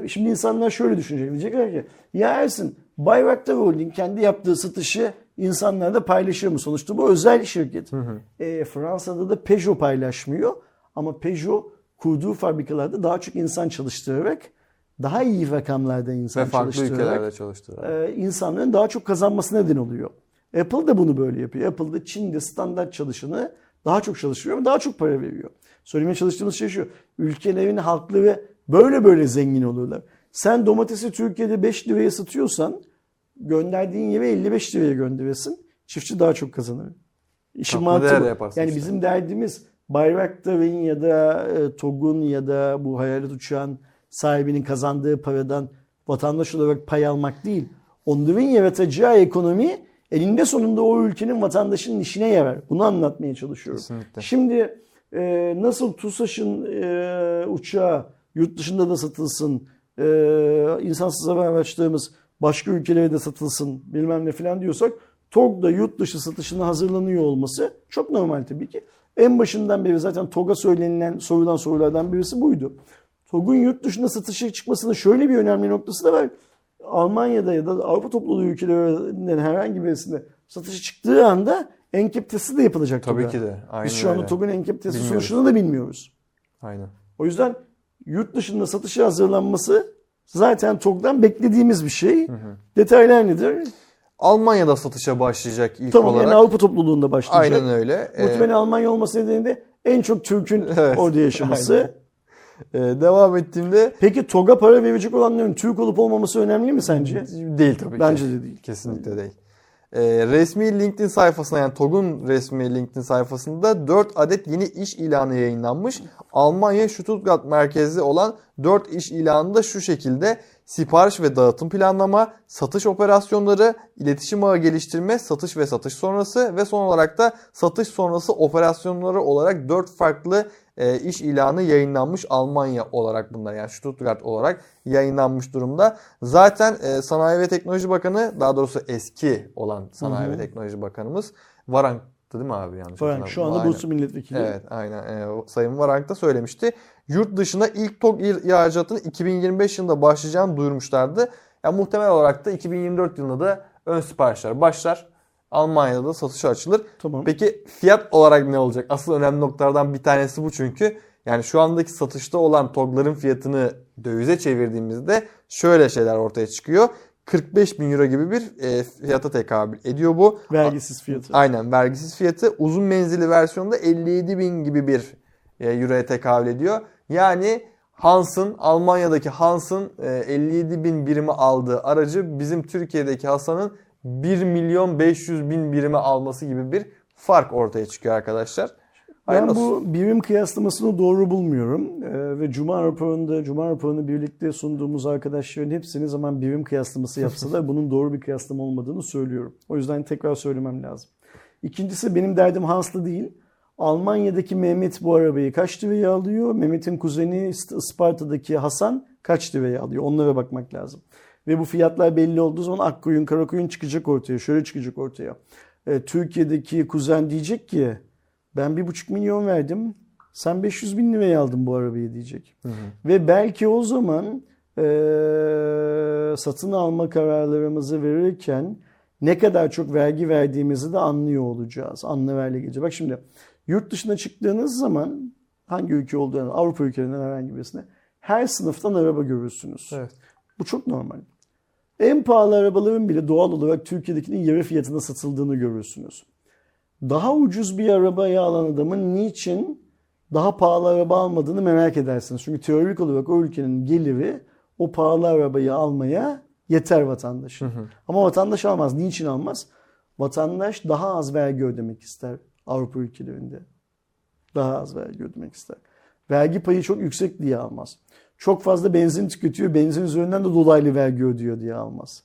Şimdi insanlar şöyle düşünecek. Diyecekler ki ya Ersin Bayraktar Holding kendi yaptığı satışı insanlarla paylaşıyor mu? Sonuçta bu özel şirket. E, Fransa'da da Peugeot paylaşmıyor. Ama Peugeot kurduğu fabrikalarda daha çok insan çalıştırarak daha iyi rakamlarda insan Ve farklı çalıştırarak ülkelerde çalıştılar. e, insanların daha çok kazanması neden oluyor. Apple da bunu böyle yapıyor. Apple da Çin'de standart çalışanı daha çok çalışıyor ama daha çok para veriyor. Söylemeye çalıştığımız şey şu. Ülkelerin halkları böyle böyle zengin olurlar. Sen domatesi Türkiye'de 5 liraya satıyorsan gönderdiğin yere 55 liraya gönderesin. Çiftçi daha çok kazanır. İşin Katma mantığı bu. Yani işte. bizim derdimiz Bayraktar'ın ya da e, TOG'un ya da bu hayalet uçağın sahibinin kazandığı paradan vatandaş olarak pay almak değil. Onların yaratacağı ekonomi elinde sonunda o ülkenin vatandaşının işine yarar. Bunu anlatmaya çalışıyorum. Kesinlikle. Şimdi e, nasıl TUSAŞ'ın e, uçağı yurt dışında da satılsın, e, insansız hava araçlarımız başka ülkelere de satılsın bilmem ne falan diyorsak TOG da yurt dışı satışına hazırlanıyor olması çok normal tabii ki. En başından beri zaten TOG'a söylenilen sorulan sorulardan birisi buydu. TOG'un yurt dışında satışa çıkmasının şöyle bir önemli noktası da var. Almanya'da ya da Avrupa topluluğu ülkelerinden herhangi birisinde satışa çıktığı anda enkeptesi de yapılacak. Tabii TOG'a. ki de. Aynen Biz şu anda. TOG'un enkeptesi sonuçlarını da bilmiyoruz. Aynen. O yüzden yurt dışında satışa hazırlanması zaten TOG'dan beklediğimiz bir şey. Detaylar nedir? Almanya'da satışa başlayacak ilk Tamam olarak. yani Avrupa topluluğunda başlayacak. Aynen öyle. Ee, Muhtemelen Almanya olması nedeniyle en çok Türk'ün *laughs* Evet, orada yaşaması. aynen. E, devam ettiğimde Peki TOG'a para verecek olanların Türk olup olmaması önemli mi sence? değil tabii ki. Bence de değil. Kesinlikle değil. Ee, resmi LinkedIn sayfasına yani TOG'un resmi LinkedIn sayfasında 4 adet yeni iş ilanı yayınlanmış. Almanya Stuttgart merkezli olan 4 iş ilanı da şu şekilde sipariş ve dağıtım planlama, satış operasyonları, iletişim ağı geliştirme, satış ve satış sonrası ve son olarak da satış sonrası operasyonları olarak 4 farklı e, iş ilanı yayınlanmış Almanya olarak bunlar yani Stuttgart olarak yayınlanmış durumda. Zaten e, Sanayi ve Teknoloji Bakanı daha doğrusu eski olan Sanayi Hı hı. ve Teknoloji Bakanımız Varank'tı değil mi abi yanlış Frank şu anda. Bursa milletvekili. Evet aynen e, Sayın Varank da söylemişti. Yurt dışına ilk TOG ihracatının 2025 yılında başlayacağını duyurmuşlardı. Yani muhtemel olarak da 2024 yılında da ön siparişler başlar. Almanya'da da satışa açılır. Tamam. Peki fiyat olarak ne olacak? Asıl önemli noktalardan bir tanesi bu çünkü. Yani şu andaki satışta olan TOG'ların fiyatını dövize çevirdiğimizde şöyle şeyler ortaya çıkıyor. 45 bin euro gibi bir e, fiyata tekabül ediyor bu. Vergisiz fiyatı. Aynen vergisiz fiyatı uzun menzilli versiyonda 57 bin gibi bir e, euroya tekabül ediyor. Yani Hans'ın Almanya'daki Hans'ın e, 57 bin birimi aldığı aracı bizim Türkiye'deki Hasan'ın 1 milyon 500 bin birime alması gibi bir fark ortaya çıkıyor arkadaşlar. Ben olsun. bu birim kıyaslamasını doğru bulmuyorum. Ee, ve Cuma raporunda, Cuma raporunu birlikte sunduğumuz arkadaşların hepsini zaman birim kıyaslaması yapsalar *laughs* bunun doğru bir kıyaslama olmadığını söylüyorum. O yüzden tekrar söylemem lazım. İkincisi benim derdim Hans'lı değil. Almanya'daki Mehmet bu arabayı kaç liraya alıyor? Mehmet'in kuzeni Isparta'daki Hasan kaç liraya alıyor? Onlara bakmak lazım. Ve bu fiyatlar belli olduğu zaman Akkoyun, Karakoyun çıkacak ortaya. Şöyle çıkacak ortaya. Ee, Türkiye'deki kuzen diyecek ki ben bir buçuk milyon verdim. Sen 500 bin liraya aldın bu arabayı diyecek. Ve belki o zaman eee, satın alma kararlarımızı verirken ne kadar çok vergi verdiğimizi de anlıyor olacağız. Anlıverle gelecek. Bak şimdi yurt dışına çıktığınız zaman hangi ülke olduğunu Avrupa ülkelerinden herhangi birisine her sınıftan araba görürsünüz. Evet. Bu çok normal. En pahalı arabaların bile doğal olarak Türkiye'dekinin yarı fiyatına satıldığını görürsünüz. Daha ucuz bir arabayı alan adamın niçin daha pahalı araba almadığını merak edersiniz. Çünkü teorik olarak o ülkenin geliri o pahalı arabayı almaya yeter vatandaşın. Ama vatandaş almaz. Niçin almaz? Vatandaş daha az vergi ödemek ister Avrupa ülkelerinde. Daha az vergi ödemek ister. Vergi payı çok yüksek diye almaz. Çok fazla benzin tüketiyor. Benzin üzerinden de dolaylı vergi ödüyor diye almaz.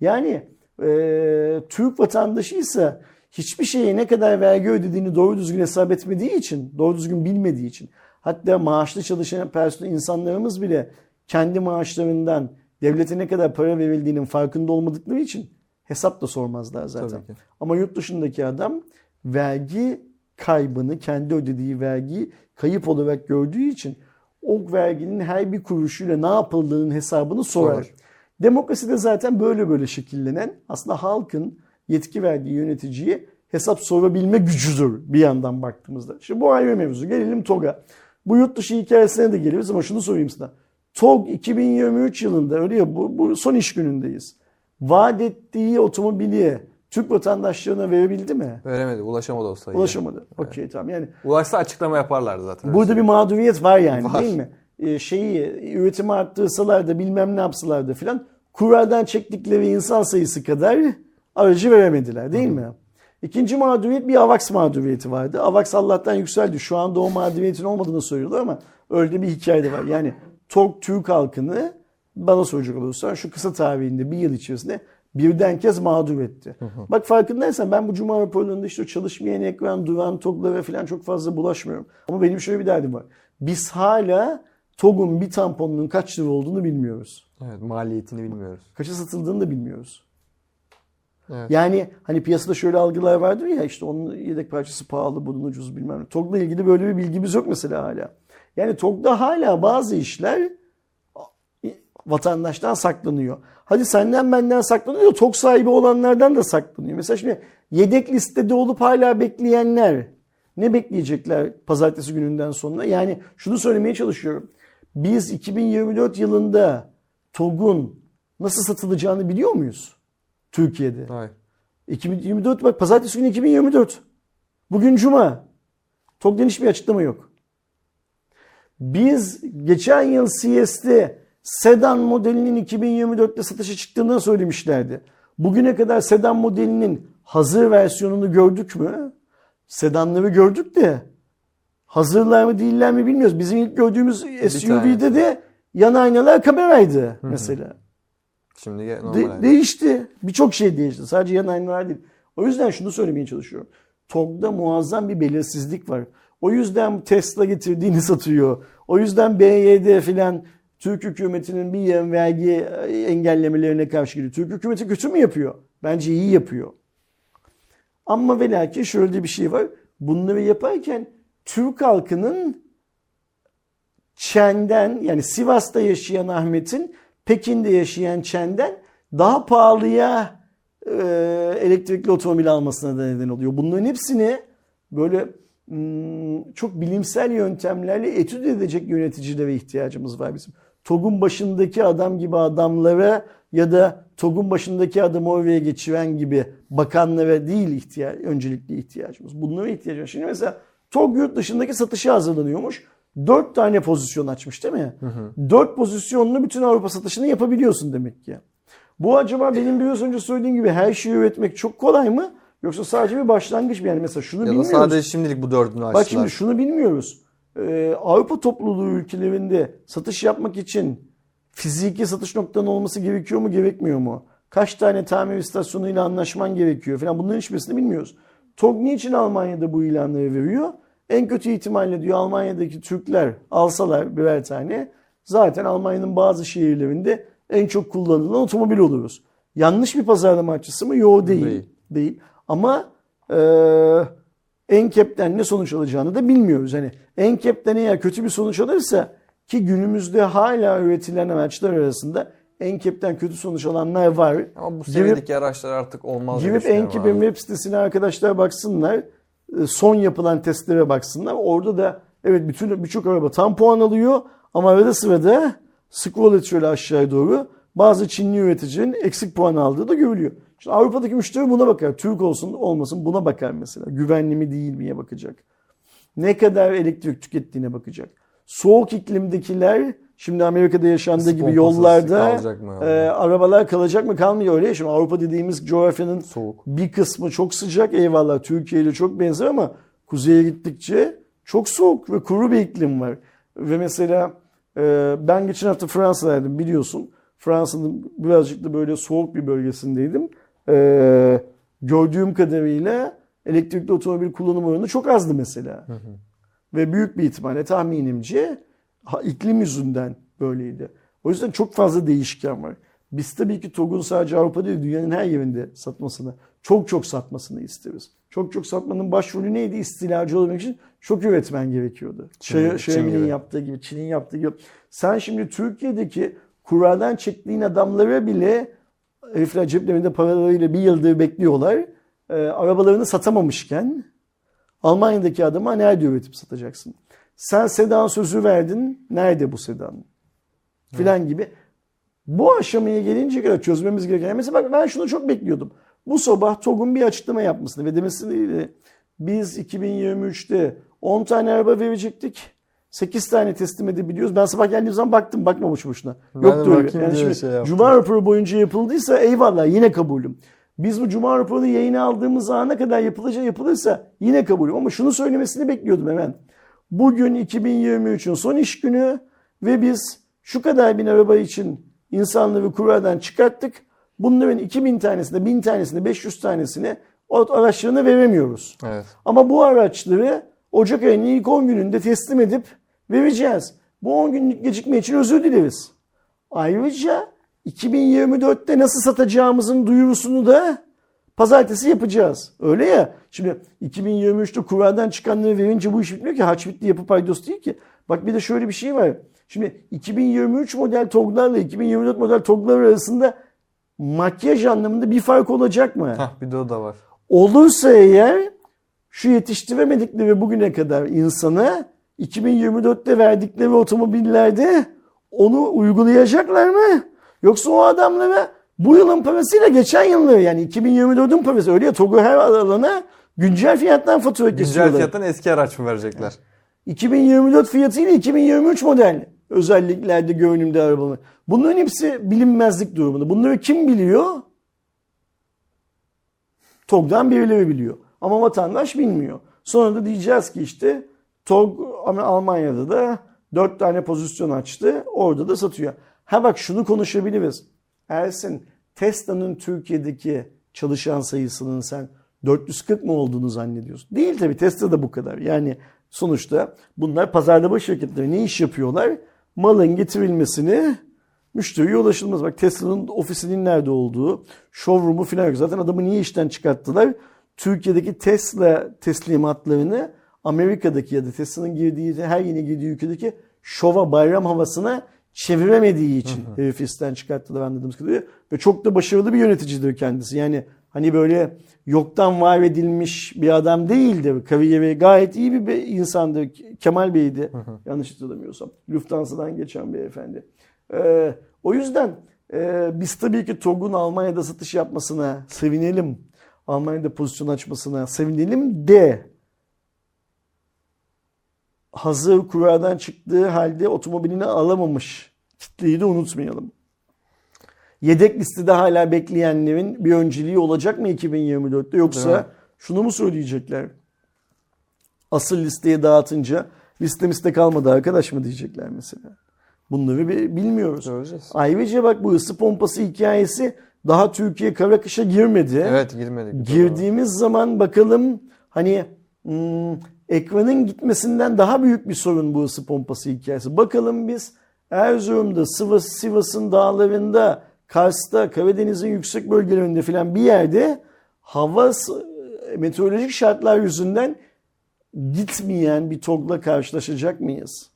Yani e, Türk vatandaşıysa hiçbir şeye ne kadar vergi ödediğini doğru düzgün hesap etmediği için, doğru düzgün bilmediği için, hatta maaşlı çalışan personel insanlarımız bile kendi maaşlarından devlete ne kadar para verildiğinin farkında olmadıkları için hesap da sormazlar zaten. Ama yurt dışındaki adam vergi kaybını, kendi ödediği vergiyi kayıp olarak gördüğü için o verginin her bir kuruşuyla ne yapıldığının hesabını sorar. Sorar. Demokraside zaten böyle böyle şekillenen aslında halkın yetki verdiği yöneticiye hesap sorabilme gücüdür bir yandan baktığımızda. Şimdi bu ayrı mevzu. Gelelim TOG'a. Bu yurt dışı hikayesine de geliriz ama şunu sorayım sana. TOG 2023 yılında öyle ya bu, bu son iş günündeyiz. Vaat ettiği otomobili Türk vatandaşlarına verebildi mi? Veremedi. Ulaşamadı o sayıya. Ulaşamadı. Okey tamam. Yani Ulaşsa açıklama yaparlardı zaten. Burada bir mağduriyet var yani Var. değil mi? Ee, şeyi üretimi arttırsalar da bilmem ne yapsalar da filan kuraldan çektikleri insan sayısı kadar aracı veremediler değil mi? İkinci mağduriyet bir AVAX mağduriyeti vardı. AVAX Allah'tan yükseldi. Şu anda o mağduriyetin olmadığını söylüyorlar ama öyle bir hikaye de var. Yani TOG Türk halkını bana soracak olursan şu kısa tarihinde bir yıl içerisinde birden kez mağdur etti. Bak farkındaysan ben bu cuma raporlarında işte çalışmayan ekran, duran TOG'lara falan çok fazla bulaşmıyorum. Ama benim şöyle bir derdim var. Biz hala TOG'un bir tamponunun kaç lira olduğunu bilmiyoruz. Evet maliyetini bilmiyoruz. Kaça satıldığını da bilmiyoruz. Evet. Yani hani piyasada şöyle algılar vardır ya işte onun yedek parçası pahalı, bunun ucuz bilmem ne. TOG'la ilgili böyle bir bilgimiz yok mesela hala. Yani TOG'da hala bazı işler vatandaştan saklanıyor. Hadi senden benden saklanıyor, TOG sahibi olanlardan da saklanıyor. Mesela şimdi yedek listede olup hala bekleyenler ne bekleyecekler pazartesi gününden sonra? Yani şunu söylemeye çalışıyorum. Biz 2024 yılında TOG'un nasıl satılacağını biliyor muyuz? Türkiye'de. Hayır. 2024 bak pazartesi günü 2024. Bugün cuma. TOG'dan hiçbir açıklama yok. Biz geçen yıl CS'de sedan modelinin 2024'te satışa çıktığını söylemişlerdi. Bugüne kadar sedan modelinin hazır versiyonunu gördük mü? Sedanları gördük de hazırlar mı değiller mi bilmiyoruz. Bizim ilk gördüğümüz SUV'de de yan aynalar kameraydı mesela. Şimdi ge- De- normal. değişti. Birçok şey değişti. Sadece yan aynalar değil. O yüzden şunu söylemeye çalışıyorum. TOG'da muazzam bir belirsizlik var. O yüzden Tesla getirdiğini *laughs* satıyor. O yüzden BYD filan Türk hükümetinin bir yığın vergi e, engellemelerine karşı gidiyor. Türk hükümeti kötü mü yapıyor? Bence iyi yapıyor. Ama ve lakin şöyle bir şey var. Bunları yaparken Türk halkının Çen'den yani Sivas'ta yaşayan Ahmet'in Pekin'de yaşayan Çen'den daha pahalıya e, elektrikli otomobil almasına da neden oluyor. Bunların hepsini böyle hmm, çok bilimsel yöntemlerle etüt edecek yöneticilere ihtiyacımız var bizim. TOG'un başındaki adam gibi adamlara ya da TOG'un başındaki adamı oraya geçiren gibi bakanlara değil ihtiyaç, öncelikli ihtiyacımız. Bunlara ihtiyacımız. Şimdi mesela TOG yurt dışındaki satışa hazırlanıyormuş. Dört tane pozisyon açmış değil mi? Dört pozisyonlu bütün Avrupa satışını yapabiliyorsun demek ki. Bu acaba benim biraz önce söylediğim gibi her şeyi üretmek çok kolay mı? Yoksa sadece bir başlangıç mı? Yani mesela şunu Ya bilmiyoruz. sadece şimdilik bu dördünü açtılar. Bak şimdi şunu bilmiyoruz. Ee, Avrupa topluluğu ülkelerinde satış yapmak için fiziki satış noktanın olması gerekiyor mu gerekmiyor mu? Kaç tane tamir istasyonuyla anlaşman gerekiyor falan bunların hiçbirisini bilmiyoruz. TOG niçin Almanya'da bu ilanları veriyor? En kötü ihtimalle diyor Almanya'daki Türkler alsalar birer tane zaten Almanya'nın bazı şehirlerinde en çok kullanılan otomobil oluruz. Yanlış bir pazarlama açısı mı? Yok değil. Değil. Değil. Ama eee Enkep'ten ne sonuç alacağını da bilmiyoruz. Hani Enkep'ten eğer kötü bir sonuç alırsa ki günümüzde hala üretilen araçlar arasında Enkep'ten kötü sonuç alanlar var. Ama bu Girip- seviyedeki araçlar artık olmaz. Girip Enkep'in web sitesine arkadaşlar baksınlar. E, Son yapılan testlere baksınlar. Orada da evet bütün birçok araba tam puan alıyor ama arada sırada scroll et şöyle aşağıya doğru bazı Çinli üreticinin eksik puan aldığı da görülüyor. Şimdi Avrupa'daki müşteri buna bakar. Türk olsun olmasın buna bakar mesela. Güvenli mi değil miye bakacak. Ne kadar elektrik tükettiğine bakacak. Soğuk iklimdekiler şimdi Amerika'da yaşandığı Isı gibi yollarda e, arabalar kalacak mı kalmıyor öyle. Şimdi Avrupa dediğimiz coğrafyanın Soğuk. bir kısmı çok sıcak eyvallah Türkiye ile çok benzer ama kuzeye gittikçe çok soğuk ve kuru bir iklim var. Ve mesela e, ben geçen hafta Fransa'daydım biliyorsun. Fransa'nın birazcık da böyle soğuk bir bölgesindeydim. E, gördüğüm kadarıyla elektrikli otomobil kullanım oranı çok azdı mesela. Ve büyük bir ihtimalle tahminimce ha, iklim yüzünden böyleydi. O yüzden çok fazla değişken var. Biz tabii ki TOG'un sadece Avrupa değil dünyanın her yerinde satmasını, çok çok satmasını isteriz. Çok çok satmanın başrolü neydi? İstilacı olmak için çok üretmen gerekiyordu. Şey- Xiaomi'nin gibi. yaptığı gibi, Çin'in yaptığı gibi. Sen şimdi Türkiye'deki kuraldan çektiğin adamlara bile herifler ceplerinde paralarıyla bir yıldır bekliyorlar. Ee, arabalarını satamamışken Almanya'daki adama nerede üretip satacaksın? Sen sedan sözü verdin. Nerede bu sedan? Filan gibi. Bu aşamaya gelince kadar çözmemiz gereken. Mesela bak ben şunu çok bekliyordum. Bu sabah TOG'un bir açıklama yapmasını ve demesini biz 2023'te 10 tane araba verecektik. 8 tane teslim edebiliyoruz. Ben sabah geldiğim zaman baktım bakmamış boşuna. Yok bakayım Yani şimdi şey. Cuma raporu boyunca yapıldıysa eyvallah yine kabulüm. Biz bu Cuma raporunu yayına aldığımız ana kadar yapılacak yapılırsa yine kabulüm. Ama şunu söylemesini bekliyordum hemen. Bugün 2023'ün son iş günü ve biz şu kadar bin araba için insanları kuradan çıkarttık. Bunların 2000 tanesini, 1000 tanesini, 500 tanesini o araçlarına veremiyoruz. Evet. Ama bu araçları Ocak ayının ilk 10 gününde teslim edip vereceğiz. Bu 10 günlük gecikme için özür dileriz. Ayrıca 2024'te nasıl satacağımızın duyurusunu da pazartesi yapacağız. Öyle ya. Şimdi 2023'te kurardan çıkanları verince bu iş bitmiyor ki. Harç bitti yapı paydos değil ki. Bak bir de şöyle bir şey var. Şimdi 2023 model TOG'larla 2024 model TOG'lar arasında makyaj anlamında bir fark olacak mı? Hah bir de o da var. Olursa eğer şu yetiştiremedikleri bugüne kadar insana 2024'te verdikleri otomobillerde onu uygulayacaklar mı? Yoksa o adamlara bu yılın parasıyla geçen yılları yani 2024'ün parası öyle ya TOG'u her alana güncel fiyattan fatura Güncel kesiyorlar. fiyattan eski araç mı verecekler? 2024 fiyatıyla 2023 model özelliklerde görünümde arabamı. Bunların hepsi bilinmezlik durumunda. Bunları kim biliyor? TOG'dan birileri biliyor. Ama vatandaş bilmiyor. Sonra da diyeceğiz ki işte TOG Almanya'da da 4 tane pozisyon açtı. Orada da satıyor. Ha bak şunu konuşabiliriz. Ersin Tesla'nın Türkiye'deki çalışan sayısının sen 440 mı olduğunu zannediyorsun? Değil tabii Tesla da bu kadar. Yani sonuçta bunlar pazarlama şirketleri ne iş yapıyorlar? Malın getirilmesini müşteriye ulaşılmaz. Bak Tesla'nın ofisinin nerede olduğu, showroom'u falan yok. Zaten adamı niye işten çıkarttılar? Türkiye'deki Tesla teslimatlarını Amerika'daki ya da Tesla'nın girdiği her yeni girdiği ülkedeki şova bayram havasına çeviremediği için herif işten çıkarttılar anladığımız kadarıyla. Ve çok da başarılı bir yöneticidir kendisi. Yani hani böyle yoktan var edilmiş bir adam değildir. Kariyeri gayet iyi bir insandır. Kemal Bey'di yanlış hatırlamıyorsam. Lufthansa'dan geçen beyefendi. Ee, o yüzden e, biz tabii ki TOG'un Almanya'da satış yapmasına sevinelim. Almanya'da pozisyon açmasına sevinelim de hazır kurardan çıktığı halde otomobilini alamamış kitleyi de unutmayalım. Yedek listede hala bekleyenlerin bir önceliği olacak mı 2024'te Değil yoksa şunu mu söyleyecekler? Asıl listeye dağıtınca listemizde kalmadı arkadaş mı diyecekler mesela. Bunları bi- bilmiyoruz. Göreceğiz. Ayrıca bak bu ısı pompası hikayesi daha Türkiye kara kışa girmedi. Evet girmedik. Girdiğimiz zaman bakalım hani hmm, ekranın gitmesinden daha büyük bir sorun bu ısı pompası hikayesi. Bakalım biz Erzurum'da, Sivas, Sivas'ın dağlarında, Kars'ta, Karadeniz'in yüksek bölgelerinde filan bir yerde hava meteorolojik şartlar yüzünden gitmeyen bir TOG'la karşılaşacak mıyız?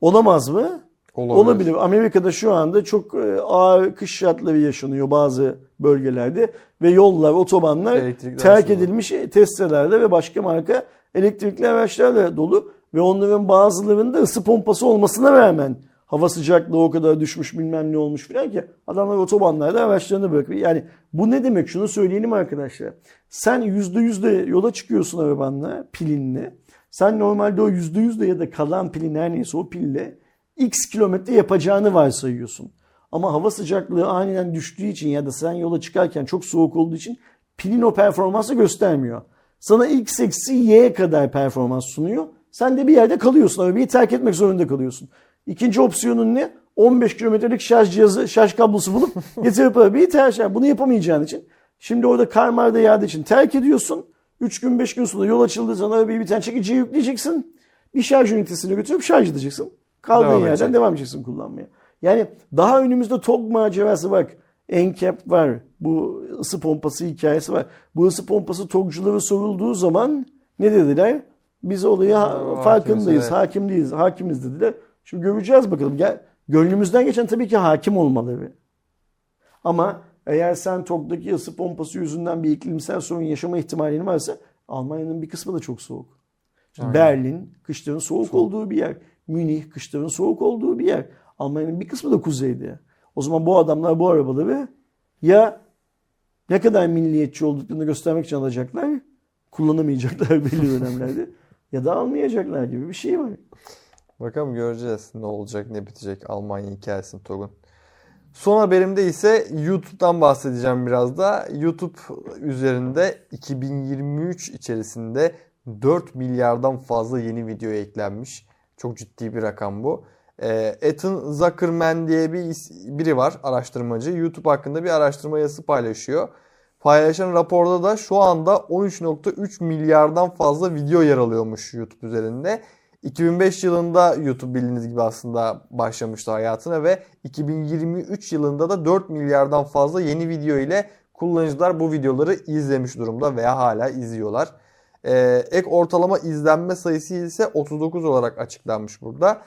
Olamaz mı? Olabilir. Olabilir. Amerika'da şu anda çok e, ağır kış şartları yaşanıyor bazı bölgelerde ve yollar, otobanlar Elektrikli terk araçlar. edilmiş Tesla'larla ve başka marka elektrikli araçlarla dolu ve onların bazılarında ısı pompası olmasına rağmen hava sıcaklığı o kadar düşmüş bilmem ne olmuş filan ki adamlar otobanlarda araçlarını bırakıyor. Yani bu ne demek? Şunu söyleyelim arkadaşlar. Sen %100 de yola çıkıyorsun arabanla, pilinle. Sen normalde o %100 de ya da kalan pilin her neyse o pille x kilometre yapacağını varsayıyorsun. Ama hava sıcaklığı aniden düştüğü için ya da sen yola çıkarken çok soğuk olduğu için pilin o performansı göstermiyor. Sana x eksi y kadar performans sunuyor. Sen de bir yerde kalıyorsun. Arabayı terk etmek zorunda kalıyorsun. İkinci opsiyonun ne? 15 kilometrelik şarj cihazı, şarj kablosu bulup *laughs* getirip arabayı terk et. Bunu yapamayacağın için. Şimdi orada kar marda yağdığı için terk ediyorsun. 3 gün 5 gün sonra yol açıldığı zaman arabayı bir tane çekiciye yükleyeceksin. Bir şarj ünitesine götürüp şarj edeceksin. Kaldığın Devam yerden edecek. devam edeceksin kullanmaya. Yani daha önümüzde TOG macerası bak. NCAP var. Bu ısı pompası hikayesi var. Bu ısı pompası TOG'culara sorulduğu zaman ne dediler? Biz olaya Ha, farkındayız, hakimiz, evet. hakim değiliz, hakimiz dediler. Şimdi göreceğiz bakalım. Gel, gönlümüzden geçen tabii ki hakim olmaları. Ama eğer sen TOG'daki ısı pompası yüzünden bir iklimsel sorun yaşama ihtimalin varsa Almanya'nın bir kısmı da çok soğuk. İşte Berlin kışların soğuk, olduğu bir yer. Münih kışların soğuk olduğu bir yer. Almanya'nın bir kısmı da kuzeyde. O zaman bu adamlar bu arabaları ya ne kadar milliyetçi olduklarını göstermek için alacaklar, kullanamayacaklar *laughs* belli dönemlerde ya da almayacaklar gibi bir şey var. Bakalım göreceğiz ne olacak ne bitecek Almanya hikayesini TOG'un. Son haberimde ise YouTube'dan bahsedeceğim biraz da. YouTube üzerinde 2023 içerisinde 4 milyardan fazla yeni video eklenmiş. Çok ciddi bir rakam bu. E, Ethan Zuckerman diye bir biri var araştırmacı. YouTube hakkında bir araştırma yazısı paylaşıyor. Paylaşan raporda da şu anda 13.3 milyardan fazla video yer alıyormuş YouTube üzerinde. 2005 yılında YouTube bildiğiniz gibi aslında başlamıştı hayatına ve 2023 yılında da 4 milyardan fazla yeni video ile kullanıcılar bu videoları izlemiş durumda veya hala izliyorlar. Ee, ek ortalama izlenme sayısı ise 39 olarak açıklanmış burada.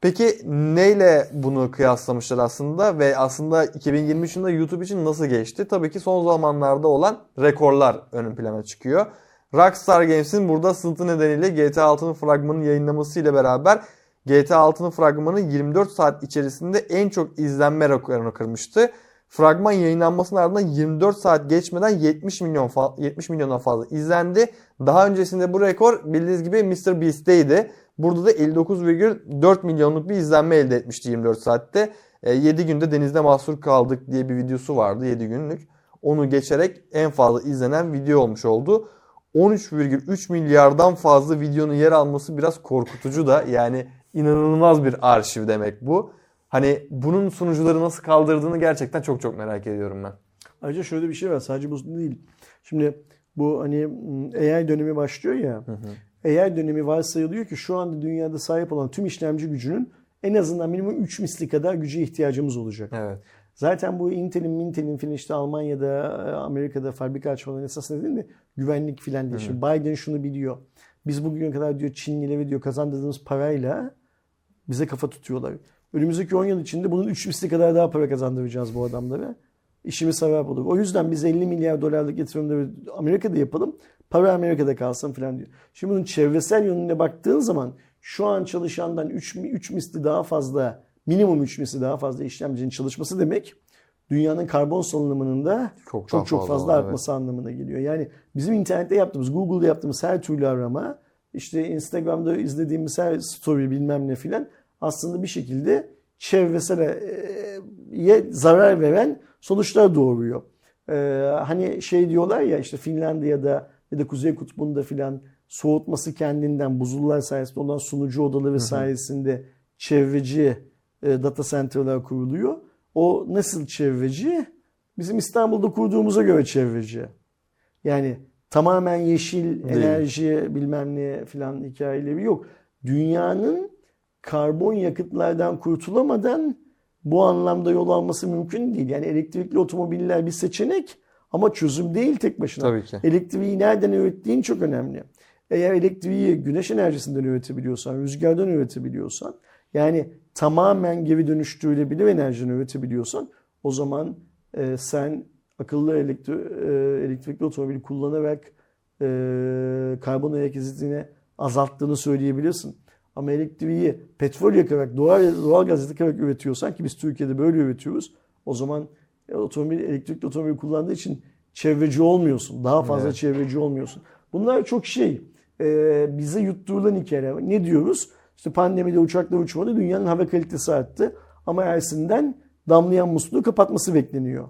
Peki neyle bunu kıyaslamışlar aslında ve aslında 2023 yılında YouTube için nasıl geçti? Tabii ki son zamanlarda olan rekorlar ön plana çıkıyor. Rockstar Games'in burada sıkıntı nedeniyle GTA 6'nın fragmanını yayınlaması ile beraber GTA 6'nın fragmanı 24 saat içerisinde en çok izlenme rekorunu kırmıştı. Fragman yayınlanmasının ardından 24 saat geçmeden 70 milyon fa- 70 milyondan fazla izlendi. Daha öncesinde bu rekor bildiğiniz gibi Mr. Burada da 59,4 milyonluk bir izlenme elde etmişti 24 saatte. 7 günde denizde mahsur kaldık diye bir videosu vardı 7 günlük. Onu geçerek en fazla izlenen video olmuş oldu. 13,3 milyardan fazla videonun yer alması biraz korkutucu da yani inanılmaz bir arşiv demek bu. Hani bunun sunucuları nasıl kaldırdığını gerçekten çok çok merak ediyorum ben. Ayrıca şöyle bir şey var. Sadece bu değil. Şimdi bu hani m, AI dönemi başlıyor ya. AI dönemi varsayılıyor ki şu anda dünyada sahip olan tüm işlemci gücünün en azından minimum 3 misli kadar güce ihtiyacımız olacak. Evet. Zaten bu Intel'in, Mintel'in filan işte Almanya'da, Amerika'da fabrika açmaların esas nedeni de güvenlik filan diye. Şimdi Biden şunu biliyor. Biz bugüne kadar diyor Çinlilere diyor kazandırdığımız parayla bize kafa tutuyorlar. Önümüzdeki 10 yıl içinde bunun 3 misli kadar daha para kazandıracağız bu adamlara. İşimiz sevap olur. O yüzden biz 50 milyar dolarlık yatırımları Amerika'da yapalım. Para Amerika'da kalsın falan diyor. Şimdi bunun çevresel yönüne baktığın zaman şu an çalışandan 3, 3 misli daha fazla minimum 3 misli daha fazla işlemcinin çalışması demek dünyanın karbon salınımının da Çok çok çok, fazla fazla, artması anlamına geliyor. Yani bizim internette yaptığımız, Google'da yaptığımız her türlü arama, işte Instagram'da izlediğimiz her story bilmem ne filan aslında bir şekilde çevresel e, zarar veren sonuçlar doğuruyor. Ee, hani şey diyorlar ya işte Finlandiya'da ya da Kuzey Kutbu'nda filan soğutması kendinden buzullar sayesinde ondan sunucu odaları sayesinde çevreci e, data center'lar kuruluyor. O nasıl çevreci? Bizim İstanbul'da kurduğumuza göre çevreci. Yani tamamen yeşil Değil. enerji bilmem ne filan hikayeleri yok. Dünyanın karbon yakıtlardan kurtulamadan bu anlamda yol alması mümkün değil. Yani elektrikli otomobiller bir seçenek ama çözüm değil tek başına. Tabii ki. Elektriği nereden ürettiğin çok önemli. Eğer elektriği güneş enerjisinden üretebiliyorsan, rüzgardan üretebiliyorsan, yani tamamen geri dönüştürülebilir enerjiden üretebiliyorsan o zaman e, sen akıllı elektri, e, elektrikli otomobili kullanarak e, karbon ayak izini azalttığını söyleyebilirsin. Ama elektriği petrol yakarak, doğal, doğal gaz yakarak üretiyorsan ki biz Türkiye'de böyle üretiyoruz. O zaman e, otomobil, elektrikli otomobil kullandığı için çevreci olmuyorsun. Daha fazla Evet. çevreci olmuyorsun. Bunlar çok şey. e, bize yutturulan hikayeler. Ne diyoruz? İşte pandemide uçaklar uçmadı. Dünyanın hava kalitesi arttı. Ama Ersin'den damlayan musluğu kapatması bekleniyor.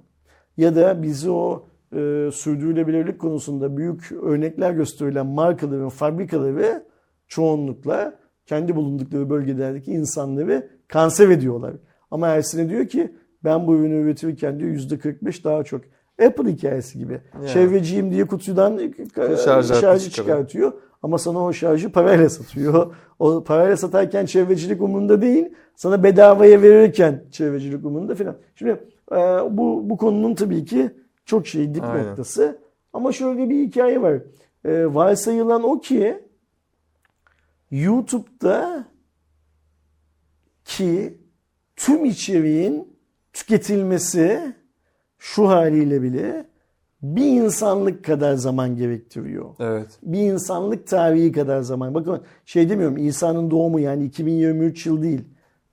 Ya da bizi o e, sürdürülebilirlik konusunda büyük örnekler gösterilen markaların fabrikaları çoğunlukla kendi bulundukları bölgelerdeki insanları kanser ediyorlar. Ama Ersin'e diyor ki ben bu ürünü üretirken diyor %45 daha çok. Apple hikayesi gibi. Ya. Çevreciyim diye kutudan Şarj şarjı, aleti çıkarıyor. çıkartıyor. Ama sana o şarjı parayla satıyor. O parayla satarken çevrecilik umurunda değil. Sana bedavaya verirken çevrecilik umurunda filan. Şimdi e, bu, bu konunun tabii ki çok şey dip Aynen. noktası. Ama şöyle bir hikaye var. E, varsayılan o ki YouTube'da ki tüm içeriğin tüketilmesi şu haliyle bile bir insanlık kadar zaman gerektiriyor. Evet. Bir insanlık tarihi kadar zaman. Bakın şey demiyorum İsa'nın doğumu yani 2023 yıl değil.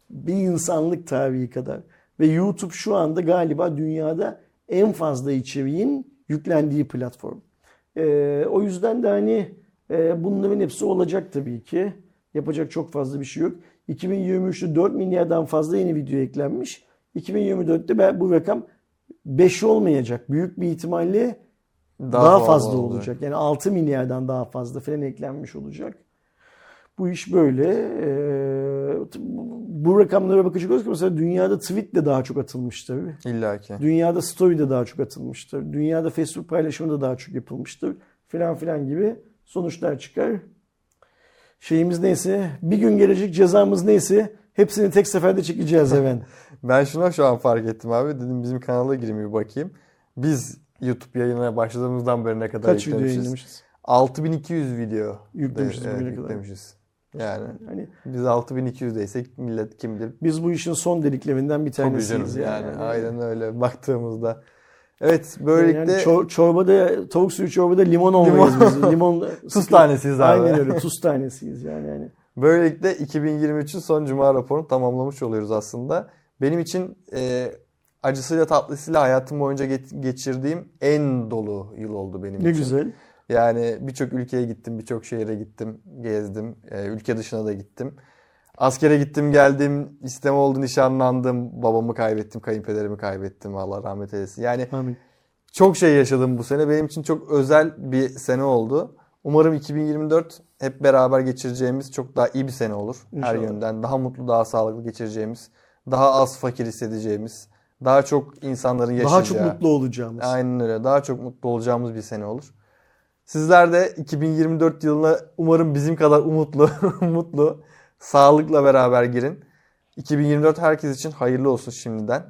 Bir insanlık tarihi kadar. Ve YouTube şu anda galiba dünyada en fazla içeriğin yüklendiği platform. Ee, o yüzden de hani e, bunların hepsi olacak tabii ki. Yapacak çok fazla bir şey yok. 2023'te 4 milyardan fazla yeni video eklenmiş. 2024'te ben- bu rakam 5 olmayacak. Büyük bir ihtimalle daha, fazla olacak. Yani 6 milyardan daha fazla falan eklenmiş olacak. Bu iş böyle. Ee, bu rakamlara bakacak olursak mesela dünyada tweet de daha çok atılmıştır. İlla ki. Dünyada story de daha çok atılmıştır. Dünyada Facebook paylaşımı da daha çok yapılmıştır. Filan filan gibi sonuçlar çıkar. Şeyimiz neyse, bir gün gelecek cezamız neyse hepsini tek seferde çekeceğiz *laughs* hemen. Ben şuna şu an fark ettim abi. Dedim bizim kanala gireyim bir bakayım. Biz YouTube yayına başladığımızdan beri ne kadar Kaç video yüklemişiz? yayınlamışız? 6200 video Yüklemişiz de- evet, bugüne kadar. yüklemişiz. Yani Hani biz 6200'deysek millet kim bilir biz bu işin son deliklerinden bir tanesiyiz canım yani. yani. Aynen öyle baktığımızda. Evet Yani böylelikle çor- çorbada, tavuk suyu çorbada limon olmayız Limon. biz. Limon *laughs* tuz tanesiyiz abi. Aynen öyle tuz tanesiyiz yani. yani. Böylelikle 2023'ün son cuma raporunu tamamlamış oluyoruz aslında. Benim için e, acısıyla tatlısıyla hayatım boyunca ge- geçirdiğim en dolu yıl oldu benim Ne için. güzel. Yani birçok ülkeye gittim, birçok şehire gittim, gezdim. E, ülke dışına da gittim. Askere gittim, geldim, isteme oldu, nişanlandım. Babamı kaybettim, kayınpederimi kaybettim. Allah rahmet eylesin. Yani Amin. çok şey yaşadım bu sene. Benim için çok özel bir sene oldu. Umarım 2024 hep beraber geçireceğimiz çok daha iyi bir sene olur. Her İnşallah. yönden. Daha mutlu, daha sağlıklı geçireceğimiz, daha az fakir hissedeceğimiz, daha çok insanların yaşayacağı. Daha çok mutlu olacağımız. Aynen öyle. Daha çok mutlu olacağımız bir sene olur. Sizler de 2024 yılına umarım bizim kadar umutlu, *laughs* mutlu, sağlıkla beraber girin. 2024 herkes için hayırlı olsun şimdiden.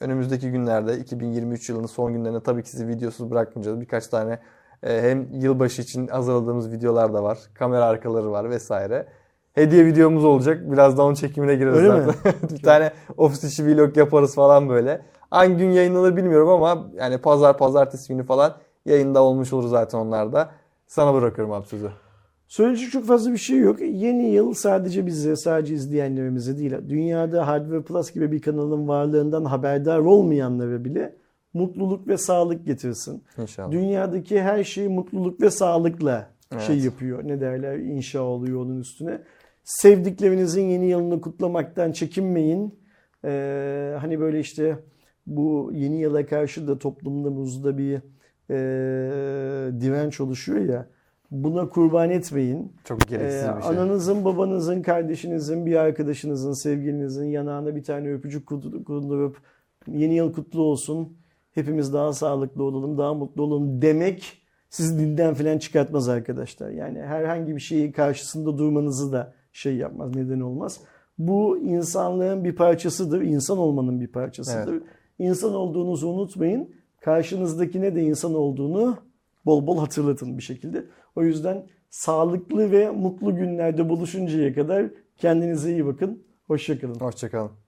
Önümüzdeki günlerde 2023 yılının son günlerinde tabii ki sizi videosuz bırakmayacağız. Birkaç tane hem yılbaşı için hazırladığımız videolar da var. Kamera arkaları var vesaire. Hediye videomuz olacak. Biraz da onun çekimine gireriz Öyle zaten. *laughs* bir tane ofis içi vlog yaparız falan böyle. Hangi gün yayınlanır bilmiyorum ama yani pazar pazartesi günü falan yayında olmuş olur zaten onlar da. Sana bırakıyorum abi sözü. Söyleyecek çok fazla bir şey yok. Yeni yıl sadece bize, sadece izleyenlerimize değil, dünyada Hardware Plus gibi bir kanalın varlığından haberdar olmayanlara bile mutluluk ve sağlık getirsin. İnşallah. Dünyadaki her şey mutluluk ve sağlıkla şey Evet. yapıyor. Ne derler? inşa oluyor onun üstüne. Sevdiklerinizin yeni yılını kutlamaktan çekinmeyin. Ee, hani böyle işte bu yeni yıla karşı da toplumumuzda bir e, direnç oluşuyor ya. Buna kurban etmeyin. Çok gereksiz Ee, bir şey. Ananızın, babanızın, kardeşinizin, bir arkadaşınızın, sevgilinizin yanağına bir tane öpücük kundurup yeni yıl kutlu olsun. Hepimiz daha sağlıklı olalım, daha mutlu olalım demek sizi dinden falan çıkartmaz arkadaşlar. Yani herhangi bir şeyi karşısında durmanızı da şey yapmaz, neden olmaz. Bu insanlığın bir parçasıdır, insan olmanın bir parçasıdır. İnsan olduğunuzu unutmayın. Karşınızdakine de insan olduğunu bol bol hatırlatın bir şekilde. O yüzden sağlıklı ve mutlu günlerde buluşuncaya kadar kendinize iyi bakın. Hoşçakalın. Hoşçakalın.